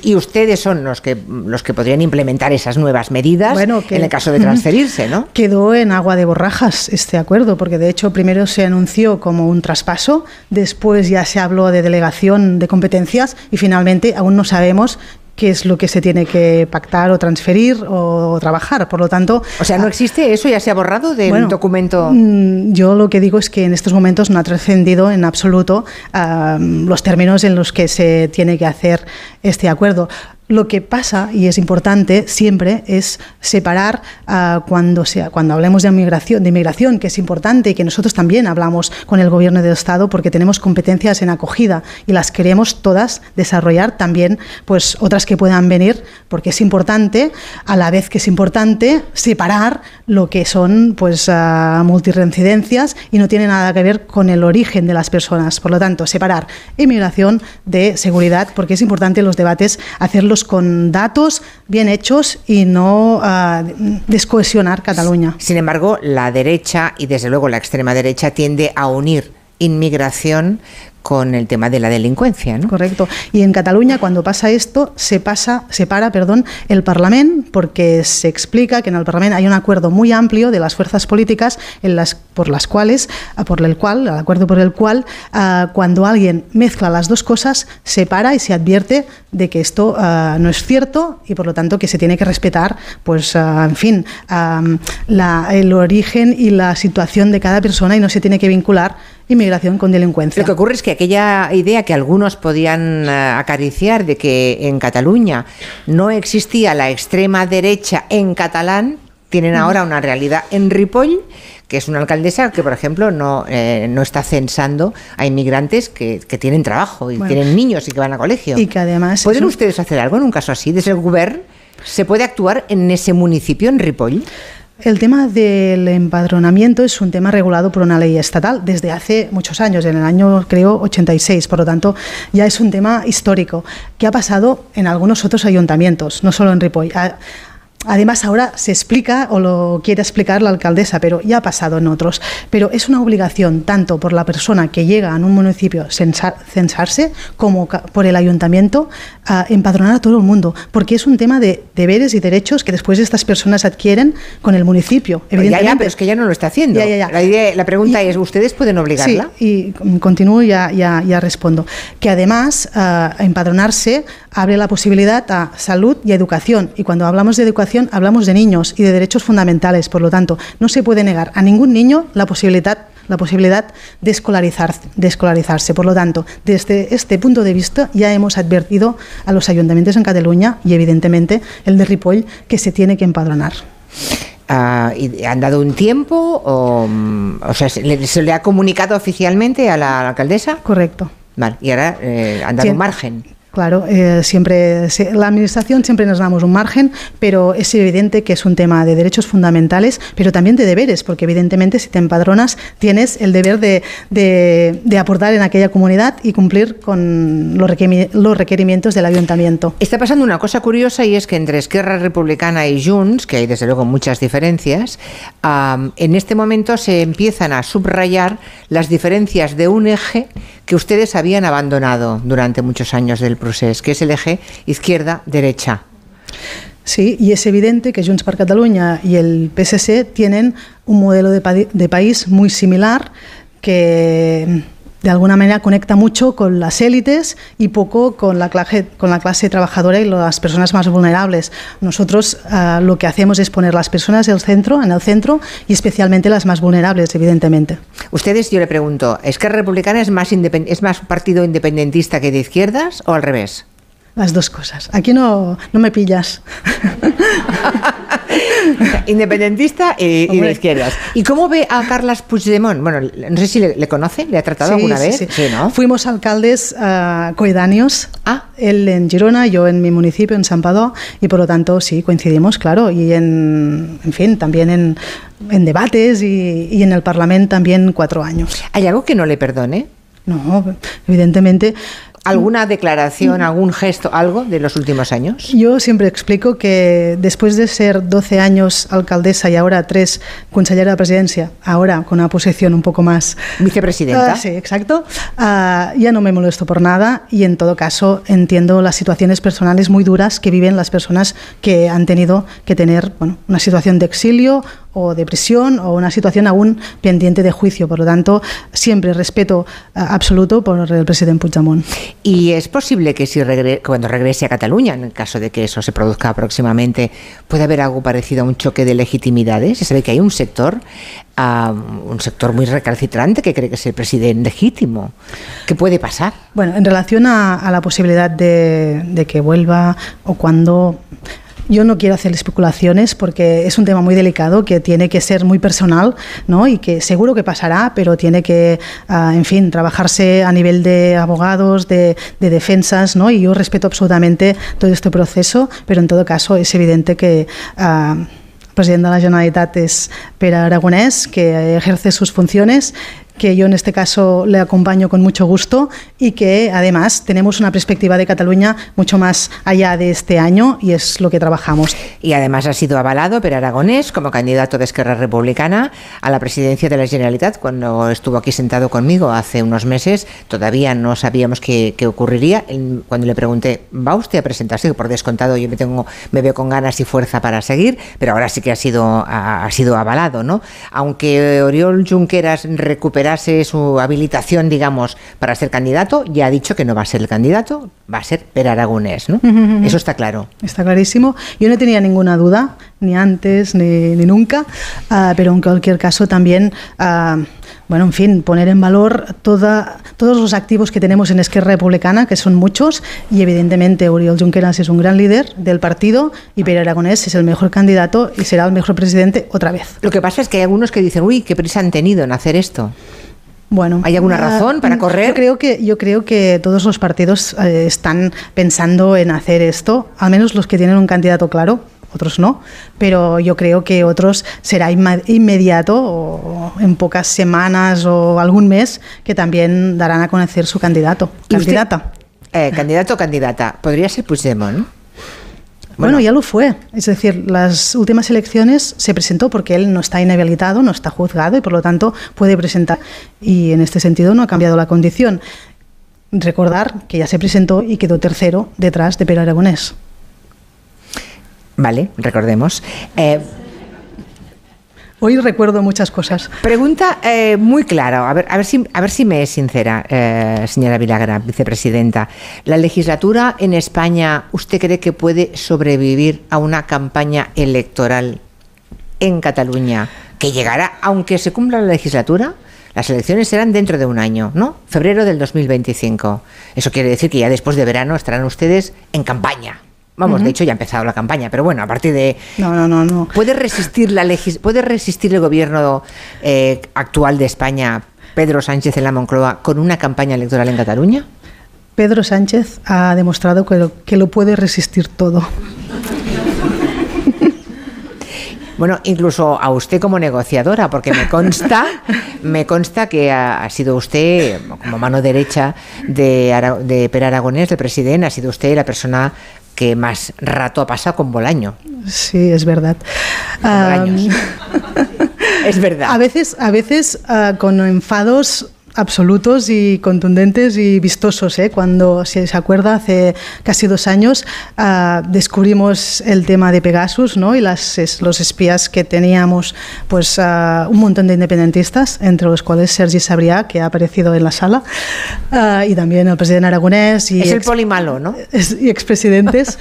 Speaker 1: y, ustedes son los que, los que podrían implementar esas nuevas medidas
Speaker 44: Bueno, que-
Speaker 1: en el caso de transferirse, ¿no?
Speaker 44: Quedó en agua de borrajas este acuerdo, porque de hecho primero se anunció como un traspaso, después ya se habló de delegación de competencias y finalmente aún no sabemos qué es lo que se tiene que pactar o transferir o trabajar. Por lo tanto,
Speaker 1: O sea, ¿no existe eso? ¿Ya se ha borrado del
Speaker 44: Bueno,
Speaker 1: documento?
Speaker 44: Mm, Yo lo que digo es que en estos momentos no ha trascendido en absoluto ah, los términos en los que se tiene que hacer este acuerdo. Lo que pasa, y es importante siempre, es separar ah, cuando, sea, cuando hablemos de inmigración, de inmigración, que es importante y que nosotros también hablamos con el Gobierno del Estado porque tenemos competencias en acogida y las queremos todas desarrollar también, pues otras que puedan venir, porque es importante, a la vez que es importante, separar lo que son pues ah, multirreincidencias y no tiene nada que ver con el origen de las personas. Por lo tanto, separar inmigración de seguridad, porque es importante los debates hacerlos con datos bien hechos y no ah, descohesionar Cataluña.
Speaker 1: Sin embargo, la derecha y desde luego la extrema derecha tiende a unir inmigración con el tema de la delincuencia, ¿no?
Speaker 44: Correcto. Y en Cataluña, cuando pasa esto, se pasa, separa, perdón, el Parlamento, porque se explica que en el Parlamento hay un acuerdo muy amplio de las fuerzas políticas en las, por las cuales, ah, por el cual, el acuerdo por el cual, ah, cuando alguien mezcla las dos cosas, se para y se advierte de que esto ah, no es cierto y por lo tanto que se tiene que respetar, pues, ah, en fin, la- el origen y la situación de cada persona y no se tiene que vincular inmigración con delincuencia.
Speaker 1: Lo que ocurre es que aquella idea que algunos podían eh, acariciar de que en Cataluña no existía la extrema derecha en catalán, tienen ahora una realidad en Ripoll, que es una alcaldesa que, por ejemplo, no, eh, no está censando a inmigrantes que, que tienen trabajo y
Speaker 44: Bueno.
Speaker 1: tienen niños y que van a colegio.
Speaker 44: Y que además
Speaker 1: ¿Pueden
Speaker 44: un-
Speaker 1: ustedes hacer algo en un caso así? Desde el gobierno, ¿se puede actuar en ese municipio, en Ripoll?
Speaker 44: El tema del empadronamiento es un tema regulado por una ley estatal desde hace muchos años, en el año creo 86, por lo tanto ya es un tema histórico que ha pasado en algunos otros ayuntamientos, no solo en Ripoll. Además ahora se explica o lo quiere explicar la alcaldesa, pero ya ha pasado en otros. Pero es una obligación tanto por la persona que llega a un municipio censar- censarse como por el ayuntamiento a empadronar a todo el mundo, porque es un tema de deberes y derechos que después estas personas adquieren con el municipio.
Speaker 1: Pero ya, ya,
Speaker 44: Evidentemente,
Speaker 1: pero es que ya no lo está haciendo.
Speaker 44: Ya, ya, ya.
Speaker 1: La, idea- la pregunta es, ¿ustedes pueden obligarla?
Speaker 44: Sí, y continúo y ya, ya, ya respondo. Que además, ah, empadronarse abre la posibilidad a salud y educación. Y cuando hablamos de educación, hablamos de niños y de derechos fundamentales. Por lo tanto, no se puede negar a ningún niño la posibilidad la posibilidad de, escolarizar, de escolarizarse. Por lo tanto, desde este punto de vista ya hemos advertido a los ayuntamientos en Cataluña y evidentemente el de Ripoll que se tiene que empadronar.
Speaker 1: Ah, ¿y ¿Han dado un tiempo o, o sea, se le, se le ha comunicado oficialmente a la alcaldesa?
Speaker 44: Correcto.
Speaker 1: Vale, y ahora eh, han dado
Speaker 44: Sí.
Speaker 1: un margen.
Speaker 44: Claro, eh, siempre se- la administración siempre nos damos un margen, pero es evidente que es un tema de derechos fundamentales, pero también de deberes, porque evidentemente si te empadronas tienes el deber de, aportar en aquella comunidad y cumplir con los, los requerimientos del ayuntamiento.
Speaker 1: Está pasando una cosa curiosa y es que entre Esquerra Republicana y Junts, que hay desde luego muchas diferencias, am, en este momento se empiezan a subrayar las diferencias de un eje que ustedes habían abandonado durante muchos años del procés, que es el eje izquierda-derecha.
Speaker 44: Sí, y es evidente que Junts per Catalunya y el PSC tienen un modelo de, de país muy similar que de alguna manera conecta mucho con las élites y poco con la clase, con la clase trabajadora y las personas más vulnerables. Nosotros ah, lo que hacemos es poner las personas en el centro, en el centro y especialmente las más vulnerables, evidentemente.
Speaker 1: Ustedes, yo le pregunto, ¿Esquerra Republicana es más, es más partido independentista que de izquierdas o al revés?
Speaker 44: Las dos cosas. Aquí no, no me pillas.
Speaker 1: Independentista y, y de izquierdas. ¿Y cómo ve a Carles Puigdemont? Bueno, no sé si le, le conoce, ¿le ha tratado
Speaker 44: Sí,
Speaker 1: alguna
Speaker 44: sí,
Speaker 1: vez?
Speaker 44: sí.
Speaker 1: ¿no?
Speaker 44: Fuimos alcaldes ah, coedáneos,
Speaker 1: Ah.
Speaker 44: él en Girona, yo en mi municipio, en San Padó, y por lo tanto sí, coincidimos, claro, y en, en fin, también en, en debates y, y en el Parlamento también cuatro años.
Speaker 1: ¿Hay algo que no le perdone?
Speaker 44: No, evidentemente.
Speaker 1: ¿Alguna declaración, algún gesto, algo de los últimos años?
Speaker 44: Yo siempre explico que después de ser 12 años alcaldesa y ahora 3 consellera de presidencia, ahora con una posición un poco más...
Speaker 1: Vicepresidenta.
Speaker 44: Ah, sí, exacto. Ah, ya no me molesto por nada y en todo caso entiendo las situaciones personales muy duras que viven las personas que han tenido que tener bueno, una situación de exilio o de prisión o una situación aún pendiente de juicio. Por lo tanto, siempre respeto ah, absoluto por el presidente Puigdemont.
Speaker 1: ¿Y es posible que si regre- cuando regrese a Cataluña, en el caso de que eso se produzca próximamente, pueda haber algo parecido a un choque de legitimidades? Se sabe que hay un sector, un sector muy recalcitrante que cree que es el presidente legítimo. ¿Qué puede pasar?
Speaker 44: Bueno, en relación a, a la posibilidad de, de que vuelva o cuando... Yo no quiero hacer especulaciones porque es un tema muy delicado que tiene que ser muy personal, ¿no? Y que seguro que pasará, pero tiene que, ah, en fin, trabajarse a nivel de abogados, de, de defensas, ¿no? Y yo respeto absolutamente todo este proceso, pero en todo caso es evidente que ah, el presidente de la Generalitat es Pere Aragonés, que ejerce sus funciones que yo en este caso le acompaño con mucho gusto y que además tenemos una perspectiva de Cataluña mucho más allá de este año y es lo que trabajamos.
Speaker 1: Y además ha sido avalado per Aragonés como candidato de Esquerra Republicana a la presidencia de la Generalitat. Cuando estuvo aquí sentado conmigo hace unos meses, todavía no sabíamos qué, qué ocurriría. Cuando le pregunté, ¿va usted a presentarse? Por descontado, yo me, tengo, me veo con ganas y fuerza para seguir, pero ahora sí que ha sido, ha, ha sido avalado. ¿no? Aunque Oriol Junqueras recuperase su habilitación, digamos, para ser candidato, ya ha dicho que no va a ser el candidato, va a ser Per Aragonés. ¿no? Eso está claro.
Speaker 44: Está clarísimo. Yo no tenía ninguna duda, ni antes ni, ni nunca, ah, pero en cualquier caso también, ah, bueno, en fin, poner en valor toda, todos los activos que tenemos en Esquerra Republicana, que son muchos, y evidentemente Oriol Junqueras es un gran líder del partido y Pere Aragonés es el mejor candidato y será el mejor presidente otra vez.
Speaker 1: Lo que pasa es que hay algunos que dicen, uy, qué prisa han tenido en hacer esto.
Speaker 44: Bueno,
Speaker 1: ¿Hay alguna razón para correr?
Speaker 44: Yo creo que, yo creo que todos los partidos eh, están pensando en hacer esto, al menos los que tienen un candidato claro, otros no, pero yo creo que otros será inmediato o en pocas semanas o algún mes que también darán a conocer su candidato,
Speaker 1: ¿Y usted-
Speaker 44: candidata.
Speaker 1: Eh, candidato o candidata. Podría ser Puigdemont.
Speaker 44: Bueno, ya lo fue. Es decir, las últimas elecciones se presentó porque él no está inhabilitado, no está juzgado y por lo tanto puede presentar. Y en este sentido no ha cambiado la condición. Recordar que ya se presentó y quedó tercero detrás de Pedro Aragonés.
Speaker 1: Vale, recordemos. Eh,
Speaker 44: Hoy recuerdo muchas cosas.
Speaker 1: Pregunta eh, muy clara, a ver, a, ver si, a ver si me es sincera, eh, señora Vilagra, vicepresidenta. ¿La legislatura en España, usted cree que puede sobrevivir a una campaña electoral en Cataluña que llegará, aunque se cumpla la legislatura? Las elecciones serán dentro de un año, ¿no? Febrero del 2025. Eso quiere decir que ya después de verano estarán ustedes en campaña. Vamos, de hecho ya ha empezado la campaña, pero bueno, a partir de
Speaker 44: No, no, no, no.
Speaker 1: ¿Puede resistir, la legis- ¿Puede resistir el gobierno eh, actual de España, Pedro Sánchez en la Moncloa, con una campaña electoral en Cataluña?
Speaker 44: Pedro Sánchez ha demostrado que lo, que lo puede resistir todo.
Speaker 1: Bueno, incluso a usted como negociadora, porque me consta, me consta que ha, ha sido usted, como mano derecha de, Ara- de Per Aragonés, del presidente, ha sido usted la persona que más rato ha pasado con Bolaño.
Speaker 44: Sí, es verdad.
Speaker 1: Bolaños. es verdad.
Speaker 44: A veces, a veces ah, con enfados absolutos y contundentes y vistosos. ¿eh? Cuando, si se acuerda, hace casi dos años ah, descubrimos el tema de Pegasus ¿no? y las, es- los espías que teníamos, pues ah, un montón de independentistas, entre los cuales Sergi Sabrià, que ha aparecido en la sala, ah, y también el presidente Aragonés. Y
Speaker 1: es el polimalo, ¿no?
Speaker 44: y expresidentes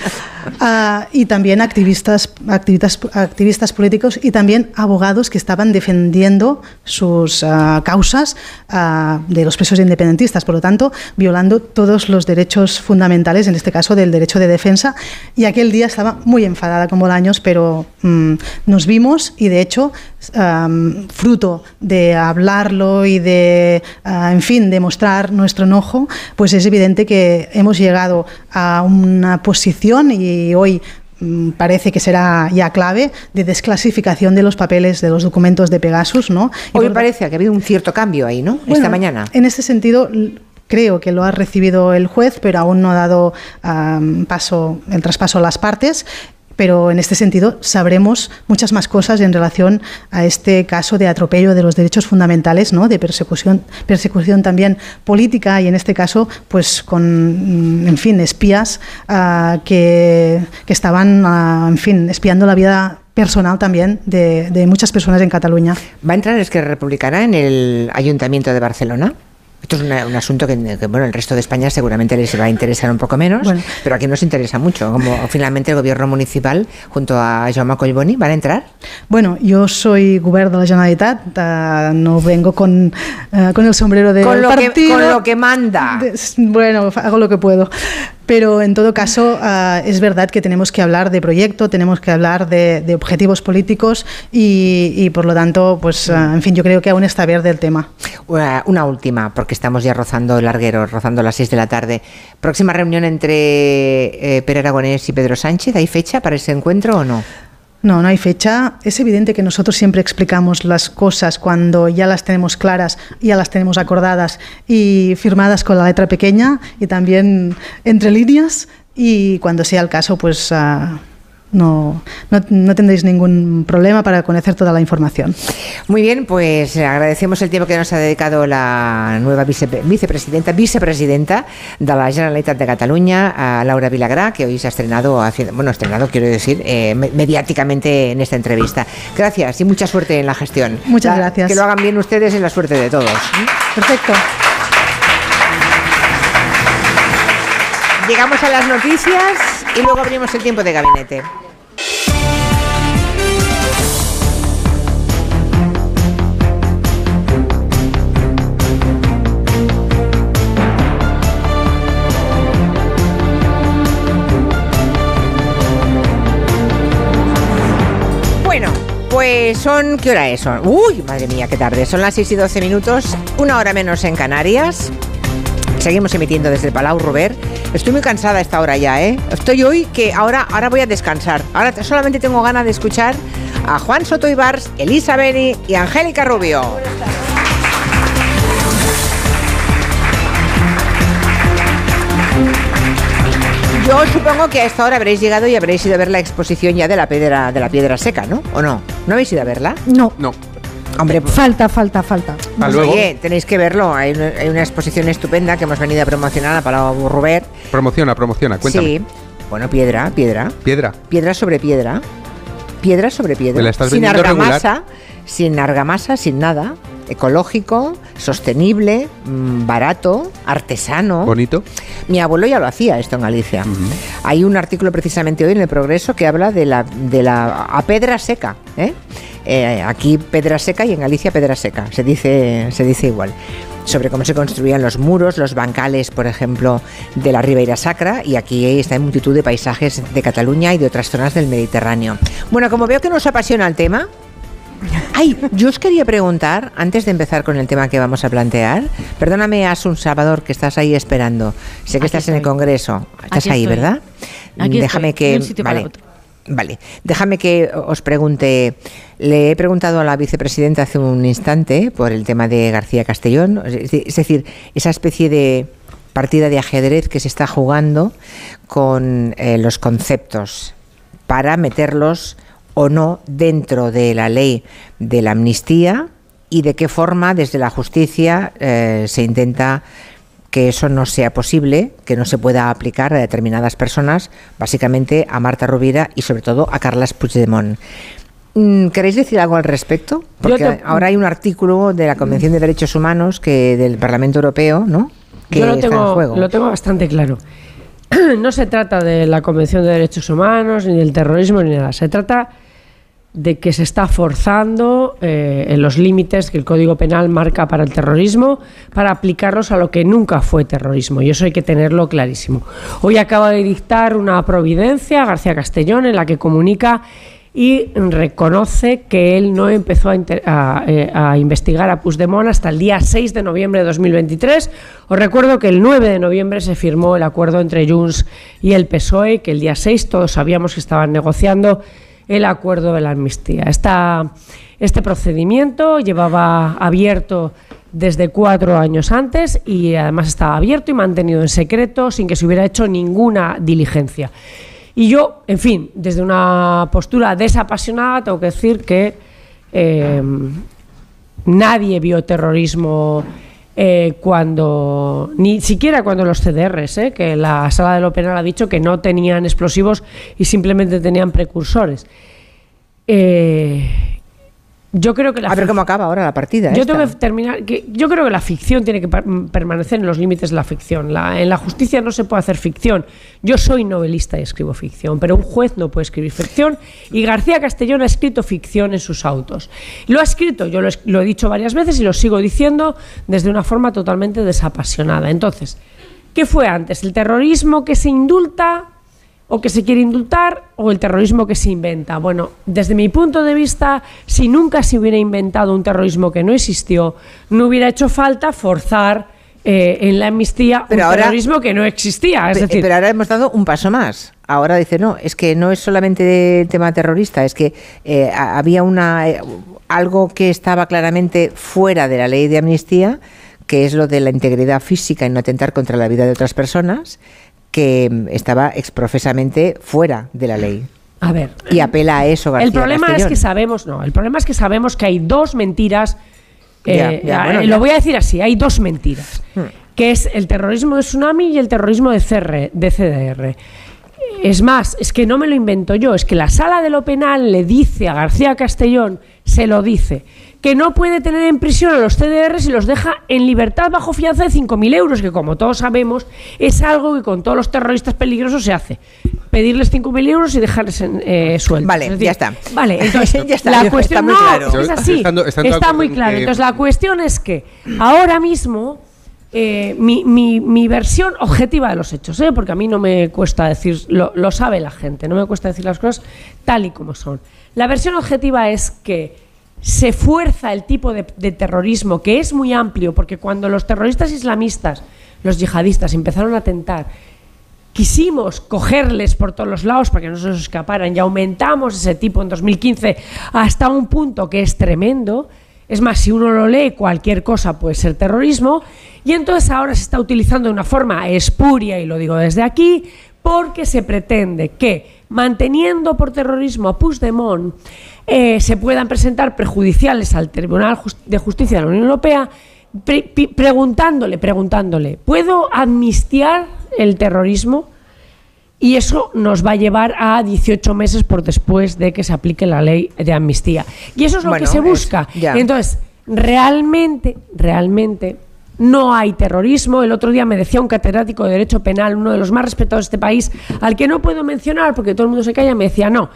Speaker 44: y también activistas, activistas, activistas políticos y también abogados que estaban defendiendo sus causas de los presos independentistas, por lo tanto, violando todos los derechos fundamentales, en este caso del derecho de defensa. Y aquel día estaba muy enfadada con Bolaños, pero mm, nos vimos y de hecho, fruto de hablarlo y de, ah, en fin, de mostrar nuestro enojo, pues es evidente que hemos llegado a una posición y hoy parece que será ya clave de desclasificación de los papeles de los documentos de Pegasus, ¿no? Y
Speaker 1: Hoy parece que ha habido un cierto cambio ahí, ¿no? Esta mañana.
Speaker 44: En este sentido, creo que lo ha recibido el juez, pero aún no ha dado paso, el traspaso a las partes. Pero en este sentido sabremos muchas más cosas en relación a este caso de atropello de los derechos fundamentales, ¿no? de persecución, persecución también política y en este caso, pues con, mm, en fin, espías ah, que, estaban, ah, en fin, espiando la vida personal también de, de muchas personas en Cataluña.
Speaker 1: ¿Va a entrar Esquerra Republicana en el Ayuntamiento de Barcelona? Esto es una- un asunto que, que, bueno, el resto de España seguramente les va a interesar un poco menos,
Speaker 44: Bueno.
Speaker 1: pero aquí nos interesa mucho. Como finalmente el gobierno municipal, junto a Jaume Collboni, van a entrar.
Speaker 44: Bueno, yo soy gobierno de la Generalitat, eh, no vengo con, eh, con el sombrero del
Speaker 1: Con lo que-
Speaker 44: partido.
Speaker 1: con lo que manda.
Speaker 44: De- bueno, hago lo que puedo. Pero en todo caso, eh, es verdad que tenemos que hablar de proyecto, tenemos que hablar de, de objetivos políticos y, y, por lo tanto, pues, en fin, yo creo que aún está verde el tema.
Speaker 1: Una, una última, porque estamos ya rozando el larguero, rozando las 6 de la tarde. Próxima reunión entre eh, Pere Aragonés y Pedro Sánchez, ¿hay fecha para ese encuentro o no?
Speaker 44: No, no hay fecha. Es evidente que nosotros siempre explicamos las cosas cuando ya las tenemos claras, ya las tenemos acordadas y firmadas con la letra pequeña y también entre líneas. Y cuando sea el caso, pues ah, no, no, no tendréis ningún problema para conocer toda la información.
Speaker 1: Muy bien, pues agradecemos el tiempo que nos ha dedicado la nueva vice- vicepresidenta, vicepresidenta de la Generalitat de Cataluña, a Laura Vilagrá, que hoy se ha estrenado, bueno, estrenado quiero decir, eh, me- mediáticamente en esta entrevista. Gracias y mucha suerte en la gestión.
Speaker 44: Muchas
Speaker 1: La-
Speaker 44: gracias.
Speaker 1: Que lo hagan bien ustedes y la suerte de todos.
Speaker 44: Perfecto.
Speaker 1: Llegamos a las noticias y luego abrimos el tiempo de gabinete. Bueno, pues son. ¿Qué hora es? Uy, madre mía, qué tarde. Son las 6 y 12 minutos, una hora menos en Canarias. Seguimos emitiendo desde el Palau Robert. Estoy muy cansada a esta hora ya, ¿eh? Estoy hoy que ahora, ahora voy a descansar. Ahora solamente tengo ganas de escuchar a Juan Soto Ibars, Elisa Beni y Angélica Rubio. Yo supongo que a esta hora habréis llegado y habréis ido a ver la exposición ya de la piedra, de la piedra seca, ¿no? ¿O no? ¿No habéis ido a verla?
Speaker 45: No.
Speaker 33: No.
Speaker 1: Hombre, pues-
Speaker 45: Falta, falta, falta.
Speaker 33: Hasta luego.
Speaker 1: Oye, tenéis que verlo. Hay una, hay una exposición estupenda que hemos venido a promocionar a Palau Rubert.
Speaker 33: Promociona, promociona, cuéntame.
Speaker 1: Sí. Bueno, piedra, piedra.
Speaker 33: Piedra.
Speaker 1: Piedra sobre piedra. Piedra sobre piedra.
Speaker 33: Me la estás
Speaker 1: sin argamasa, sin argamasa, sin nada. Ecológico, sostenible, mm, barato, artesano.
Speaker 33: Bonito.
Speaker 1: Mi abuelo ya lo hacía esto en Galicia. Hay un artículo precisamente hoy en el Progreso que habla de la, de la a pedra seca. ¿eh? Eh, aquí pedra seca y en Galicia pedra seca. Se dice, se dice igual. Sobre cómo se construían los muros, los bancales, por ejemplo, de la Ribeira Sacra. Y aquí está en multitud de paisajes de Cataluña y de otras zonas del Mediterráneo. Bueno, como veo que nos apasiona el tema, Ay, yo os quería preguntar, antes de empezar con el tema que vamos a plantear, perdóname, Asun Salvador, que estás ahí esperando. Sé que
Speaker 46: Aquí
Speaker 1: estás en el. Congreso. Estás
Speaker 46: Aquí
Speaker 1: ahí,
Speaker 46: estoy.
Speaker 1: ¿verdad?
Speaker 46: Aquí
Speaker 1: Déjame
Speaker 46: estoy,
Speaker 1: que.
Speaker 46: un sitio para
Speaker 1: vale.
Speaker 46: otro.
Speaker 1: Vale, déjame que os pregunte. Le he preguntado a la vicepresidenta hace un instante por el tema de García Castellón, es de- es decir, esa especie de partida de ajedrez que se está jugando con eh, los conceptos para meterlos o no dentro de la ley de la amnistía y de qué forma desde la justicia eh, se intenta que eso no sea posible, que no se pueda aplicar a determinadas personas, básicamente a Marta Rovira y sobre todo a Carlas Puigdemont. Mm, ¿Queréis decir algo al respecto? Porque
Speaker 46: te-
Speaker 1: ahora hay un artículo de la Convención de Derechos Humanos que del Parlamento Europeo, ¿no? Que
Speaker 46: Yo lo
Speaker 1: está en
Speaker 46: tengo,
Speaker 1: juego.
Speaker 46: lo tengo bastante claro. No se trata de la Convención de Derechos Humanos, ni del terrorismo, ni nada. Se trata de que se está forzando eh, en los límites que el Código Penal marca para el terrorismo para aplicarlos a lo que nunca fue terrorismo. Y eso hay que tenerlo clarísimo. Hoy acaba de dictar una providencia García Castellón en la que comunica y reconoce que él no empezó a, eh, investigar a Puigdemont hasta el día 6 de noviembre de 2023. Os recuerdo que el 9 de noviembre se firmó el acuerdo entre Junts y el PSOE, que el día 6 todos sabíamos que estaban negociando el acuerdo de la amnistía. Este procedimiento llevaba abierto desde cuatro años antes y además estaba abierto y mantenido en secreto sin que se hubiera hecho ninguna diligencia. Y yo, en fin, desde una postura desapasionada, tengo que decir que eh, nadie vio terrorismo eh, cuando, ni siquiera cuando los CDRs, eh, que la sala de lo penal ha dicho que no tenían explosivos y simplemente tenían precursores. Eh, yo creo que la
Speaker 1: A ver cómo acaba ahora la partida.
Speaker 46: yo
Speaker 1: esta.
Speaker 46: tengo que terminar. Que yo creo que la ficción tiene que per- permanecer en los límites de la ficción. La- en la justicia no se puede hacer ficción. Yo soy novelista y escribo ficción, pero un juez no puede escribir ficción. Y García Castellón ha escrito ficción en sus autos. Lo ha escrito, yo lo, lo he dicho varias veces y lo sigo diciendo desde una forma totalmente desapasionada. Entonces, ¿qué fue antes? ¿El terrorismo que se indulta o que se quiere indultar o el terrorismo que se inventa. Bueno, desde mi punto de vista, si nunca se hubiera inventado un terrorismo que no existió, no hubiera hecho falta forzar eh, en la amnistía
Speaker 1: Pero
Speaker 46: un
Speaker 1: ahora-
Speaker 46: terrorismo que no existía. Es decir,
Speaker 1: pero ahora hemos dado un paso más. Ahora dice, no, es que no es solamente tema terrorista, es que eh, ha- había una eh, algo que estaba claramente fuera de la ley de amnistía, que es lo de la integridad física y no atentar contra la vida de otras personas, que mm, estaba exprofesamente fuera de la ley.
Speaker 46: a ver,
Speaker 1: Y apela a eso, García
Speaker 46: el problema es
Speaker 1: Castellón.
Speaker 46: que sabemos, no, el problema es que sabemos que hay dos mentiras. Eh,
Speaker 1: ya,
Speaker 46: eh,
Speaker 1: bueno,
Speaker 46: lo voy a decir así, hay dos mentiras,
Speaker 1: Hmm.
Speaker 46: que es el terrorismo de tsunami y el terrorismo de, CR, de CDR. Es más, es que no me lo invento yo, es que la sala de lo penal le dice a García Castellón, se lo dice, que no puede tener en prisión a los CDRs y los deja en libertad bajo fianza de 5.000 euros, que como todos sabemos es algo que con todos los terroristas peligrosos se hace. Pedirles 5.000 euros y dejarles en, eh, sueltos.
Speaker 1: Vale,
Speaker 46: Es decir,
Speaker 1: ya está.
Speaker 46: Vale, entonces
Speaker 1: Ya está,
Speaker 46: la
Speaker 1: está
Speaker 46: cuestión
Speaker 1: muy
Speaker 46: no,
Speaker 1: claro.
Speaker 46: es que es así,
Speaker 33: Estando- estando de
Speaker 46: está muy claro. Entonces la cuestión es que ahora mismo eh, mi, mi- mi versión objetiva de los hechos, ¿eh? porque a mí no me cuesta decir, lo, lo sabe la gente, no me cuesta decir las cosas tal y como son. La versión objetiva es que se fuerza el tipo de, terrorismo, que es muy amplio, porque cuando los terroristas islamistas, los yihadistas, empezaron a atentar, quisimos cogerles por todos los lados para que no se nos escaparan y aumentamos ese tipo en 2015 hasta un punto que es tremendo. Es más, si uno lo lee, cualquier cosa puede ser terrorismo. Y entonces ahora se está utilizando de una forma espuria, y lo digo desde aquí, porque se pretende que, manteniendo por terrorismo a Puigdemont, eh, se puedan presentar prejudiciales al Tribunal de Justicia de la Unión Europea pre- preguntándole, preguntándole, ¿puedo amnistiar el terrorismo? Y eso nos va a llevar a 18 meses por después de que se aplique la ley de amnistía. Y eso es lo
Speaker 1: Bueno,
Speaker 46: que se
Speaker 1: es-
Speaker 46: busca.
Speaker 1: ya.
Speaker 46: Entonces, realmente, realmente no hay terrorismo. El otro día me decía un catedrático de Derecho Penal, uno de los más respetados de este país, al que no puedo mencionar porque todo el mundo se calla, me decía, no.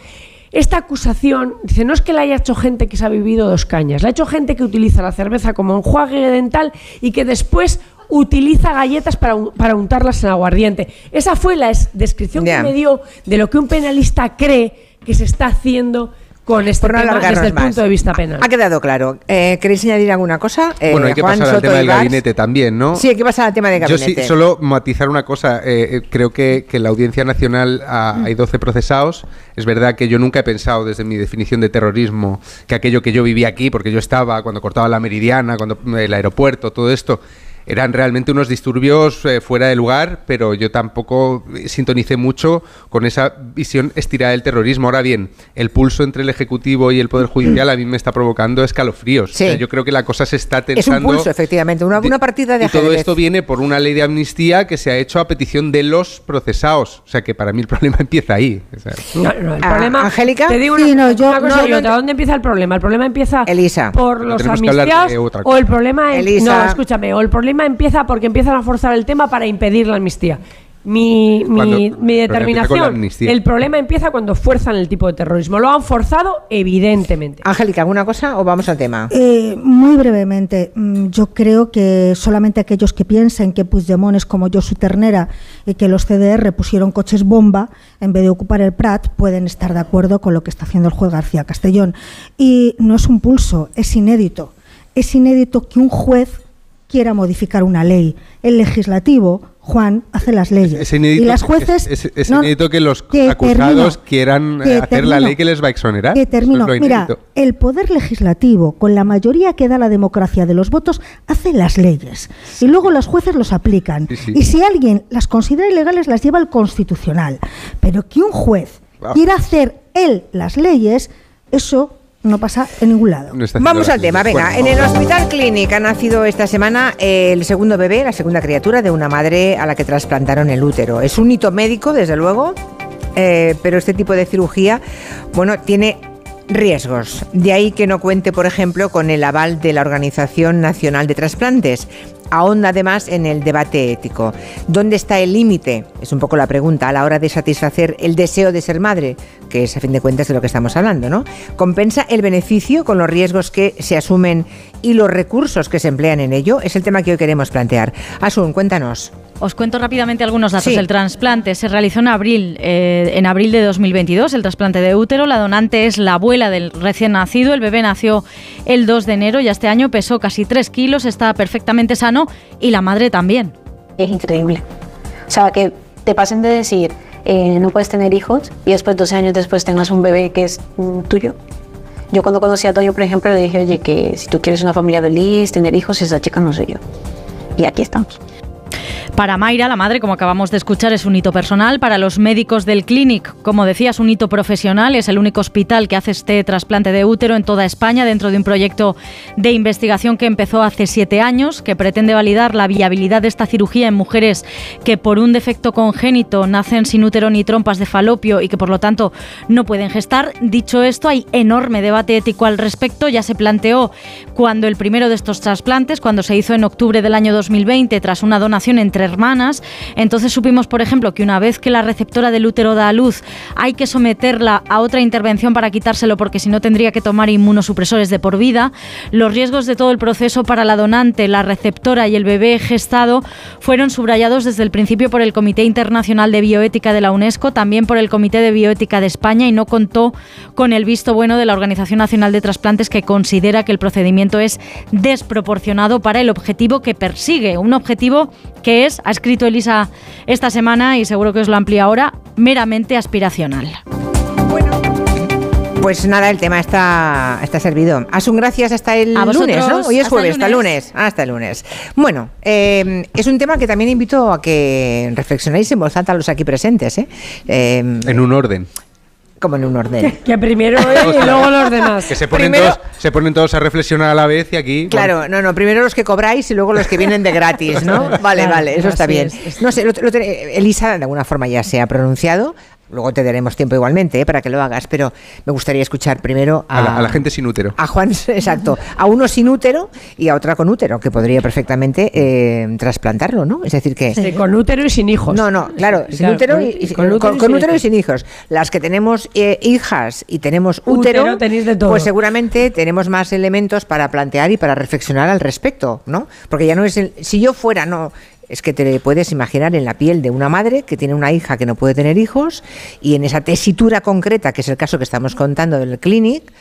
Speaker 46: Esta acusación, dice, no es que la haya hecho gente que se ha vivido dos cañas, la ha hecho gente que utiliza la cerveza como enjuague dental y que después utiliza galletas para, para untarlas en aguardiente. Esa fue la es- descripción que me dio de lo que un penalista cree que se está haciendo con este
Speaker 1: no
Speaker 46: tema desde el
Speaker 1: más.
Speaker 46: punto de vista penal.
Speaker 1: Ha quedado claro. Eh, ¿Queréis añadir alguna cosa? Eh,
Speaker 45: bueno, hay que
Speaker 1: Juan
Speaker 45: pasar al tema del gabinete también, ¿no?
Speaker 1: Sí, hay que pasar al tema del
Speaker 45: Yo
Speaker 1: gabinete.
Speaker 45: sí, solo matizar una cosa. eh, eh, creo que, que en la Audiencia Nacional hay 12 procesados. Es verdad que yo nunca he pensado, desde mi definición de terrorismo, que aquello que yo vivía aquí, porque yo estaba cuando cortaba la meridiana, cuando el aeropuerto, todo esto, eran realmente unos disturbios eh, fuera de lugar, pero yo tampoco sintonicé mucho con esa visión estirada del terrorismo. Ahora bien, el pulso entre el Ejecutivo y el Poder Judicial a mí me está provocando escalofríos.
Speaker 1: Sí.
Speaker 45: O sea, yo creo que la cosa se está
Speaker 1: Es
Speaker 45: tensando.
Speaker 1: un pulso, efectivamente, una, una partida de
Speaker 45: Y todo
Speaker 1: ajedrez.
Speaker 45: esto viene por una ley de amnistía que se ha hecho a petición de los procesados. O sea que para mí el problema empieza ahí. O sea,
Speaker 46: No, no, el
Speaker 1: Ah,
Speaker 46: problema,
Speaker 1: ¿Angélica?
Speaker 46: Te digo una,
Speaker 1: Sí, no, yo-
Speaker 46: una cosa,
Speaker 1: no,
Speaker 46: yo,
Speaker 1: no,
Speaker 46: ¿dónde empieza el problema? El problema empieza
Speaker 1: Elisa.
Speaker 46: por los amnistiados
Speaker 45: otra
Speaker 46: o el problema em-
Speaker 1: Elisa.
Speaker 46: no, escúchame, o el problema empieza porque empiezan a forzar el tema para impedir la amnistía. Mi, mi,
Speaker 45: Cuando-
Speaker 46: mi
Speaker 45: el problema
Speaker 46: determinación, el problema empieza cuando fuerzan el tipo de terrorismo. Lo han forzado, evidentemente.
Speaker 1: Angélica, ¿alguna cosa o vamos al tema?
Speaker 47: Eh, muy brevemente, mm, yo creo que solamente aquellos que piensen que Puigdemont es como yo su ternera y que los CDR pusieron coches bomba en vez de ocupar el Prat pueden estar de acuerdo con lo que está haciendo el juez García Castellón. Y no es un pulso, es inédito. Es inédito que un juez quiera modificar una ley. El legislativo, Juan, hace las leyes.
Speaker 45: es inédito,
Speaker 47: y las jueces...
Speaker 45: es, es- es
Speaker 47: no,
Speaker 45: inédito que los
Speaker 47: que
Speaker 45: acusados
Speaker 47: termino,
Speaker 45: quieran eh,
Speaker 47: que
Speaker 45: hacer la ley que les va a exonerar.
Speaker 47: que
Speaker 45: es
Speaker 47: termino. Mira, el poder legislativo, con la mayoría que da la democracia de los votos, hace las leyes. Y luego los jueces los aplican.
Speaker 45: sí.
Speaker 47: Y si alguien las considera ilegales, las lleva al constitucional. Pero que un juez quiera hacer él las leyes, eso no pasa en ningún lado.
Speaker 45: No
Speaker 1: Vamos al tema, venga.
Speaker 45: Bueno,
Speaker 1: en el. Hospital Clínic ha nacido esta semana el segundo bebé, la segunda criatura de una madre a la que trasplantaron el útero. Es un hito médico, desde luego, eh, pero este tipo de cirugía, bueno, tiene riesgos. De ahí que no cuente, por ejemplo, con el aval de la Organización Nacional de Trasplantes. Ahonda además en el debate ético. ¿Dónde está el límite? Es un poco la pregunta a la hora de satisfacer el deseo de ser madre, que es a fin de cuentas de lo que estamos hablando, ¿no? ¿Compensa el beneficio con los riesgos que se asumen y los recursos que se emplean en ello? Es el tema que hoy queremos plantear. Asun, cuéntanos.
Speaker 48: Os cuento rápidamente algunos datos.
Speaker 1: Sí.
Speaker 48: El trasplante se realizó en abril, eh, en abril de 2022, el trasplante de útero. La donante es la abuela del recién nacido. El bebé nació el 2 de enero y este año pesó casi 3 kilos, está perfectamente sano y la madre también.
Speaker 49: Es increíble. O sea, que te pasen de decir eh, no puedes tener hijos y después, 12 años después, tengas un bebé que es mm, tuyo. Yo cuando conocí a Toño, por ejemplo, le dije, oye, que si tú quieres una familia feliz, tener hijos, esa chica no soy yo. Y aquí estamos.
Speaker 48: Para Mayra, la madre, como acabamos de escuchar, es un hito personal. Para los médicos del Clinic, como decías, un hito profesional. Es el único hospital que hace este trasplante de útero en toda España dentro de un proyecto de investigación que empezó hace siete años, que pretende validar la viabilidad de esta cirugía en mujeres que por un defecto congénito nacen sin útero ni trompas de falopio y que por lo tanto no pueden gestar. Dicho esto, hay enorme debate ético al respecto. Ya se planteó cuando el primero de estos trasplantes, cuando se hizo en octubre del año 2020, tras una donación entre hermanas. Entonces supimos, por ejemplo, que una vez que la receptora del útero da a luz, hay que someterla a otra intervención para quitárselo porque si no tendría que tomar inmunosupresores de por vida. Los riesgos de todo el proceso para la donante, la receptora y el bebé gestado fueron subrayados desde el principio por el Comité Internacional de Bioética de la UNESCO, también por el Comité de Bioética de España y no contó con el visto bueno de la Organización Nacional de Trasplantes que considera que el procedimiento es desproporcionado para el objetivo que persigue, un objetivo que es, ha escrito Elisa esta semana y seguro que os lo amplía ahora, meramente aspiracional.
Speaker 1: Pues Pues nada, el tema está, está servido. Asun, gracias hasta el
Speaker 48: A vosotros.
Speaker 1: lunes, ¿no? Hoy es
Speaker 48: Hasta el
Speaker 1: jueves, hasta el
Speaker 48: lunes.
Speaker 1: lunes. Hasta el lunes. Bueno, eh, es un tema que también invito a que reflexionéis en voz alta los aquí presentes, ¿eh? Eh,
Speaker 45: En un orden.
Speaker 1: Como en un orden.
Speaker 46: Que primero él y luego los demás.
Speaker 45: Que se ponen,
Speaker 1: Primero-
Speaker 45: todos, se ponen todos a reflexionar a la vez y aquí...
Speaker 1: Claro, no, no, primero los que cobráis y luego los que vienen de gratis, ¿no? Vale,
Speaker 46: Claro,
Speaker 1: vale, eso está bien.
Speaker 46: es,
Speaker 1: No sé, lo- lo Elisa de alguna forma ya se ha pronunciado, luego te daremos tiempo igualmente ¿eh? para que lo hagas, pero me gustaría escuchar primero a,
Speaker 45: A la, a la gente sin útero.
Speaker 1: a Juan, exacto, a uno sin útero y a otra con útero, que podría perfectamente eh, trasplantarlo, ¿no? Es decir, que...
Speaker 46: Sí, con útero y sin hijos.
Speaker 1: No, no, claro, sin
Speaker 46: Claro,
Speaker 1: útero
Speaker 46: con-
Speaker 1: y, y-
Speaker 46: con útero
Speaker 1: con-
Speaker 46: y
Speaker 1: con útero y
Speaker 46: hijos.
Speaker 1: sin hijos. Las que tenemos eh, hijas y tenemos útero,
Speaker 46: Útero tenéis de todo.
Speaker 1: pues seguramente tenemos más elementos para plantear y para reflexionar al respecto, ¿no? Porque ya no es el, si yo fuera, no, es que te puedes imaginar en la piel de una madre que tiene una hija que no puede tener hijos y en esa tesitura concreta, que es el caso que estamos contando del clinic,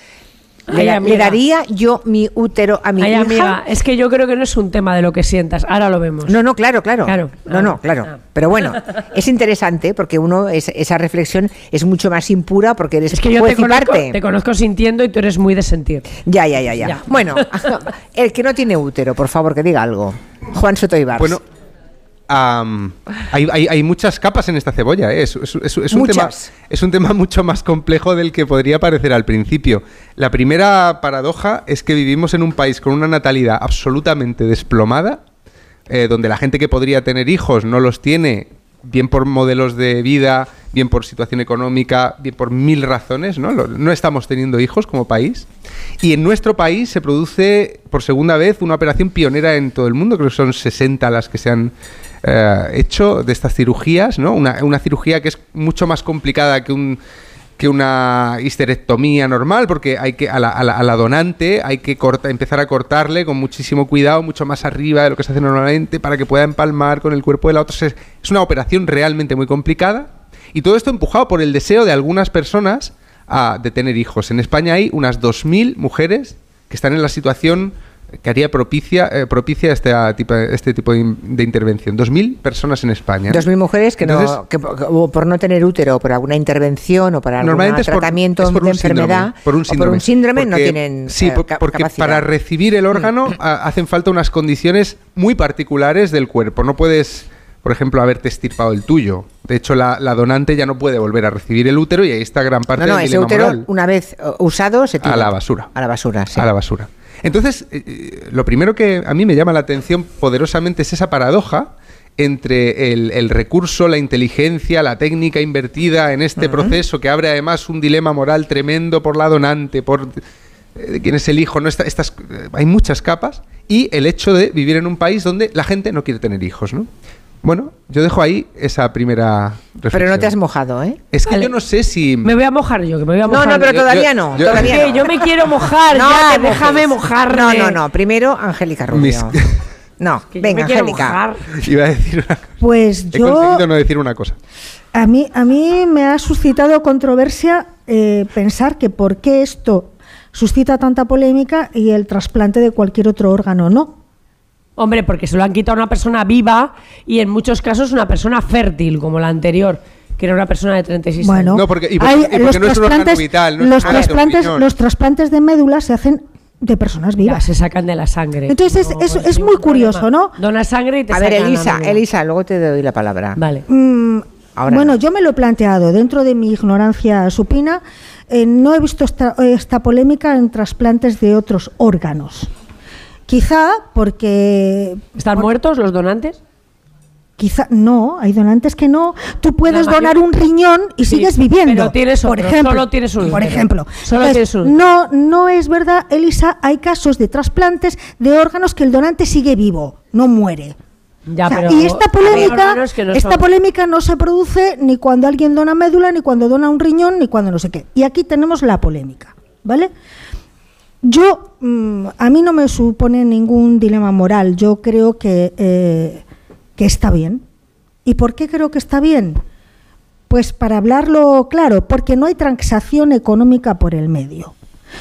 Speaker 1: le,
Speaker 46: Ay,
Speaker 1: daría yo mi útero a mi
Speaker 46: Ay,
Speaker 1: hija.
Speaker 46: amiga, es que yo creo que no es un tema de lo que sientas. Ahora lo vemos.
Speaker 1: No, no, claro, claro.
Speaker 46: Claro.
Speaker 1: No, no, claro. Pero bueno, es interesante porque uno, es- esa reflexión es mucho más impura porque eres
Speaker 46: Es que yo te conozco,
Speaker 1: parte.
Speaker 46: te conozco sintiendo y tú eres muy de sentir.
Speaker 1: Ya, ya, ya, ya,
Speaker 46: Ya.
Speaker 1: Bueno, el que no tiene útero, por favor, que diga algo. Juan Soto Ibars.
Speaker 45: Bueno, hay, hay- hay muchas capas en esta cebolla, ¿eh? es, es- es- es un tema,
Speaker 1: Muchas.
Speaker 45: es un tema mucho más complejo del que podría parecer al principio. La primera paradoja es que vivimos en un país con una natalidad absolutamente desplomada, eh, donde la gente que podría tener hijos no los tiene, bien por modelos de vida, bien por situación económica, bien por mil razones, ¿no? No estamos teniendo hijos como país. Y en nuestro país se produce por segunda vez una operación pionera en todo el mundo, creo que son 60 las que se han eh, hecho de estas cirugías, ¿no? Una cirugía que es mucho más complicada que un que una histerectomía normal, porque hay que a la, a la- a la donante hay que empezar a cortarle con muchísimo cuidado, mucho más arriba de lo que se hace normalmente, para que pueda empalmar con el cuerpo de la otra. Es, es una operación realmente muy complicada. Y todo esto empujado por el deseo de algunas personas de tener hijos. En España hay unas 2.000 mujeres que están en la situación que haría propicia, eh, propicia este, tipo, este tipo de, de intervención. 2.000 personas en España.
Speaker 1: Dos mil mujeres que,
Speaker 45: Entonces-
Speaker 1: no, que por, por no tener útero, o por alguna intervención o para algún
Speaker 45: por-
Speaker 1: tratamiento
Speaker 45: es por
Speaker 1: de
Speaker 45: síndrome,
Speaker 1: enfermedad
Speaker 45: por un
Speaker 1: o
Speaker 45: síndrome,
Speaker 1: por un síndrome no
Speaker 45: Porque-
Speaker 1: tienen
Speaker 45: sí,
Speaker 1: eh,
Speaker 45: por- porque
Speaker 1: capacidad.
Speaker 45: para recibir el órgano a- hacen falta unas condiciones muy particulares del cuerpo. No puedes, por ejemplo, haberte estirpado el tuyo. De hecho, la, la donante ya no puede volver a recibir el útero y ahí está gran parte
Speaker 1: No, no,
Speaker 45: del
Speaker 1: ese
Speaker 45: dilema
Speaker 1: útero
Speaker 45: moral.
Speaker 1: una vez eh, usado se tira
Speaker 45: A la basura.
Speaker 1: A la basura, sí.
Speaker 45: A la basura. Entonces, eh, eh, lo primero que a mí me llama la atención poderosamente es esa paradoja entre el, el recurso, la inteligencia, la técnica invertida en este proceso que abre además un dilema moral tremendo por la donante, por eh, quién es el hijo, no Esta- estas, hay muchas capas y el hecho de vivir en un país donde la gente no quiere tener hijos, ¿no? Bueno, yo dejo ahí esa primera reflexión.
Speaker 1: Pero no te has mojado, ¿eh?
Speaker 45: Es que yo no sé si
Speaker 46: Me voy a mojar yo, que me voy a
Speaker 1: No,
Speaker 46: mojar.
Speaker 1: no, pero
Speaker 45: Yo-
Speaker 1: todavía
Speaker 45: yo-
Speaker 1: no.
Speaker 45: yo-
Speaker 1: todavía no.
Speaker 46: yo me quiero mojar,
Speaker 1: No
Speaker 46: ya, déjame mojarme.
Speaker 1: No, no, no. Primero, Angélica Rubio.
Speaker 45: Mis-
Speaker 1: No,
Speaker 46: Que
Speaker 1: venga, Angélica.
Speaker 46: mojar.
Speaker 45: iba a decir una cosa.
Speaker 47: Pues
Speaker 45: He
Speaker 47: yo,
Speaker 45: conseguido no decir una cosa.
Speaker 47: a mí, a mí me ha suscitado controversia eh, pensar que por qué esto suscita tanta polémica y el trasplante de cualquier otro órgano no.
Speaker 46: Hombre, porque se lo han quitado a una persona viva y en muchos casos una persona fértil, como la anterior, que era una persona de 36
Speaker 47: Bueno,
Speaker 46: años.
Speaker 47: hay- los trasplantes, los, trasplantes, los trasplantes de médula se hacen de personas vivas.
Speaker 46: se sacan de la sangre.
Speaker 47: Entonces es, es- es muy curioso, ¿no?
Speaker 46: Dona sangre y te
Speaker 1: A ver,
Speaker 46: sacan
Speaker 1: Elisa. Elisa, luego te doy la palabra.
Speaker 46: Vale.
Speaker 47: Mm,
Speaker 1: Ahora
Speaker 47: bueno, yo me lo he planteado dentro de mi ignorancia supina. eh, no he visto esta, esta polémica en trasplantes de otros órganos. Quizá porque...
Speaker 46: ¿Están muertos los donantes?
Speaker 47: Quizá no, hay donantes que no. Tú puedes donar un riñón y
Speaker 46: Sí,
Speaker 47: sigues viviendo.
Speaker 46: pero tienes
Speaker 47: por
Speaker 46: otro,
Speaker 47: ejemplo,
Speaker 46: solo tienes un
Speaker 47: Por ejemplo.
Speaker 46: Solo
Speaker 47: Entonces,
Speaker 46: tienes un
Speaker 47: no, no es verdad, Elisa. Hay casos de trasplantes de órganos que el donante sigue vivo, no muere.
Speaker 46: Ya,
Speaker 47: O sea,
Speaker 46: pero
Speaker 47: y esta polémica,
Speaker 46: no
Speaker 47: esta
Speaker 46: son-
Speaker 47: polémica no se produce ni cuando alguien dona médula, ni cuando dona un riñón, ni cuando no sé qué. Y aquí tenemos la polémica, ¿vale? Yo, mm, a mí no me supone ningún dilema moral. Yo creo que, eh, que está bien. ¿Y por qué creo que está bien? Pues para hablarlo claro, porque no hay transacción económica por el medio.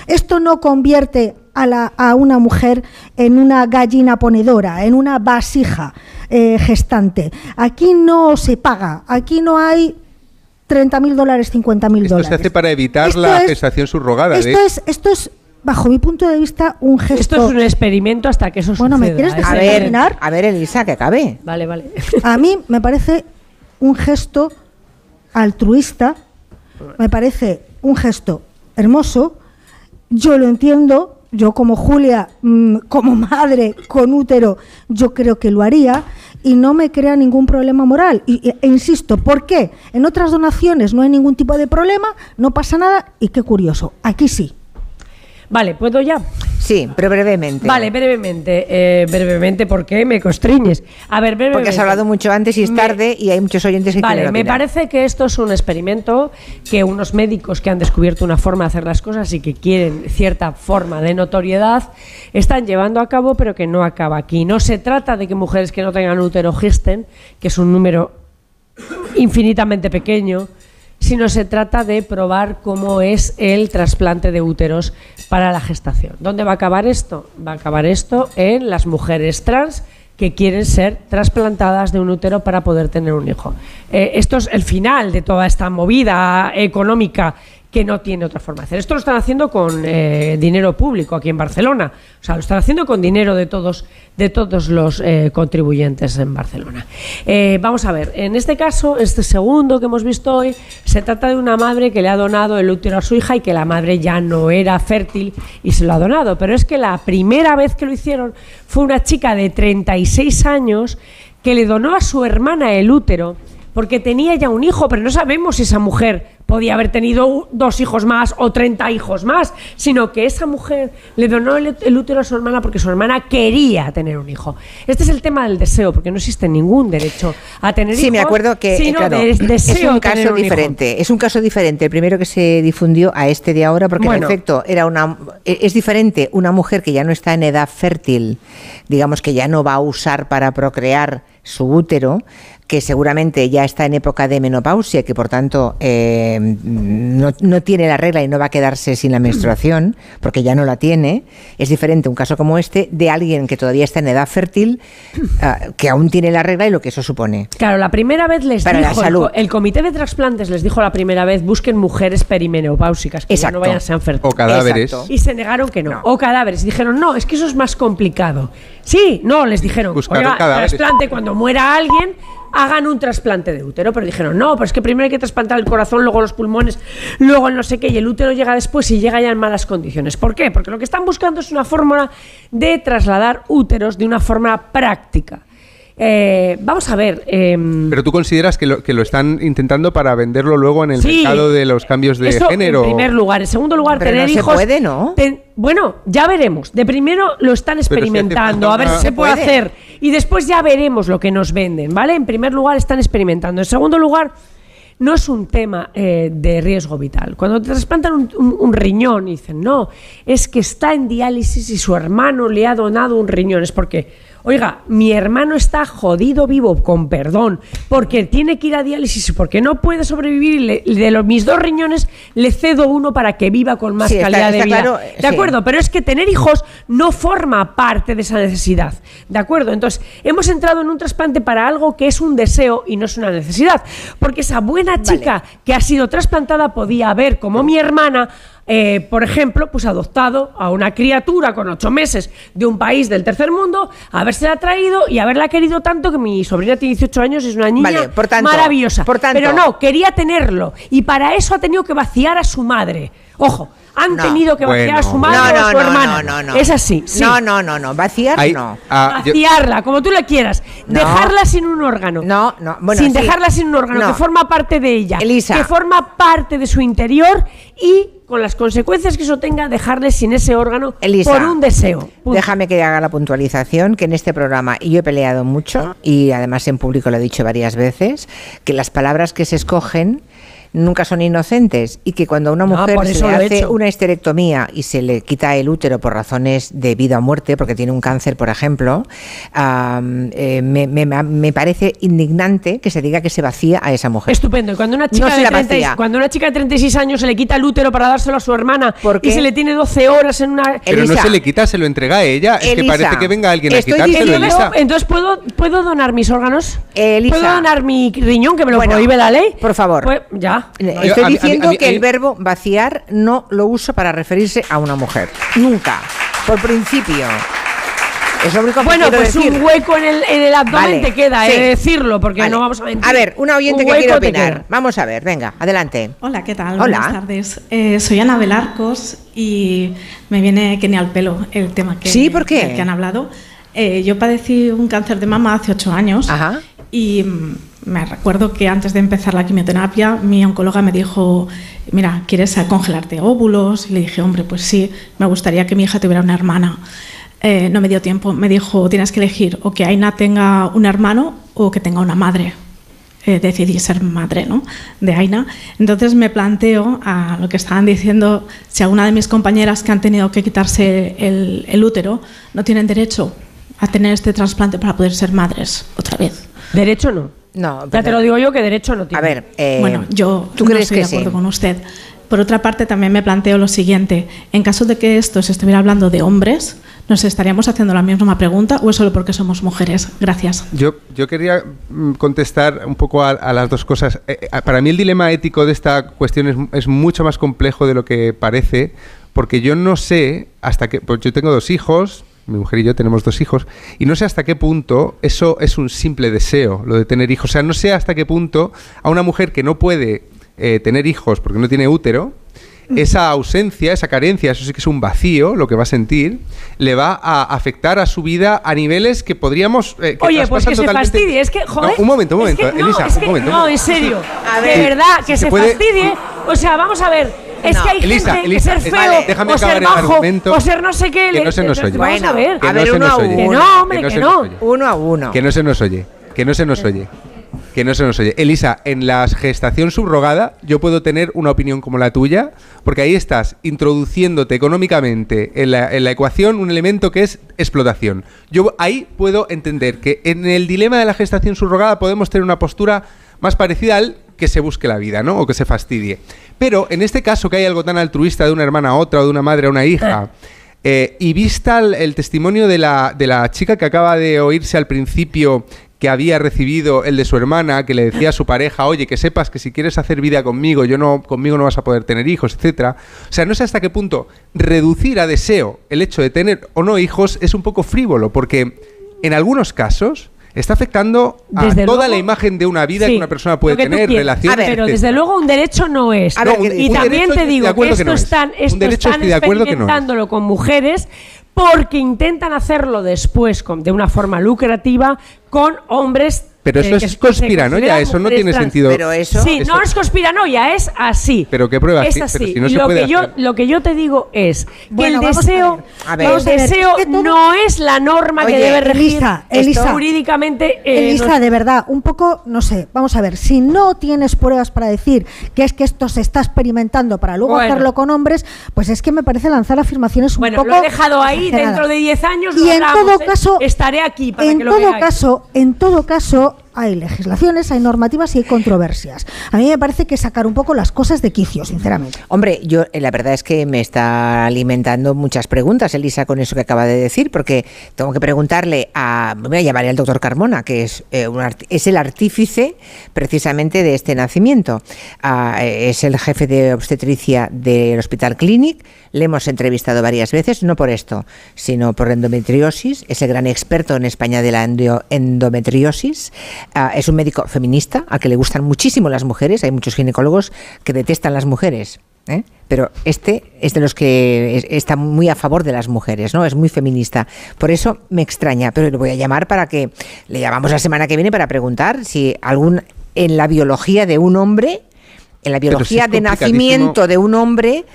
Speaker 47: Esto no convierte a, la- a una mujer en una gallina ponedora, en una vasija eh, gestante. Aquí no se paga, aquí no hay 30.000 dólares, 50.000
Speaker 45: Esto
Speaker 47: dólares.
Speaker 45: se hace para evitar
Speaker 47: Esto
Speaker 45: la
Speaker 47: es-
Speaker 45: gestación subrogada.
Speaker 47: Esto es, esto es, bajo mi punto de vista, un gesto.
Speaker 46: Esto es un experimento hasta que eso
Speaker 47: Bueno, ¿me
Speaker 46: suceda.
Speaker 47: quieres
Speaker 46: Es
Speaker 47: dejar
Speaker 46: el-
Speaker 47: terminar?
Speaker 1: A ver, Elisa, que acabe.
Speaker 46: Vale, vale.
Speaker 47: A mí me parece un gesto altruista, me parece un gesto hermoso. Yo lo entiendo, yo como Julia, mm, como madre con útero, yo creo que lo haría y no me crea ningún problema moral. Y, e- e insisto, ¿por qué? En otras donaciones no hay ningún tipo de problema, no pasa nada y qué curioso, aquí sí.
Speaker 46: Vale, ¿puedo ya?
Speaker 1: Sí, pero brevemente.
Speaker 46: Vale, brevemente, eh, brevemente, porque me constriñes. A ver, brevemente.
Speaker 1: Porque has hablado mucho antes y es
Speaker 46: Me-
Speaker 1: tarde y hay muchos oyentes que
Speaker 46: Vale, me parece que esto es un experimento que unos médicos que han descubierto una forma de hacer las cosas y que quieren cierta forma de notoriedad están llevando a cabo, pero que no acaba aquí. No se trata de que mujeres que no tengan útero gesten, que es un número infinitamente pequeño, sino se trata de probar cómo es el trasplante de úteros para la gestación. ¿Dónde va a acabar esto? Va a acabar esto en las mujeres trans que quieren ser trasplantadas de un útero para poder tener un hijo. Eh, esto es el final de toda esta movida económica que no tiene otra forma de hacer. Esto lo están haciendo con eh, dinero público aquí en Barcelona. O sea, lo están haciendo con dinero de todos, de todos los eh, contribuyentes en Barcelona. Eh, vamos a ver, en este caso, este segundo que hemos visto hoy, se trata de una madre que le ha donado el útero a su hija y que la madre ya no era fértil y se lo ha donado. Pero es que la primera vez que lo hicieron fue una chica de 36 años que le donó a su hermana el útero porque tenía ya un hijo, pero no sabemos si esa mujer podía haber tenido dos hijos más o 30 hijos más, sino que esa mujer le donó el, útero a su hermana porque su hermana quería tener un hijo. Este es el tema del deseo, porque no existe ningún derecho a tener hijos.
Speaker 1: Sí, me acuerdo que eh,
Speaker 46: sino
Speaker 1: claro,
Speaker 46: de-
Speaker 1: es
Speaker 46: deseo
Speaker 1: un caso
Speaker 46: un hijo.
Speaker 1: diferente. Es un caso diferente. El primero que se difundió a este de ahora, porque
Speaker 46: Bueno.
Speaker 1: en efecto era una e- es diferente una mujer que ya no está en edad fértil, digamos que ya no va a usar para procrear su útero, que seguramente ya está en época de menopausia, que por tanto eh, no, no tiene la regla y no va a quedarse sin la menstruación, porque ya no la tiene. Es diferente un caso como este de alguien que todavía está en edad fértil, ah, que aún tiene la regla y lo que eso supone.
Speaker 46: Claro, la primera vez les
Speaker 1: Para la
Speaker 46: dijo, el
Speaker 1: salud.
Speaker 46: El, comité de trasplantes les dijo la primera vez, busquen mujeres perimenopáusicas, que ya no vayan a ser fértiles.
Speaker 45: O cadáveres.
Speaker 1: Exacto.
Speaker 46: Y se negaron que no. O cadáveres. Dijeron, no, es que eso es más complicado. Sí, no, les dijeron, oiga,
Speaker 45: cadáveres.
Speaker 46: trasplante cuando muera alguien, hagan un trasplante de útero. Pero dijeron, no, pero es que primero hay que trasplantar el corazón, luego los pulmones, luego el no sé qué, y el útero llega después y llega ya en malas condiciones. ¿Por qué? Porque lo que están buscando es una fórmula de trasladar úteros de una forma práctica. Eh, vamos a ver. em,
Speaker 45: Pero tú consideras que lo, que lo están intentando para venderlo luego en el
Speaker 46: Sí.
Speaker 45: mercado de los cambios de
Speaker 46: Eso
Speaker 45: género.
Speaker 46: En primer lugar. En segundo lugar,
Speaker 1: Pero
Speaker 46: tener
Speaker 1: no se
Speaker 46: hijos.
Speaker 1: puede, ¿no?
Speaker 46: ten- bueno, ya veremos. De primero lo están experimentando, a ver si se
Speaker 1: Se
Speaker 46: puede
Speaker 1: puede.
Speaker 46: hacer. Y después ya veremos lo que nos venden, ¿vale? En primer lugar, están experimentando. En segundo lugar. No es un tema eh, de riesgo vital. Cuando te trasplantan un, un- riñón y dicen, no, es que está en diálisis y su hermano le ha donado un riñón. Es porque, oiga, mi hermano está jodido vivo, con perdón, porque tiene que ir a diálisis porque no puede sobrevivir y le- de los, mis dos riñones le cedo uno para que viva con más
Speaker 1: Sí, está-
Speaker 46: calidad de vida.
Speaker 1: claro,
Speaker 46: ¿De
Speaker 1: sí.
Speaker 46: acuerdo? Pero es que tener hijos no forma parte de esa necesidad. ¿De acuerdo? Entonces, hemos entrado en un trasplante para algo que es un deseo y no es una necesidad. Porque esa buena chica que ha sido trasplantada podía haber, como mi hermana, eh, por ejemplo, pues adoptado a una criatura con ocho meses de un país del tercer mundo, habérsela traído y haberla querido tanto que mi sobrina tiene 18 años y es una niña
Speaker 1: Vale, por tanto-
Speaker 46: maravillosa.
Speaker 1: por tanto-
Speaker 46: Pero no, quería tenerlo. Y para eso ha tenido que vaciar a su madre. Ojo, han
Speaker 1: No.
Speaker 46: tenido que vaciar a su madre
Speaker 1: No,
Speaker 46: o a
Speaker 1: no,
Speaker 46: su
Speaker 1: no,
Speaker 46: hermana.
Speaker 1: no, no, no.
Speaker 46: Es así. sí.
Speaker 1: No, no, no, no. Vaciar no.
Speaker 45: ah, yo-
Speaker 46: Vaciarla, como tú le quieras.
Speaker 1: No.
Speaker 46: Dejarla sin un órgano.
Speaker 1: No, no. Bueno,
Speaker 46: sin
Speaker 1: sí.
Speaker 46: dejarla sin un órgano,
Speaker 1: No.
Speaker 46: que forma parte de ella.
Speaker 1: Elisa.
Speaker 46: Que forma parte de su interior y con las consecuencias que eso tenga, dejarle sin ese órgano
Speaker 1: Elisa,
Speaker 46: por un deseo. Punto.
Speaker 1: Déjame que haga la puntualización que en este programa y yo he peleado mucho y además en público lo he dicho varias veces que las palabras que se escogen nunca son inocentes y que cuando a una
Speaker 46: No,
Speaker 1: mujer se le
Speaker 46: he
Speaker 1: hace una esterectomía y se le quita el útero por razones de vida o muerte, porque tiene un cáncer, por ejemplo, eh, me, me- me parece indignante que se diga que se vacía a esa mujer.
Speaker 46: Estupendo. Y cuando una
Speaker 1: No
Speaker 46: chica,
Speaker 1: se
Speaker 46: de
Speaker 1: la
Speaker 46: 30 y-
Speaker 1: vacía.
Speaker 46: cuando una chica de 36 años se le quita el útero para dárselo a su hermana y se le tiene 12 horas en una...
Speaker 45: Pero no se le quita, se lo entrega a ella. Es que
Speaker 46: Elisa,
Speaker 45: parece que venga alguien a quitárselo, Elisa.
Speaker 46: Entonces, ¿puedo, ¿puedo donar mis órganos?
Speaker 1: Elisa.
Speaker 46: ¿Puedo donar mi riñón, que me lo
Speaker 1: Bueno,
Speaker 46: prohíbe la ley?
Speaker 1: Por favor.
Speaker 46: Pues ya.
Speaker 1: Estoy
Speaker 45: a mí-
Speaker 1: diciendo
Speaker 45: a mí-
Speaker 1: que
Speaker 45: a mí-
Speaker 1: el verbo vaciar no lo uso para referirse a una mujer. Nunca. Por principio. Es lo único que
Speaker 46: Bueno, pues
Speaker 1: decir.
Speaker 46: un hueco en el, en el abdomen
Speaker 1: Vale,
Speaker 46: te queda,
Speaker 1: sí.
Speaker 46: he de decirlo, porque
Speaker 1: Vale.
Speaker 46: no vamos a mentir.
Speaker 1: A ver, una oyente
Speaker 46: Un
Speaker 1: que quiere opinar. Vamos a ver, venga, adelante.
Speaker 50: Hola, ¿qué tal?
Speaker 1: Hola.
Speaker 50: Buenas tardes. Eh, soy Ana Belarcos y me viene que ni al pelo el tema que,
Speaker 1: Sí, ¿por qué?
Speaker 50: que han hablado. Eh, yo padecí un cáncer de mama hace ocho años y mm, me recuerdo que antes de empezar la quimioterapia mi oncóloga me dijo, mira, ¿quieres congelarte óvulos? Y le dije, hombre, pues sí, me gustaría que mi hija tuviera una hermana. Eh, no me dio tiempo, me dijo, tienes que elegir o que Aina tenga un hermano o que tenga una madre eh, decidí ser madre ¿no? de Aina. Entonces me planteo a lo que estaban diciendo, si alguna de mis compañeras que han tenido que quitarse el, el útero no tienen derecho a tener este trasplante para poder ser madres otra vez.
Speaker 46: Derecho no.
Speaker 1: No,
Speaker 46: Ya te lo digo yo que derecho no tiene.
Speaker 1: A ver, eh,
Speaker 50: bueno, yo
Speaker 1: ¿tú
Speaker 50: no
Speaker 1: crees
Speaker 50: estoy
Speaker 1: que
Speaker 50: de acuerdo
Speaker 1: sí?
Speaker 50: con usted. Por otra parte, también me planteo lo siguiente. En caso de que esto se estuviera hablando de hombres, ¿nos estaríamos haciendo la misma pregunta o es solo porque somos mujeres? Gracias.
Speaker 45: Yo, yo quería mm, contestar un poco a, a las dos cosas. Eh, eh, para mí el dilema ético de esta cuestión es, es mucho más complejo de lo que parece, porque yo no sé hasta qué... Pues yo tengo dos hijos, mi mujer y yo tenemos dos hijos, y no sé hasta qué punto eso es un simple deseo, lo de tener hijos. O sea, no sé hasta qué punto a una mujer que no puede eh, tener hijos porque no tiene útero, esa ausencia, esa carencia, eso sí que es un vacío, lo que va a sentir, le va a afectar a su vida a niveles que podríamos... eh, que
Speaker 46: Oye, pues que se fastidie, es que, joder.
Speaker 45: No, un momento, un
Speaker 46: es
Speaker 45: momento,
Speaker 46: que no,
Speaker 45: Elisa,
Speaker 46: es
Speaker 45: un momento.
Speaker 46: No, en serio. de verdad, que
Speaker 45: se
Speaker 46: se,
Speaker 45: puede-
Speaker 46: fastidie. O sea, vamos a ver. Es
Speaker 45: No.
Speaker 46: que hay
Speaker 45: Elisa,
Speaker 46: gente
Speaker 45: Elisa,
Speaker 46: que ser
Speaker 45: Elisa,
Speaker 46: feo,
Speaker 45: vale, déjame
Speaker 46: o
Speaker 45: acabar
Speaker 46: ser
Speaker 45: el
Speaker 46: bajo,
Speaker 45: argumento.
Speaker 46: o ser no sé qué.
Speaker 45: Que no se nos oye.
Speaker 46: Vamos a ver.
Speaker 45: Que no se nos oye.
Speaker 46: Que no, hombre, que.
Speaker 1: Uno a uno.
Speaker 45: Que no se nos oye. Que no se nos oye. Que no se nos oye. Elisa, en la gestación subrogada yo puedo tener una opinión como la tuya, porque ahí estás introduciéndote económicamente en la, en la ecuación un elemento que es explotación. Yo ahí puedo entender que en el dilema de la gestación subrogada podemos tener una postura más parecida al que se busque la vida, ¿no? O que se fastidie. Pero en este caso que hay algo tan altruista de una hermana a otra o de una madre a una hija, eh, y vista el, el testimonio de la, de la chica que acaba de oírse al principio que había recibido el de su hermana, que le decía a su pareja, oye, que sepas que si quieres hacer vida conmigo, yo no, conmigo no vas a poder tener hijos, etcétera. O sea, no sé hasta qué punto reducir a deseo el hecho de tener o no hijos es un poco frívolo, porque en algunos casos está afectando a
Speaker 46: Desde
Speaker 45: toda
Speaker 46: luego-
Speaker 45: la imagen de una vida
Speaker 46: Sí,
Speaker 45: que una persona puede tener, relaciones,
Speaker 46: Pero desde luego un derecho no es.
Speaker 45: Un-
Speaker 46: y
Speaker 45: un
Speaker 46: también te digo que esto
Speaker 45: no es.
Speaker 46: están, esto
Speaker 45: de no
Speaker 46: experimentándolo con mujeres porque intentan hacerlo después con- de una forma lucrativa con hombres
Speaker 45: Pero eso
Speaker 46: eh,
Speaker 45: es conspiranoia, eso no tiene
Speaker 46: trans.
Speaker 45: sentido. Pero eso-
Speaker 46: Sí,
Speaker 45: eso-
Speaker 46: no es conspiranoia, es así.
Speaker 45: Pero qué pruebas,
Speaker 46: Es
Speaker 45: sí,
Speaker 46: así.
Speaker 45: pero si no se
Speaker 46: lo,
Speaker 45: puede
Speaker 46: que yo,
Speaker 45: hacer.
Speaker 46: lo que yo te digo es que
Speaker 47: Bueno,
Speaker 46: el deseo,
Speaker 47: ver.
Speaker 1: A ver.
Speaker 46: el
Speaker 47: Vamos a ver,
Speaker 46: deseo
Speaker 47: es que todo-
Speaker 46: no es la norma que debe regir
Speaker 47: Elisa,
Speaker 46: jurídicamente. eh,
Speaker 47: Elisa, de verdad, un poco, no sé, vamos a ver, si no tienes pruebas para decir que es que esto se está experimentando para luego
Speaker 46: Bueno.
Speaker 47: hacerlo con hombres, pues es que me parece lanzar afirmaciones un
Speaker 46: Bueno,
Speaker 47: poco
Speaker 46: lo he dejado ahí, dentro de 10 años
Speaker 47: Y
Speaker 46: lo
Speaker 47: en
Speaker 46: hablamos,
Speaker 47: todo
Speaker 46: ¿eh?
Speaker 47: caso,
Speaker 46: estaré aquí para
Speaker 47: en
Speaker 46: que lo
Speaker 47: todo
Speaker 46: veáis.
Speaker 47: caso, en todo caso hay legislaciones, hay normativas y hay controversias. A mí me parece que sacar un poco las cosas de quicio, sinceramente.
Speaker 1: Hombre, yo eh, la verdad es que me está alimentando muchas preguntas, Elisa, con eso que acaba de decir, porque tengo que preguntarle a, voy a llamarle al doctor Carmona, que es, eh, un es el artífice precisamente de este nacimiento. Ah, eh, es el jefe de obstetricia del Hospital Clinic, le hemos entrevistado varias veces, no por esto, sino por endometriosis, es el gran experto en España de la endo- endometriosis, Ah, es un médico feminista al que le gustan muchísimo las mujeres, hay muchos ginecólogos que detestan las mujeres. ¿eh? Pero este es de los que es- está muy a favor de las mujeres, ¿no? Es muy feminista. Por eso me extraña, pero le voy a llamar para que le llamamos la semana que viene para preguntar si algún en la biología de un hombre en la
Speaker 45: Pero
Speaker 1: biología
Speaker 45: es
Speaker 1: de nacimiento de un hombre,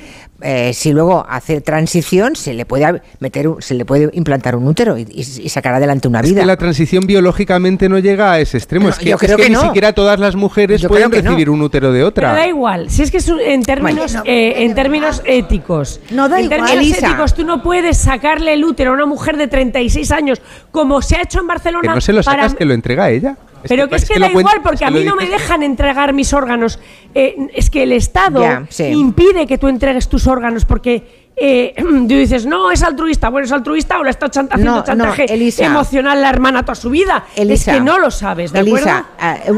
Speaker 1: eh, si luego hace transición, se le puede meter, un- se le puede implantar un útero y, sacar adelante una
Speaker 45: Es
Speaker 1: vida.
Speaker 45: que la transición biológicamente no llega a ese extremo.
Speaker 1: No,
Speaker 45: es que,
Speaker 1: yo creo
Speaker 45: es que
Speaker 1: que
Speaker 45: ni siquiera todas las mujeres
Speaker 1: Yo
Speaker 45: pueden
Speaker 1: no.
Speaker 45: recibir un útero de
Speaker 46: Pero
Speaker 45: otra.
Speaker 46: da igual, si es que es un- en términos,
Speaker 1: Bueno,
Speaker 46: eh, en términos éticos.
Speaker 47: No da
Speaker 46: en
Speaker 47: igual.
Speaker 46: términos
Speaker 1: Elisa.
Speaker 46: éticos, tú no puedes sacarle el útero a una mujer de 36 años, como se ha hecho en Barcelona.
Speaker 45: Que no se lo
Speaker 46: para-
Speaker 45: sacas, que lo entrega ella.
Speaker 46: Pero que es que, da igual, porque
Speaker 45: que
Speaker 46: a mí no me dejan entregar mis órganos. Eh, es que el Estado
Speaker 1: sí.
Speaker 46: impide que tú entregues tus órganos porque eh, tú dices, no, es altruista. Bueno, es altruista o le está chan- haciendo
Speaker 1: No, no,
Speaker 46: chantaje
Speaker 1: Elisa.
Speaker 46: emocional la hermana toda su vida.
Speaker 1: Elisa,
Speaker 46: es que no lo sabes, ¿de
Speaker 1: Elisa,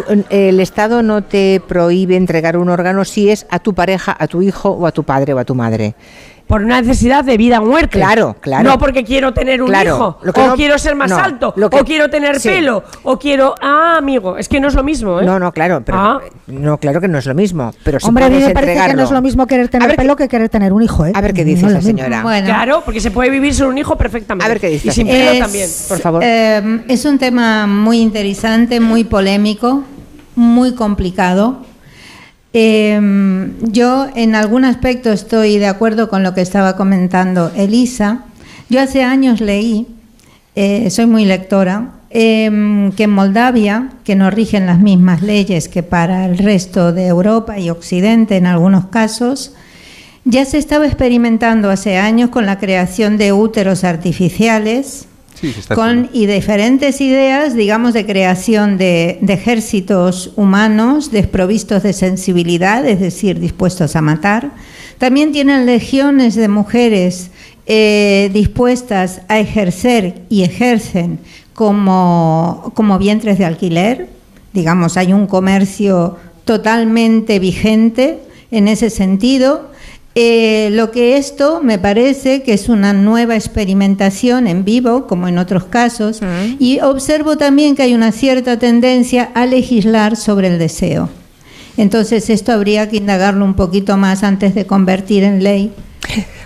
Speaker 1: un- el Estado no te prohíbe entregar un órgano si es a tu pareja, a tu hijo o a tu padre o a tu madre.
Speaker 46: Por una necesidad de vida o muerte.
Speaker 1: Claro, claro.
Speaker 46: No porque quiero tener un
Speaker 1: Claro,
Speaker 46: hijo,
Speaker 1: lo que
Speaker 46: o
Speaker 1: no-
Speaker 46: quiero ser más
Speaker 1: no,
Speaker 46: alto,
Speaker 1: lo que-
Speaker 46: o quiero tener
Speaker 1: sí.
Speaker 46: pelo, o quiero... Ah, amigo, es que no es lo mismo, ¿eh?
Speaker 1: No, no, claro, pero
Speaker 46: Ah.
Speaker 1: no, claro que no es lo mismo, pero si
Speaker 47: Hombre, a mí me parece que no es lo mismo querer tener
Speaker 1: ver
Speaker 47: pelo que querer tener un hijo, ¿eh?
Speaker 1: A ver qué
Speaker 47: No
Speaker 1: dice
Speaker 47: es
Speaker 1: esa señora.
Speaker 17: Bueno.
Speaker 46: Claro, porque se puede vivir sin un hijo perfectamente.
Speaker 1: A ver qué dice
Speaker 46: Y sin pelo
Speaker 17: Es,
Speaker 46: también.
Speaker 1: por favor.
Speaker 17: eh, es un tema muy interesante, muy polémico, muy complicado. Eh, yo en algún aspecto estoy de acuerdo con lo que estaba comentando Elisa. Yo hace años leí, eh, soy muy lectora, eh, que en Moldavia, que no rigen las mismas leyes que para el resto de Europa y Occidente en algunos casos, ya se estaba experimentando hace años con la creación de úteros artificiales
Speaker 45: Sí, se está
Speaker 17: con y diferentes ideas, digamos, de creación de, de ejércitos humanos desprovistos de sensibilidad, es decir, dispuestos a matar. También tienen legiones de mujeres eh, dispuestas a ejercer y ejercen como, como vientres de alquiler. Digamos, hay un comercio totalmente vigente en ese sentido. Eh, lo que esto me parece que es una nueva experimentación en vivo, como en otros casos, y observo también que hay una cierta tendencia a legislar sobre el deseo. Entonces esto habría que indagarlo un poquito más antes de convertir en ley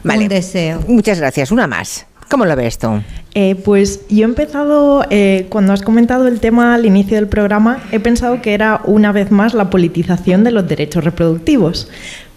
Speaker 17: un deseo.
Speaker 1: Muchas gracias. Una más. ¿Cómo lo ves tú?
Speaker 51: Eh, pues yo he empezado, eh, cuando has comentado el tema al inicio del programa, he pensado que era una vez más la politización de los derechos reproductivos.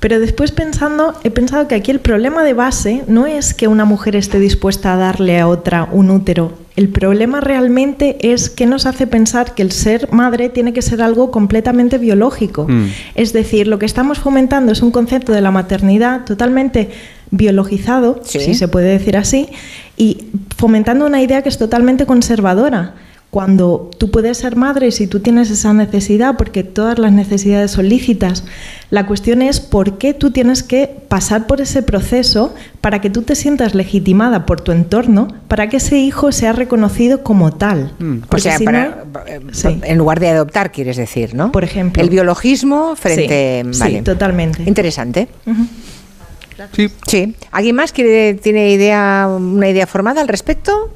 Speaker 51: Pero después pensando, he pensado que aquí el problema de base no es que una mujer esté dispuesta a darle a otra un útero. El problema realmente es que nos hace pensar que el ser madre tiene que ser algo completamente biológico.
Speaker 52: Mm.
Speaker 51: Es decir, lo que estamos fomentando es un concepto de la maternidad totalmente biologizado,
Speaker 1: Sí.
Speaker 51: si se puede decir así, y fomentando una idea que es totalmente conservadora. Cuando tú puedes ser madre si tú tienes esa necesidad, porque todas las necesidades son lícitas, la cuestión es por qué tú tienes que pasar por ese proceso para que tú te sientas legitimada por tu entorno, para que ese hijo sea reconocido como tal.
Speaker 1: O
Speaker 51: Porque
Speaker 1: sea,
Speaker 51: si
Speaker 1: para-
Speaker 51: no-
Speaker 1: eh,
Speaker 51: sí.
Speaker 1: en lugar de adoptar, quieres decir, ¿no?
Speaker 51: Por ejemplo.
Speaker 1: El biologismo frente...
Speaker 51: Sí,
Speaker 1: vale.
Speaker 51: sí, totalmente.
Speaker 1: Interesante.
Speaker 45: Sí.
Speaker 1: Sí. ¿Alguien más quiere, tiene idea, una idea formada al respecto?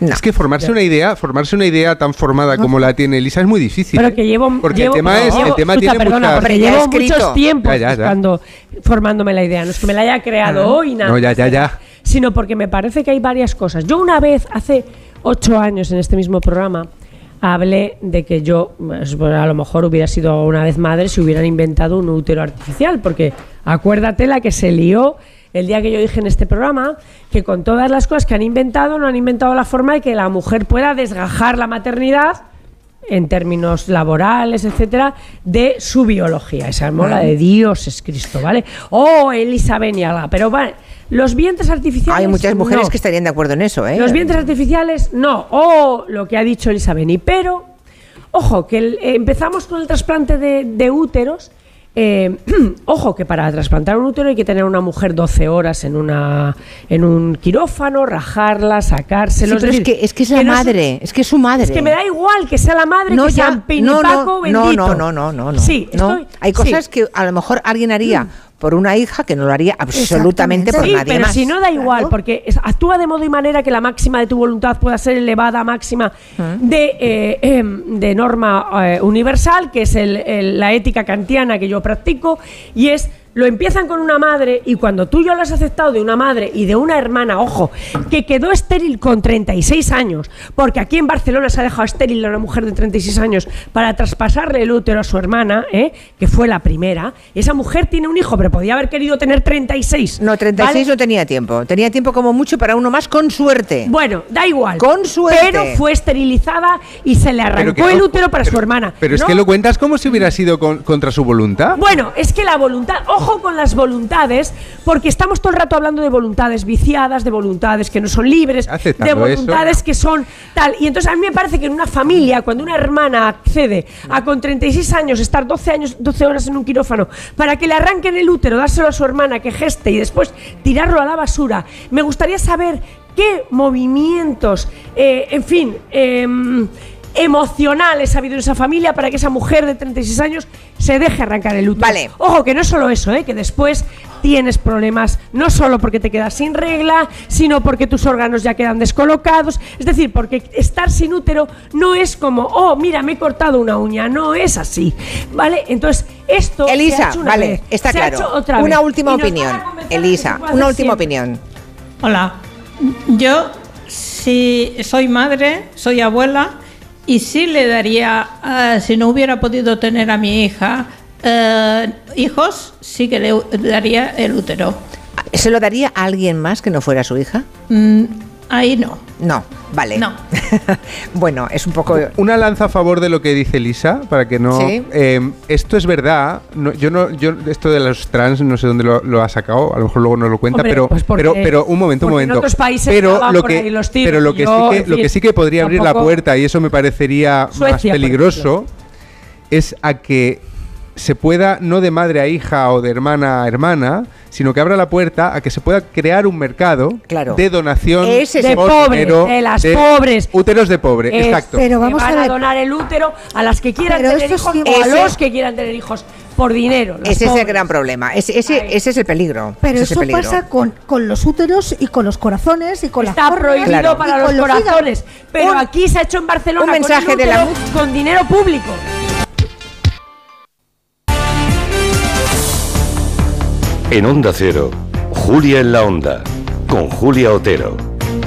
Speaker 45: Es que formarse una idea, formarse una idea tan formada como la tiene Elisa es muy difícil.
Speaker 46: Pero
Speaker 45: ¿eh?
Speaker 46: que llevo,
Speaker 45: Porque
Speaker 46: llevo-
Speaker 45: el tema es,
Speaker 46: llevo-
Speaker 45: el tema
Speaker 46: escucha,
Speaker 45: tiene
Speaker 46: perdona,
Speaker 45: muchas-
Speaker 46: porque
Speaker 1: Ya
Speaker 46: llevo
Speaker 1: escrito.
Speaker 46: muchos tiempos
Speaker 45: Ya, ya, ya.
Speaker 46: buscando, formándome la idea. No es que me la haya creado
Speaker 1: Ah.
Speaker 46: hoy, nada.
Speaker 45: No, ya, ya, ya.
Speaker 46: Sino porque me parece que hay varias cosas. Yo una vez, hace ocho años en este mismo programa, hablé de que yo, pues, bueno, a lo mejor hubiera sido una vez madre si hubieran inventado un útero artificial, porque acuérdate la que se lió el día que yo dije en este programa que con todas las cosas que han inventado, no han inventado la forma de que la mujer pueda desgajar la maternidad en términos laborales, etcétera, de su biología. Esa es la de Dios es Cristo, ¿vale? Oh, Elisa Beniaga. Pero vale, los vientres artificiales.
Speaker 1: Hay muchas mujeres
Speaker 46: no.
Speaker 1: que estarían de acuerdo en eso, ¿eh?
Speaker 46: Los vientres artificiales, no. O lo que ha dicho Elisa Beni. Pero, ojo, que el- eh, empezamos con el trasplante de, de úteros. Eh, ojo, que para trasplantar un útero hay que tener una mujer 12 horas en una en un quirófano, rajarla, sacárselo.
Speaker 1: Sí, pero es que, es que es la madre, es que es su madre.
Speaker 46: Es que me da igual que sea la madre,
Speaker 1: no,
Speaker 46: que sea un
Speaker 1: no, no,
Speaker 46: bendito.
Speaker 1: no, no, no, no, no.
Speaker 46: Sí,
Speaker 1: no.
Speaker 46: estoy-
Speaker 1: Hay cosas
Speaker 46: sí.
Speaker 1: que a lo mejor alguien haría por una hija que no lo haría absolutamente por
Speaker 46: sí,
Speaker 1: nadie
Speaker 46: pero
Speaker 1: más.
Speaker 46: si no da igual, porque actúa de modo y manera que la máxima de tu voluntad pueda ser elevada a máxima de, eh, em, de norma eh, universal, que es el- el- la ética kantiana que yo practico, y es lo empiezan con una madre y cuando tú ya lo has aceptado de una madre y de una hermana, ojo, que quedó estéril con 36 años, porque aquí en Barcelona se ha dejado estéril a una mujer de 36 años para traspasarle el útero a su hermana, ¿eh? que fue la primera, esa mujer tiene un hijo, pero podía haber querido tener 36.
Speaker 1: No, 36
Speaker 46: ¿vale?
Speaker 1: no tenía tiempo. Tenía tiempo como mucho para uno más con suerte.
Speaker 46: Bueno, da igual.
Speaker 1: Con suerte.
Speaker 46: Pero fue esterilizada y se le arrancó el útero para su hermana.
Speaker 45: Pero es que lo cuentas como si hubiera sido con- contra su voluntad.
Speaker 46: Bueno, es que la voluntad, ojo con las voluntades, porque estamos todo el rato hablando de voluntades viciadas, de voluntades que no son libres, de voluntades que son tal. Y entonces a mí me parece que en una familia, cuando una hermana accede a con 36 años estar 12 años, 12 horas en un quirófano, para que le arranquen el útero, dárselo a su hermana que geste y después tirarlo a la basura, me gustaría saber qué movimientos, eh, en fin, em, emocionales ha habido en esa familia para que esa mujer de 36 años se deje arrancar el útero.
Speaker 1: Vale.
Speaker 46: Ojo, que no es solo eso, ¿eh? que después tienes problemas, no solo porque te quedas sin regla, sino porque tus órganos ya quedan descolocados. Es decir, porque estar sin útero no es como, oh, mira, me he cortado una uña. No es así. ¿Vale? Entonces, esto. se ha
Speaker 1: Elisa,
Speaker 46: hecho una
Speaker 1: vale,
Speaker 46: vez,
Speaker 1: está
Speaker 46: se ha
Speaker 1: claro.
Speaker 46: hecho otra
Speaker 1: una
Speaker 46: vez,
Speaker 1: última opinión. Elisa, una última
Speaker 46: siempre.
Speaker 1: opinión.
Speaker 53: Hola, yo si soy madre, soy abuela y sí le daría, ah, si no hubiera podido tener a mi hija eh, hijos, sí que le daría el útero.
Speaker 1: ¿Se lo daría a alguien más que no fuera su hija?
Speaker 53: Mm, ahí no.
Speaker 1: No, vale.
Speaker 53: No.
Speaker 1: bueno, es un poco...
Speaker 45: Una lanza a favor de lo que dice Lisa, para que no...
Speaker 1: Sí.
Speaker 45: eh, esto es verdad. no- yo no, yo esto de los trans no sé dónde lo, lo ha sacado. A lo mejor luego no lo cuenta,
Speaker 46: Hombre,
Speaker 45: pero,
Speaker 46: pues porque-
Speaker 45: pero, pero un momento, un
Speaker 46: porque en
Speaker 45: momento.
Speaker 46: otros países
Speaker 45: pero lo
Speaker 46: por
Speaker 45: que,
Speaker 46: ahí los tiros
Speaker 45: pero lo que
Speaker 46: yo,
Speaker 45: sí que, lo que sí que podría abrir la puerta y eso me parecería
Speaker 46: Suecia,
Speaker 45: más peligroso es a que se pueda no de madre a hija o de hermana a hermana, sino que abra la puerta a que se pueda crear un mercado
Speaker 1: Claro.
Speaker 45: de donación
Speaker 46: Ese es
Speaker 45: de
Speaker 46: pobres, de las
Speaker 45: de
Speaker 46: pobres.
Speaker 45: úteros de pobre,
Speaker 46: Es-
Speaker 45: exacto.
Speaker 47: Pero vamos
Speaker 46: van
Speaker 47: a
Speaker 46: donar el útero a las que quieran
Speaker 47: Pero
Speaker 46: tener hijos
Speaker 47: sí-
Speaker 46: o a los que quieran tener hijos por dinero.
Speaker 1: Ese es el gran problema. Ese, ese, ese es el peligro.
Speaker 47: Pero eso
Speaker 1: peligro.
Speaker 47: pasa con, con los úteros y con los corazones y con
Speaker 46: Está
Speaker 47: las córneas
Speaker 46: prohibido
Speaker 1: Claro.
Speaker 46: para los corazones, pero
Speaker 47: Un-
Speaker 46: aquí se ha hecho en Barcelona
Speaker 1: un mensaje
Speaker 46: con,
Speaker 1: de la
Speaker 46: con dinero público.
Speaker 2: En Onda Cero, Julia en la Onda, con Julia Otero.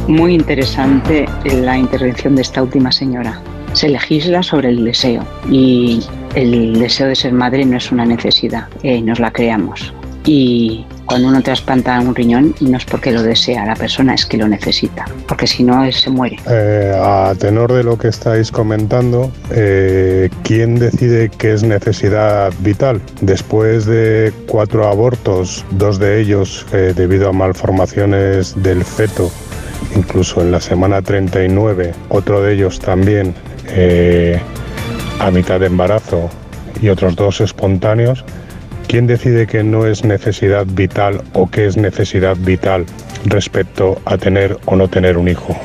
Speaker 52: Muy interesante la intervención de esta última señora. Se legisla sobre el deseo y el deseo de ser madre no es una necesidad, eh, nos la creamos. Y cuando uno trasplanta un riñón no es porque lo desea la persona, es que lo necesita, porque si no se muere.
Speaker 54: Eh, a tenor de lo que estáis comentando, eh, ¿quién decide qué es necesidad vital? Después de cuatro abortos, dos de ellos eh, debido a malformaciones del feto, incluso en la semana 39, otro de ellos también a mitad de embarazo y otros dos espontáneos, ¿quién decide que no es necesidad vital o qué es necesidad vital respecto a tener o no tener un hijo?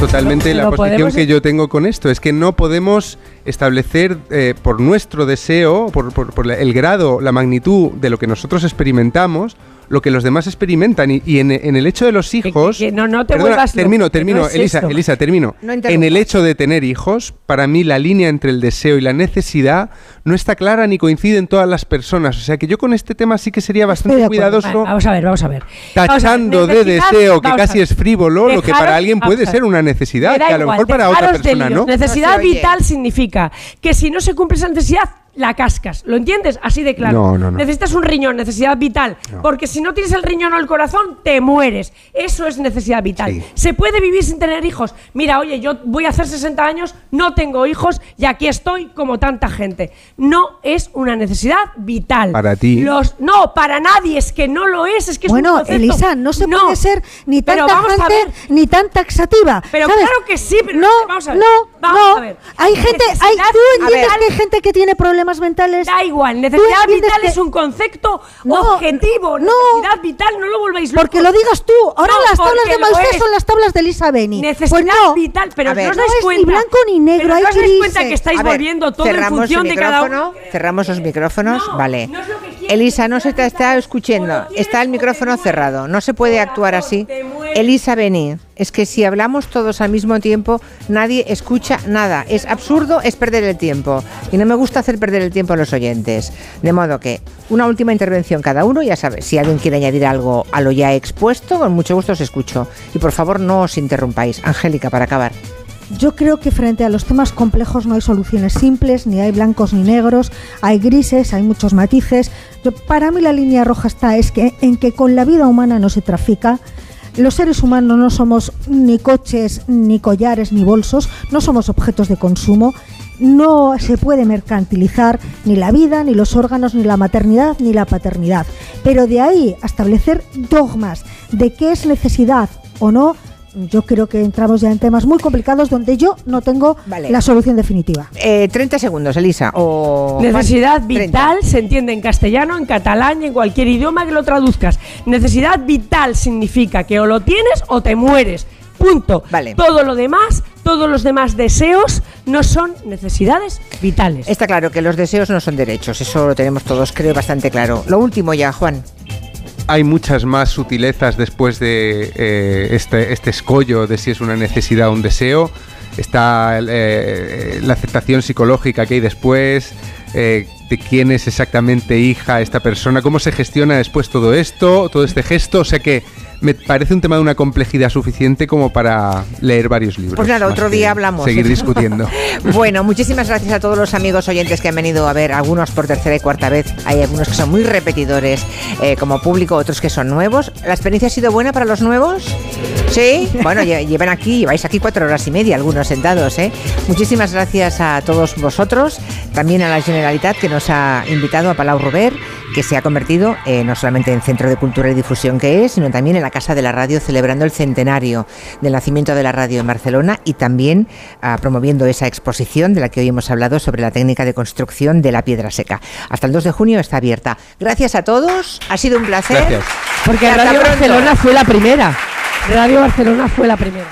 Speaker 45: Totalmente la posición
Speaker 46: podemos-
Speaker 45: que yo tengo con esto es que no podemos establecer eh, por nuestro deseo, por, por- por la- el grado, la magnitud de lo que nosotros experimentamos, lo que los demás experimentan. Y, y en, en el hecho de los hijos...
Speaker 46: que no- no te
Speaker 45: Perdona,
Speaker 46: vuelvas
Speaker 45: termino, termino,
Speaker 46: no es
Speaker 45: Elisa. Elisa, termino.
Speaker 1: No
Speaker 45: en el hecho de tener hijos, para mí la línea entre el deseo y la necesidad no está clara ni coincide en todas las personas. O sea que yo con este tema sí que sería bastante cuidadoso.
Speaker 46: Vale, vamos a ver, vamos a ver. Vamos a ver,
Speaker 45: Tachando de deseo que casi es frívolo, lo que para alguien puede ser una necesidad, que a lo
Speaker 46: igual,
Speaker 45: mejor para otra persona no.
Speaker 46: Necesidad vital significa que si no se cumple esa necesidad, la cascas. ¿Lo entiendes? Así de claro.
Speaker 45: No, no, no.
Speaker 46: Necesitas un riñón, necesidad vital. Porque si no tienes el riñón o el corazón, te mueres. Eso es necesidad vital.
Speaker 45: Sí.
Speaker 46: ¿Se puede vivir sin tener hijos? Mira, oye, yo voy a hacer 60 años, no tengo hijos y aquí estoy como tanta gente. No es una necesidad vital.
Speaker 45: Para ti.
Speaker 46: Los, no, para nadie. Es que no lo es. Es que es un
Speaker 47: Bueno. Elisa, no se puede ser ni
Speaker 46: Pero
Speaker 47: tan
Speaker 46: vamos a
Speaker 47: tajante
Speaker 46: ver.
Speaker 47: ni tan taxativa.
Speaker 46: Pero
Speaker 47: ¿sabes?
Speaker 46: claro que sí, pero
Speaker 47: no,
Speaker 46: vamos a ver.
Speaker 47: no,
Speaker 46: Vamos
Speaker 47: no.
Speaker 46: a ver.
Speaker 47: Hay gente, hay, tú entiendes que hay gente que tiene problemas mentales.
Speaker 46: Da igual, necesidad vital
Speaker 47: que-
Speaker 46: es un concepto
Speaker 47: No,
Speaker 46: objetivo.
Speaker 47: no.
Speaker 46: necesidad vital, no lo volváis locos.
Speaker 47: Porque lo digas tú. Ahora
Speaker 46: No,
Speaker 47: las tablas de
Speaker 46: lo
Speaker 47: Mausé
Speaker 46: es.
Speaker 47: son las tablas de Elisa Beni.
Speaker 46: Necesidad
Speaker 47: pues no.
Speaker 46: vital, pero
Speaker 1: ver.
Speaker 46: no os dais
Speaker 47: es ni
Speaker 46: cuenta.
Speaker 47: blanco ni negro,
Speaker 46: pero
Speaker 47: hay
Speaker 46: no os dais cuenta que estáis
Speaker 1: ver,
Speaker 46: volviendo todo en
Speaker 1: cerramos
Speaker 46: función de cada uno.
Speaker 1: cerramos los micrófonos,
Speaker 46: No,
Speaker 1: vale.
Speaker 46: no es lo que quieres,
Speaker 1: Elisa, no se te está escuchando, está el micrófono cerrado, no se puede actuar así. Elisa Beni, es que si hablamos todos al mismo tiempo, nadie escucha nada. Es absurdo, es perder el tiempo. Y no me gusta hacer perder el tiempo a los oyentes. De modo que una última intervención cada uno, ya sabes, si alguien quiere añadir algo a lo ya expuesto, con mucho gusto os escucho. Y por favor no os interrumpáis. Angélica, para acabar.
Speaker 47: Yo creo que frente a los temas complejos no hay soluciones simples, ni hay blancos ni negros, hay grises, hay muchos matices. Para mí la línea roja está es que en que con la vida humana no se trafica. Los seres humanos no somos ni coches, ni collares, ni bolsos, no somos objetos de consumo. No se puede mercantilizar ni la vida, ni los órganos, ni la maternidad, ni la paternidad. Pero de ahí a establecer dogmas de qué es necesidad o no, yo creo que entramos ya en temas muy complicados donde yo no tengo la solución definitiva.
Speaker 1: Eh, 30 segundos, Elisa. O...
Speaker 46: Necesidad vital se entiende en castellano, en catalán y en cualquier idioma que lo traduzcas. Necesidad vital significa que o lo tienes o te mueres. Punto.
Speaker 1: Vale.
Speaker 46: Todo lo demás, todos los demás deseos no son necesidades vitales.
Speaker 1: Está claro que los deseos no son derechos, eso lo tenemos todos, creo, bastante claro. Lo último ya, Juan.
Speaker 45: Hay muchas más sutilezas después de eh, este, este escollo de si es una necesidad o un deseo. Está eh, la aceptación psicológica que hay después, eh, de quién es exactamente hija esta persona, cómo se gestiona después todo esto, todo este gesto. O sea que me parece un tema de una complejidad suficiente como para leer varios libros.
Speaker 1: Pues nada, otro día hablamos.
Speaker 45: Seguir discutiendo.
Speaker 1: Bueno, muchísimas gracias a todos los amigos oyentes que han venido a ver, algunos por tercera y cuarta vez. Hay algunos que son muy repetidores eh, como público, otros que son nuevos. ¿La experiencia ha sido buena para los nuevos? Sí. Bueno, lle- llevan aquí, lleváis aquí cuatro horas y media, algunos sentados. ¿eh? Muchísimas gracias a todos vosotros, también a la Generalitat que nos ha invitado a Palau Robert, que se ha convertido eh, no solamente en centro de cultura y difusión que es, sino también en la Casa de la Radio, celebrando el centenario del nacimiento de la radio en Barcelona y también ah, promoviendo esa exposición de la que hoy hemos hablado sobre la técnica de construcción de la piedra seca. Hasta el 2 de junio está abierta. Gracias a todos, ha sido un placer.
Speaker 45: Gracias.
Speaker 46: Porque Radio
Speaker 1: pronto.
Speaker 46: Barcelona fue la primera. Radio Barcelona fue la primera.